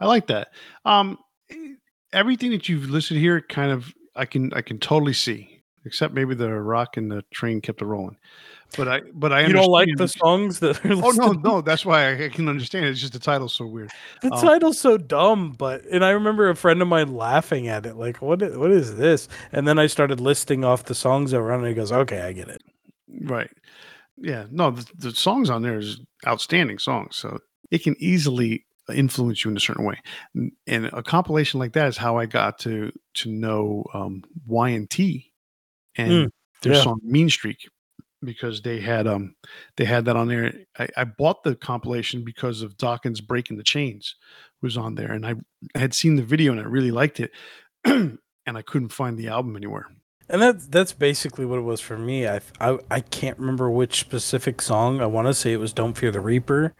I like that. Um, everything that you've listed here, kind of, I can I can totally see, except maybe the rock and the train kept it rolling. But I, but I, you don't like the songs that. Are oh no, no, that's why I, can understand. It, it's just the title's so weird. The um, title's so dumb, but and I remember a friend of mine laughing at it, like, "What? What is this?" And then I started listing off the songs that were on, and he goes, "Okay, I get it." Right. Yeah. No, the, the songs on there is outstanding songs, so it can easily influence you in a certain way. And a compilation like that is how I got to to know um, Y and T and Mm, their yeah. song Mean Streak because they had um they had that on there. I, I bought the compilation because of Dokken's breaking the chains was on there, and I, I had seen the video and I really liked it, and I couldn't find the album anywhere. And that's that's basically what it was for me. I I, I can't remember which specific song. I want to say it was "Don't Fear the Reaper."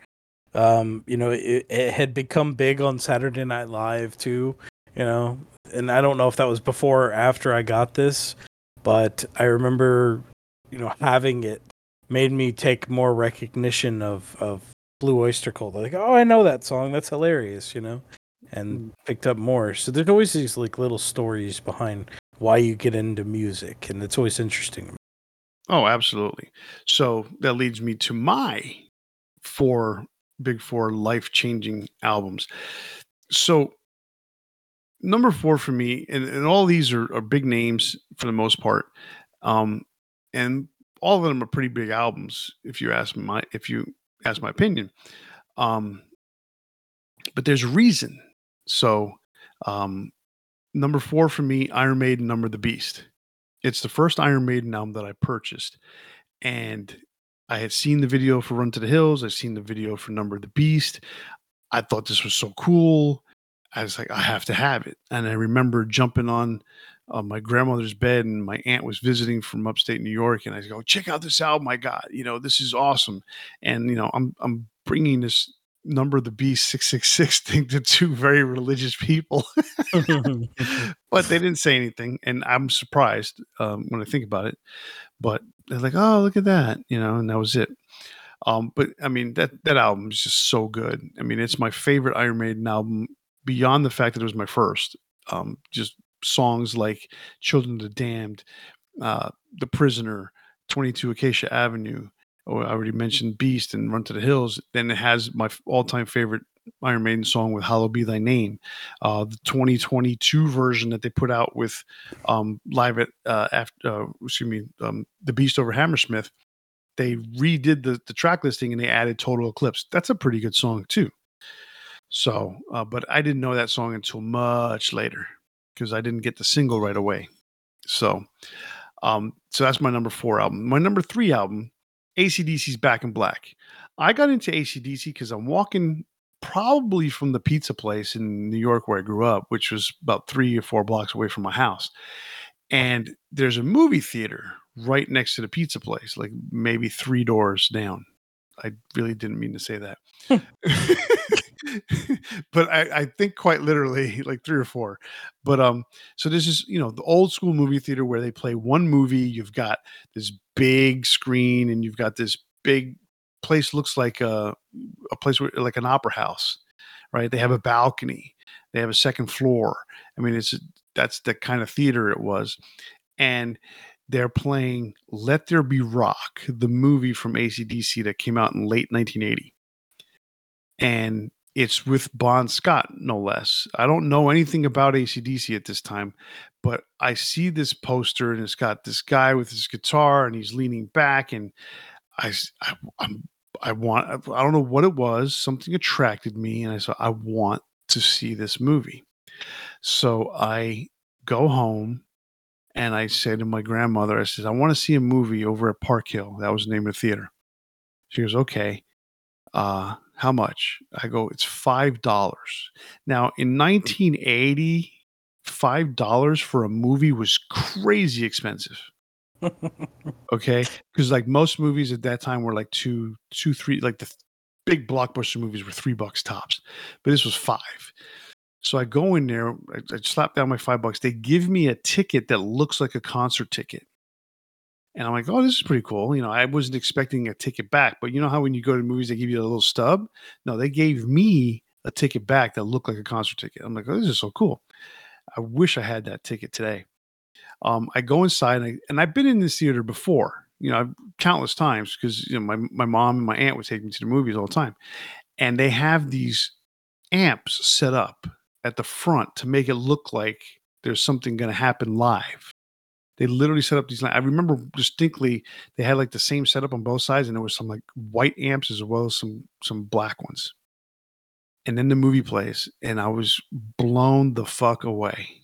Um, you know, it, it had become big on Saturday Night Live too. You know, and I don't know if that was before or after I got this, but I remember, you know, having it made me take more recognition of of Blue Oyster Cult. Like, oh, I know that song. That's hilarious. You know, and picked up more. So there's always these like little stories behind why you get into music, and it's always interesting. Oh, absolutely. So that leads me to my four big four life changing albums. So number four for me, and, and all these are, are big names for the most part. Um, and all of them are pretty big albums, if you ask my if you ask my opinion. Um, but there's reason. So um number four for me, Iron Maiden, Number the Beast. It's the first Iron Maiden album that I purchased and I had seen the video for Run to the Hills. I've seen the video for Number of the Beast. I thought this was so cool. I was like, I have to have it. And I remember jumping on uh, my grandmother's bed, and my aunt was visiting from upstate New York, and I go, check out this album I got. You know, this is awesome. And you know, I'm I'm bringing this Number of the Beast six six six thing to two very religious people, but they didn't say anything, and I'm surprised um, when I think about it but they're like, "Oh, look at that," you know, and that was it. Um, but I mean that that album is just so good. I mean, it's my favorite Iron Maiden album beyond the fact that it was my first. Um, just songs like "Children of the Damned," uh, "The Prisoner," "22 Acacia Avenue." Or I already mentioned "Beast" and "Run to the Hills." Then it has my all-time favorite Iron Maiden song with "Hallowed Be Thy Name," uh, the 2022 version that they put out with um, live at uh, after uh, excuse me um, the Beast over Hammersmith. They redid the the track listing and they added Total Eclipse. That's a pretty good song too. So, uh, but I didn't know that song until much later because I didn't get the single right away. So, um, so that's my number four album. My number three album, ACDC's Back in Black. I got into ACDC because I'm walking probably from the pizza place in New York where I grew up, which was about three or four blocks away from my house. And there's a movie theater right next to the pizza place, like maybe three doors down. I really didn't mean to say that. but I, I think quite literally like three or four. But um, so this is you know the old school movie theater where they play one movie. You've got this big screen and you've got this big place looks like a a place where like an opera house, right? They have a balcony, they have a second floor. I mean, it's that's the kind of theater it was, and they're playing "Let There Be Rock," the movie from ACDC that came out in late 1980, and it's with Bon Scott, no less. I don't know anything about ACDC at this time, but I see this poster and it's got this guy with his guitar and he's leaning back and I, I am I want I don't know what it was. Something attracted me, and I said I want to see this movie. So I go home and I say to my grandmother, I said, I want to see a movie over at Park Hill. That was the name of the theater. She goes, okay. Uh, how much? I go, it's five dollars. Now in 1980, five dollars for a movie was crazy expensive okay? Because like most movies at that time were like two two three like the big blockbuster movies were three bucks tops but this was five. So i go in there i, I slap down my five bucks they give me a ticket that looks like a concert ticket. And i'm like oh this is pretty cool you know i wasn't expecting a ticket back but you know how when you go to movies they give you a little stub? No they gave me a ticket back that looked like a concert ticket. I'm like oh this is so cool. I wish i had that ticket today um, I go inside and, I, and I've been in this theater before, you know, countless times because you know my my mom and my aunt would take me to the movies all the time, and they have these amps set up at the front to make it look like there's something going to happen live. They literally set up these. I remember distinctly they had like the same setup on both sides, and there was some like white amps as well as some some black ones. and then the movie plays, and I was blown the fuck away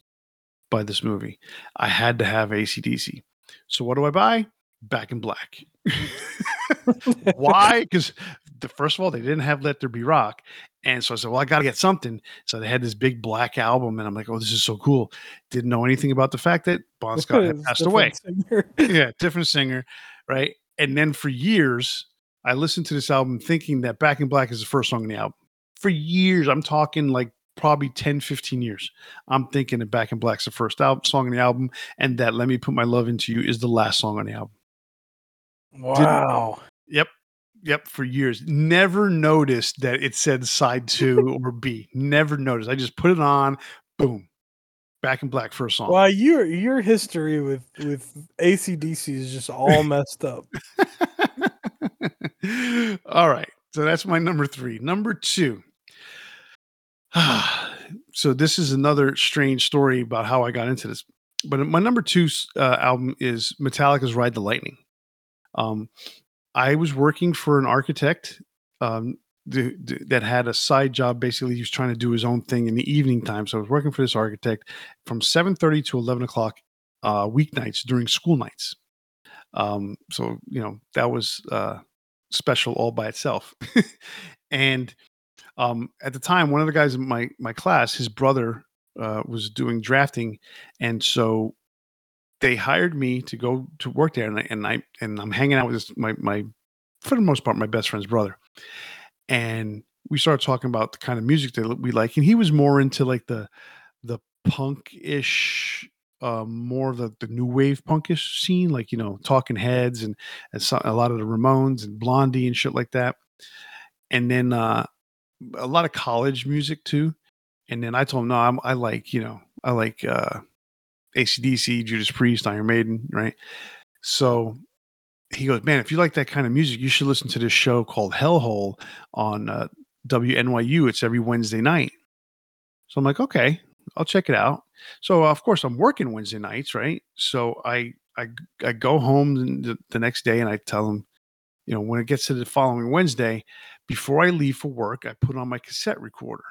by this movie. I had to have ACDC. So what do I buy? Back in Black. Why? Because the first of all, they didn't have Let There Be Rock. And so I said, Well, I gotta get something. So they had this big black album, and I'm like, Oh, this is so cool. Didn't know anything about the fact that Bon Scott had passed away. yeah, different singer, right? And then for years, I listened to this album thinking that Back in Black is the first song on the album. For years, I'm talking like probably 10, 15 years. I'm thinking that Back in Black's the first album, song on the album, and that Let Me Put My Love Into You is the last song on the album. Wow. Didn't, yep. Yep. For years. Never noticed that it said side two or B. Never noticed. I just put it on. Boom. Back in Black first song. Well, your your history with with ACDC is just all messed up. all right. So that's my number three. Number two. so this is another strange story about how I got into this. But my number two uh, album is Metallica's Ride the Lightning. Um, I was working for an architect um, the, the, that had a side job. Basically, he was trying to do his own thing in the evening time. So I was working for this architect from seven thirty to eleven o'clock uh, weeknights during school nights. Um, so you know that was uh, special all by itself. and um, at the time, one of the guys in my my class, his brother uh, was doing drafting, and so they hired me to go to work there, and I and, I, and I'm hanging out with this, my my for the most part my best friend's brother, and we started talking about the kind of music that we like, and he was more into like the the punk ish uh, more of the, the new wave punkish scene, like you know, Talking Heads and, and so, a lot of the Ramones and Blondie and shit like that. And then uh, a lot of college music too. And then I told him, no, I'm, I like you know, I like uh, ACDC, Judas Priest, Iron Maiden, right? So he goes, man, if you like that kind of music, you should listen to this show called Hellhole on uh, WNYU. It's every Wednesday night. So I'm like, okay, I'll check it out. So uh, of course I'm working Wednesday nights, right? So I I I go home the, the next day and I tell him, you know, when it gets to the following Wednesday, before I leave for work, I put on my cassette recorder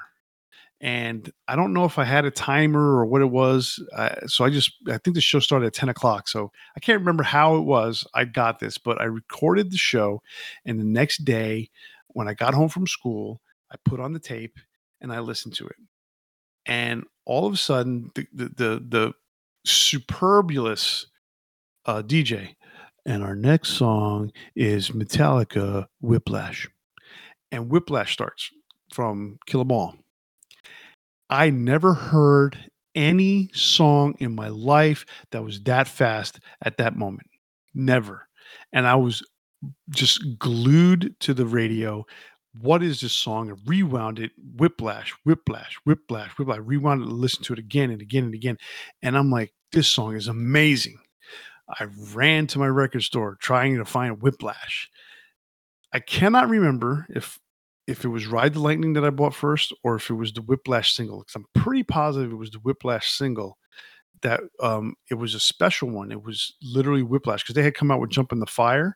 and I don't know if I had a timer or what it was. Uh, so I just, I think the show started at 10 o'clock. So I can't remember how it was I got this, but I recorded the show. And the next day, when I got home from school, I put on the tape and I listened to it. And all of a sudden, the, the, the, the superbulous uh, DJ, and our next song is Metallica Whiplash. And Whiplash starts from Kill 'Em All I never heard any song in my life that was that fast at that moment. Never. And I was just glued to the radio. What is this song? I rewound it, whiplash, whiplash, whiplash, whiplash. Rewound it listen to it again and again and again. And I'm like, this song is amazing. I ran to my record store trying to find Whiplash. I cannot remember if if it was Ride the Lightning that I bought first or if it was the Whiplash single. Because I'm pretty positive it was the Whiplash single that um, it was a special one. It was literally Whiplash because they had come out with Jump in the Fire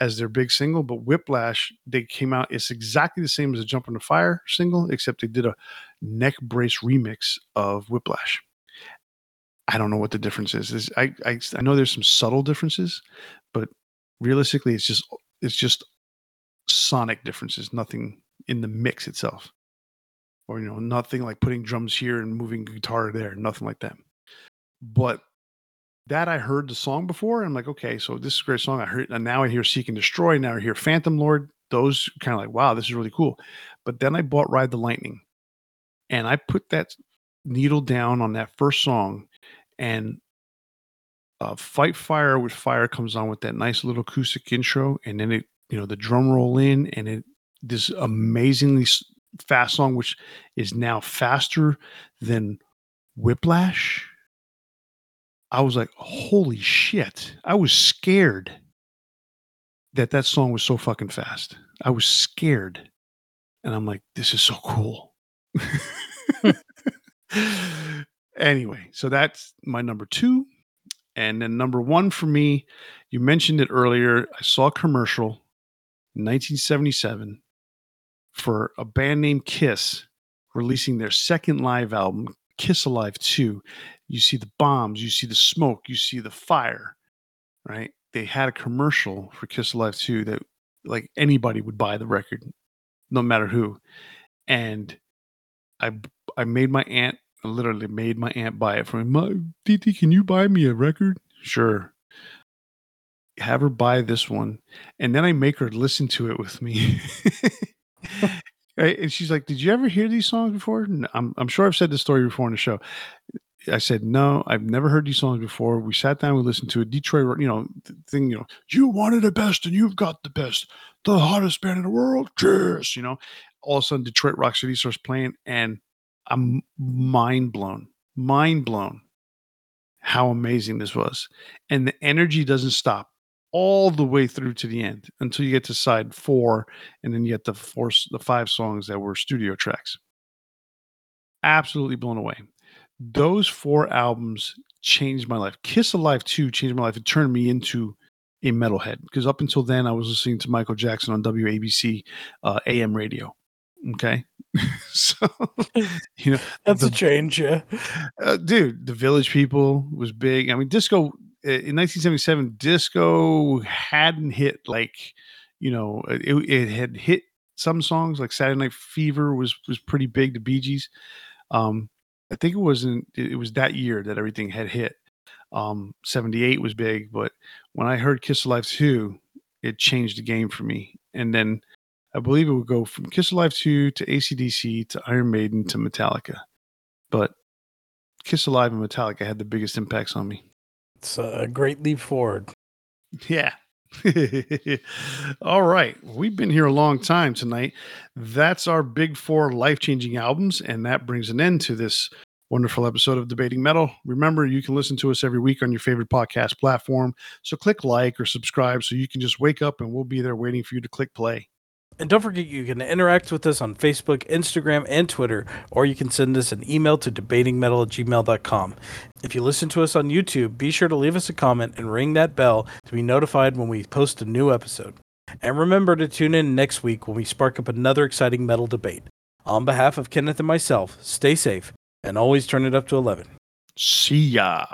as their big single, but Whiplash, they came out, it's exactly the same as a Jump in the Fire single, except they did a neck brace remix of Whiplash. I don't know what the difference is. I, I I know there's some subtle differences, but realistically, it's just it's just sonic differences, nothing in the mix itself. Or, you know, nothing like putting drums here and moving guitar there, nothing like that. But that I heard the song before. I'm like, okay, so this is a great song. I heard, and now I hear Seek and Destroy. Now I hear Phantom Lord. Those kind of like, wow, this is really cool. But then I bought Ride the Lightning, and I put that needle down on that first song, and uh, Fight Fire with Fire comes on with that nice little acoustic intro, and then it, you know, the drum roll in, and it this amazingly fast song, which is now faster than Whiplash. I was like, holy shit. I was scared that that song was so fucking fast. I was scared. And I'm like, this is so cool. anyway, so that's my number two. And then number one for me, you mentioned it earlier. I saw a commercial in 1977 for a band named Kiss releasing their second live album, Kiss Alive 2. You see the bombs, you see the smoke, you see the fire, right? They had a commercial for Kiss Alive 2 that like anybody would buy the record, no matter who. And I I made my aunt I literally made my aunt buy it for me. Titi, can you buy me a record? Sure. Have her buy this one, and then I make her listen to it with me. And she's like, "Did you ever hear these songs before?" I'm I'm sure I've said this story before in the show. I said, "No, I've never heard these songs before." We sat down, we listened to a Detroit, you know, thing, you know, you wanted the best, and you've got the best, the hottest band in the world. Cheers, you know. All of a sudden, Detroit Rock City starts playing, and I'm mind blown, mind blown how amazing this was. And the energy doesn't stop all the way through to the end until you get to side four, and then you get the four, the five songs that were studio tracks. Absolutely blown away. Those four albums changed my life. Kiss Alive 2 changed my life. It turned me into a metalhead because up until then I was listening to Michael Jackson on WABC uh, AM radio. Okay. so, you know, that's the, a change. Yeah. Uh, dude, the village people was big. I mean, disco in 1977, disco hadn't hit like, you know, it, it had hit some songs like Saturday Night Fever was, was pretty big. The Bee Gees. Um, I think it wasn't, it was that year that everything had hit. Um, 78 was big, but when I heard Kiss Alive 2, it changed the game for me. And then, I believe it would go from Kiss Alive 2 to ACDC to Iron Maiden to Metallica. But Kiss Alive and Metallica had the biggest impacts on me. It's a great leap forward. Yeah. All right. We've been here a long time tonight. That's our big four life changing albums. And that brings an end to this wonderful episode of Debating Metal. Remember, you can listen to us every week on your favorite podcast platform. So click like or subscribe so you can just wake up and we'll be there waiting for you to click play. And don't forget, you can interact with us on Facebook, Instagram, and Twitter, or you can send us an email to debatingmetal at gmail.com. If you listen to us on YouTube, be sure to leave us a comment and ring that bell to be notified when we post a new episode. And remember to tune in next week when we spark up another exciting metal debate. On behalf of Kenneth and myself, stay safe and always turn it up to 11. See ya.